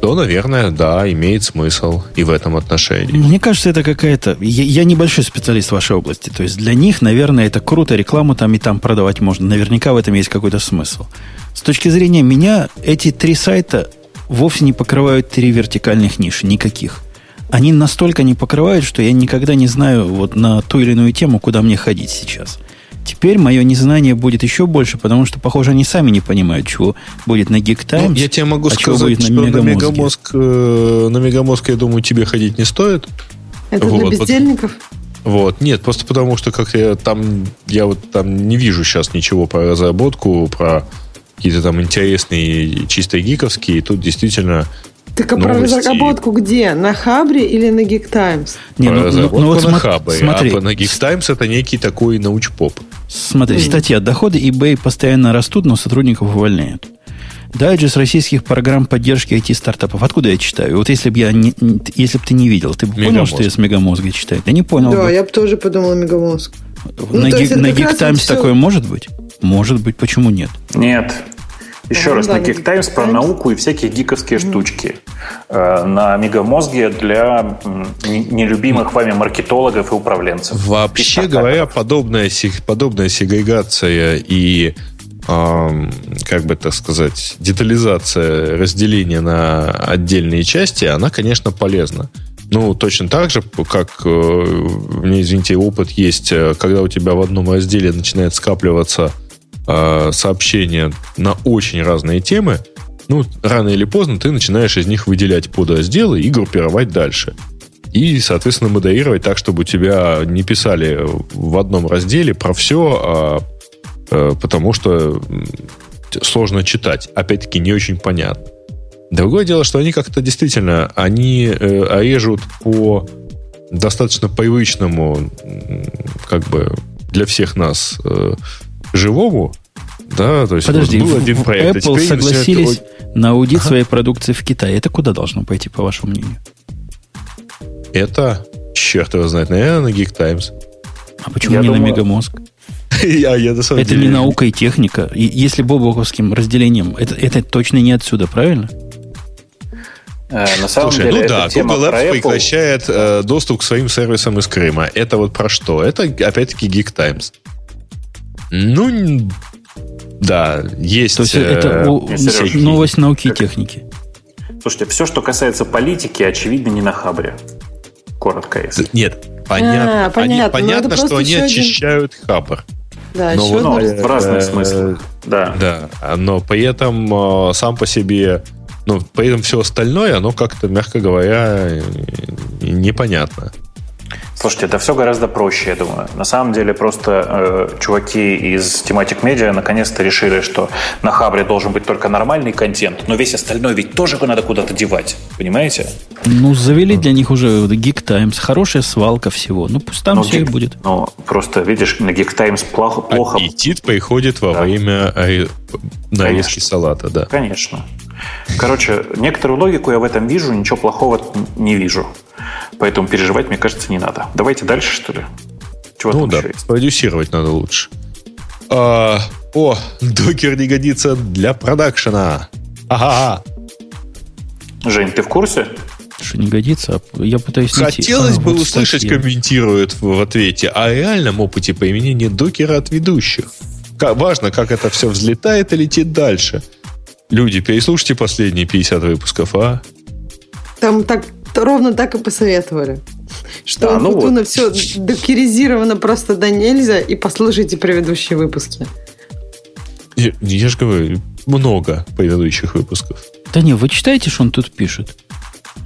то, наверное, да, имеет смысл и в этом отношении. Мне кажется, это какая-то... Я, я небольшой специалист в вашей области. То есть для них, наверное, это круто, рекламу там и там продавать можно. Наверняка в этом есть какой-то смысл. С точки зрения меня, эти три сайта вовсе не покрывают три вертикальных ниши. Никаких. Они настолько не покрывают, что я никогда не знаю вот на ту или иную тему, куда мне ходить сейчас. Теперь мое незнание будет еще больше, потому что, похоже, они сами не понимают, чего будет на Geek Times. Ну, я тебе могу а сказать, будет на что на Мегамозг, э, на Мегамозг, я думаю, тебе ходить не стоит. Это вот, для бездельников? Вот, нет, просто потому что как я там, я вот там не вижу сейчас ничего про разработку, про какие-то там интересные, чисто гиковские. И тут действительно так а про разработку где? На Хабре или на Geek Times? Не, ну, ну, ну вот на Хабре, смотри. а на Geek Times это некий такой научпоп. Смотри, mm. статья. Доходы eBay постоянно растут, но сотрудников увольняют. Дайджест российских программ поддержки IT-стартапов. Откуда я читаю? Вот если бы я не, если бы ты не видел, ты бы понял, что я с Мегамозга читаю? Да не понял Да, бы. я бы тоже подумал Мегамозг. Ну, на, Geek, на Geek Times все... такое может быть? Может быть, почему нет? Нет. Еще раз, да, на Geek Times про науку и всякие гиковские mm-hmm. штучки. Э, на Мегамозге для нелюбимых вами маркетологов и управленцев. Вообще и говоря, подобная, подобная сегрегация и как бы так сказать, детализация разделения на отдельные части, она, конечно, полезна. Ну, точно так же, как, э, мне, извините, опыт есть, э, когда у тебя в одном разделе начинает скапливаться э, сообщения на очень разные темы, ну, рано или поздно ты начинаешь из них выделять подразделы и группировать дальше. и, соответственно, модерировать так, чтобы у тебя не писали в одном разделе про все, а, а, потому что сложно читать. Опять-таки, не очень понятно. Другое дело, что они как-то действительно, они э, режут по достаточно привычному, как бы для всех нас э, живому, да, то есть Подожди, вот был один проект. Apple а согласились начинают... на аудит ага. своей продукции в Китае. Это куда должно пойти, по вашему мнению? Это, черт его знает, наверное, на Geek Times. А почему я не думаю... на Мегамозг? я, я, это деле... не наука и техника. И если бобоковским разделением, это, это точно не отсюда, правильно? Э, на самом Слушай, деле, ну да, Google Apps Apple... прекращает э, доступ к своим сервисам из Крыма. Это вот про что? Это, опять-таки, Geek Times. Ну, да, есть... То есть это э, у, новость науки и техники. Слушайте, все, что касается политики, очевидно, не на Хабре. Коротко, если. Нет, понятно. А, понятно. Они, понятно, что они очищают один... Хабр. Да, но еще вот, ну, в разных смыслах. Да. Да, но при этом сам по себе но при этом все остальное, оно как-то, мягко говоря, непонятно. Слушайте, это все гораздо проще, я думаю. На самом деле просто э, чуваки из Thematic Media наконец-то решили, что на Хабре должен быть только нормальный контент, но весь остальной ведь тоже надо куда-то девать, понимаете? Ну, завели для них уже Geek Times, хорошая свалка всего. Ну, пусть там но все Geek, и будет. Ну, просто, видишь, на Geek Times плохо... плохо... Аппетит приходит во да. время нарезки салата, да. Конечно. Короче, некоторую логику я в этом вижу, ничего плохого не вижу. Поэтому переживать, мне кажется, не надо. Давайте дальше, что ли? Чего ну да, продюсировать надо лучше. А, о, докер не годится для продакшена. Ага. Жень, ты в курсе? Что не годится? А я пытаюсь найти. Хотелось а, бы вот услышать, статья. комментируют в ответе о реальном опыте применения докера от ведущих. Как, важно, как это все взлетает и летит дальше. Люди, переслушайте последние 50 выпусков, а? Там так ровно так и посоветовали. Что да, ну Путуна вот. все докеризировано просто до нельзя, и послушайте предыдущие выпуски. Я, я же говорю, много предыдущих выпусков. Да не, вы читаете, что он тут пишет?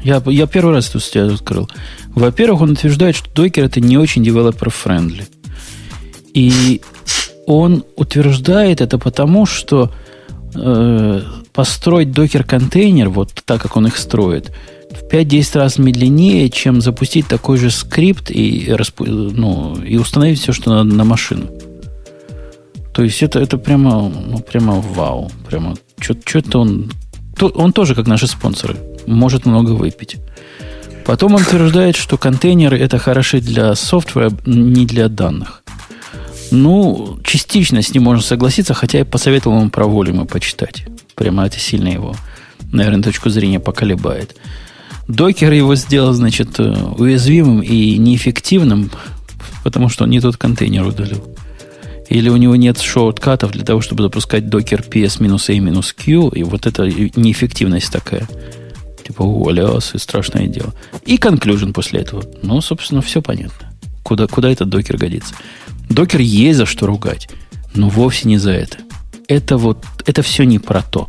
Я, я первый раз тут тебя открыл. Во-первых, он утверждает, что докер это не очень developer-friendly. И он утверждает это потому, что э, построить докер-контейнер, вот так, как он их строит, в 5-10 раз медленнее, чем запустить такой же скрипт и, ну, и установить все, что надо на машину. То есть это, это прямо, ну, прямо вау. Прямо что-то он... Он тоже, как наши спонсоры, может много выпить. Потом он утверждает, что контейнеры это хороши для софтвера, не для данных. Ну, частично с ним можно согласиться, хотя я посоветовал ему про волюмы почитать. Прямо это сильно его, наверное, точку зрения поколебает. Докер его сделал, значит, э, уязвимым и неэффективным, потому что он не тот контейнер удалил. Или у него нет шорткатов для того, чтобы запускать докер ps-a-q, и вот это неэффективность такая. Типа, уволялся, страшное дело. И конклюжен после этого. Ну, собственно, все понятно. Куда, куда этот докер годится. Докер есть за что ругать, но вовсе не за это. Это вот, это все не про то.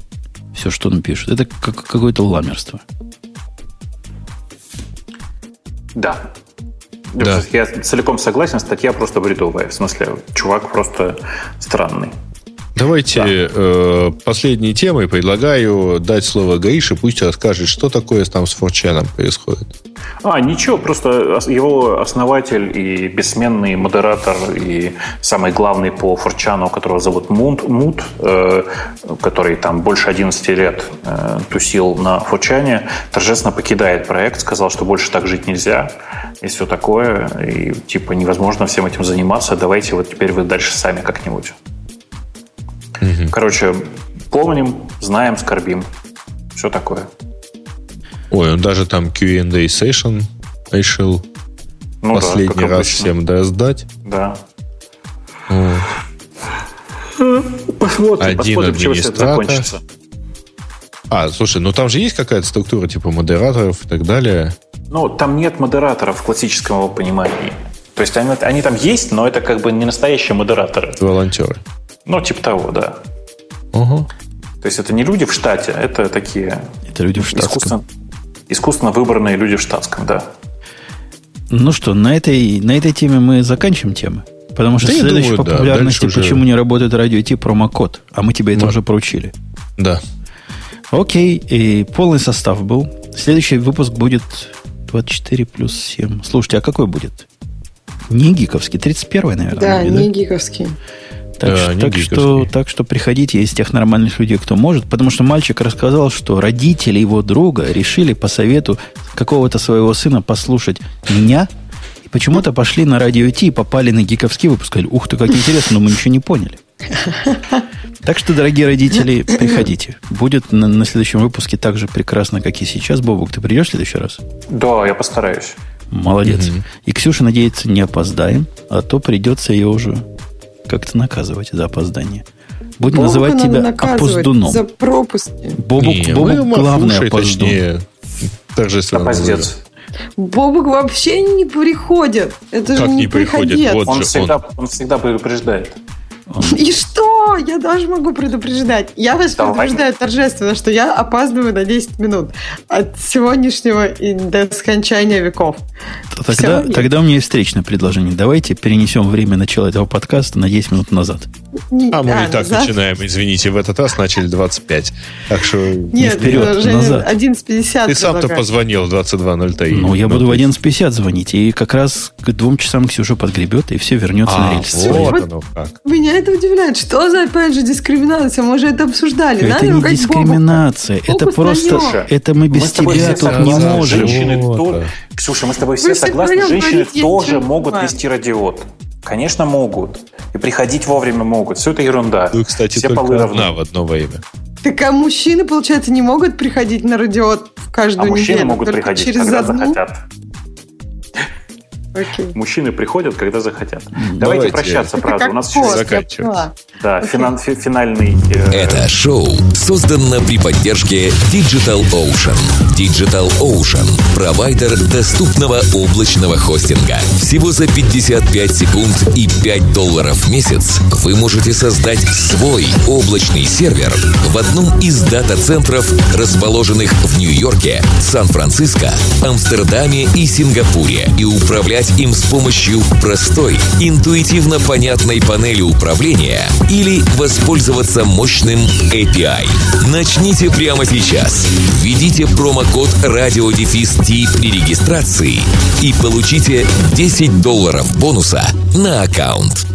Все, что он пишет. Это как, какое-то ламерство. Да. да. Я целиком согласен, статья просто бредовая. В смысле, чувак просто странный. Давайте да. э, последней темой предлагаю дать слово Гаише, пусть расскажет, что такое там с форчаном происходит. А, ничего, просто его основатель и бессменный модератор и самый главный по форчану, которого зовут Мут, Мут э, который там больше 11 лет э, тусил на форчане, торжественно покидает проект, сказал, что больше так жить нельзя и все такое, и типа невозможно всем этим заниматься, давайте вот теперь вы дальше сами как-нибудь. Угу. Короче, помним, знаем, скорбим. Все такое. Ой, он даже там Q&A session решил ну последний да, раз обычно. всем раздать. Да. Вот. Посмотрим, Один посмотрим, чего все это закончится. А, слушай, ну там же есть какая-то структура типа модераторов и так далее. Ну, там нет модераторов в классическом его понимании. То есть они, они там есть, но это как бы не настоящие модераторы. Волонтеры. Ну, типа того, да. Угу. То есть это не люди в штате, это такие... Это люди в штатском. Искусственно, искусственно выбранные люди в штатском, да. Ну что, на этой, на этой теме мы заканчиваем тему. Потому что да следующей думаю, популярности, да, почему уже... не работает радио Ти промокод. А мы тебе это уже поручили. Да. Окей, и полный состав был. Следующий выпуск будет 24 плюс 7. Слушайте, а какой будет? Не гиковский, 31 наверное. Да, не да? гиковский. Так, да, что, так, что, так что приходите из тех нормальных людей, кто может, потому что мальчик рассказал, что родители его друга решили по совету какого-то своего сына послушать меня, и почему-то пошли на радио Ти и попали на гиковский выпуск. Сказали, ух ты, как интересно, но мы ничего не поняли. Так что, дорогие родители, приходите. Будет на, на следующем выпуске так же прекрасно, как и сейчас. Бобук, ты придешь в следующий раз? Да, я постараюсь. Молодец. Угу. И Ксюша надеется, не опоздаем, а то придется ее уже как-то наказывать за опоздание. Будем Бобука называть тебя опоздуном. За пропуски. Бобук, не, Бобук главный опоздун. Торжественно. Опоздец. Бобук вообще не приходит. Это как же не, не приходит? Вот он, же всегда, он. он всегда предупреждает. И что? Я даже могу предупреждать. Я вас Давай. предупреждаю торжественно, что я опаздываю на 10 минут от сегодняшнего и до скончания веков. Тогда, тогда у меня есть встречное предложение. Давайте перенесем время начала этого подкаста на 10 минут назад. А мы а, и так назад? начинаем, извините, в этот раз начали 25. Так что Нет, не вперед, назад. 11.50. Ты сам-то позвонил в 22.03. Ну, я буду в 11.50 звонить, и как раз к двум часам Ксюша подгребет, и все вернется а, на рельсы. Вот, вот оно как. Меня это удивляет. Что за, опять же, дискриминация? Мы уже это обсуждали. Это Надо не дискриминация. Богу. Это просто... Слушай, это мы без мы тебя тут не можем. Женщины вот. то... Ксюша, мы с тобой все согласны. Женщины тоже могут вести радиот. Конечно, могут. И приходить вовремя могут. Все это ерунда. Ну, кстати, Все только одна в одно время. Так а мужчины, получается, не могут приходить на радиот в каждую а неделю? мужчины могут приходить, через когда одну? захотят. Okay. Мужчины приходят, когда захотят. Давайте, Давайте прощаться, это правда. У нас еще заканчивать. Да, okay. финал, финальный... Э... Это шоу создано при поддержке Digital Ocean. Digital Ocean – провайдер доступного облачного хостинга. Всего за 55 секунд и 5 долларов в месяц вы можете создать свой облачный сервер в одном из дата-центров, расположенных в Нью-Йорке, Сан-Франциско, Амстердаме и Сингапуре, и управлять управлять им с помощью простой, интуитивно понятной панели управления или воспользоваться мощным API. Начните прямо сейчас. Введите промокод RadioDefist при регистрации и получите 10 долларов бонуса на аккаунт.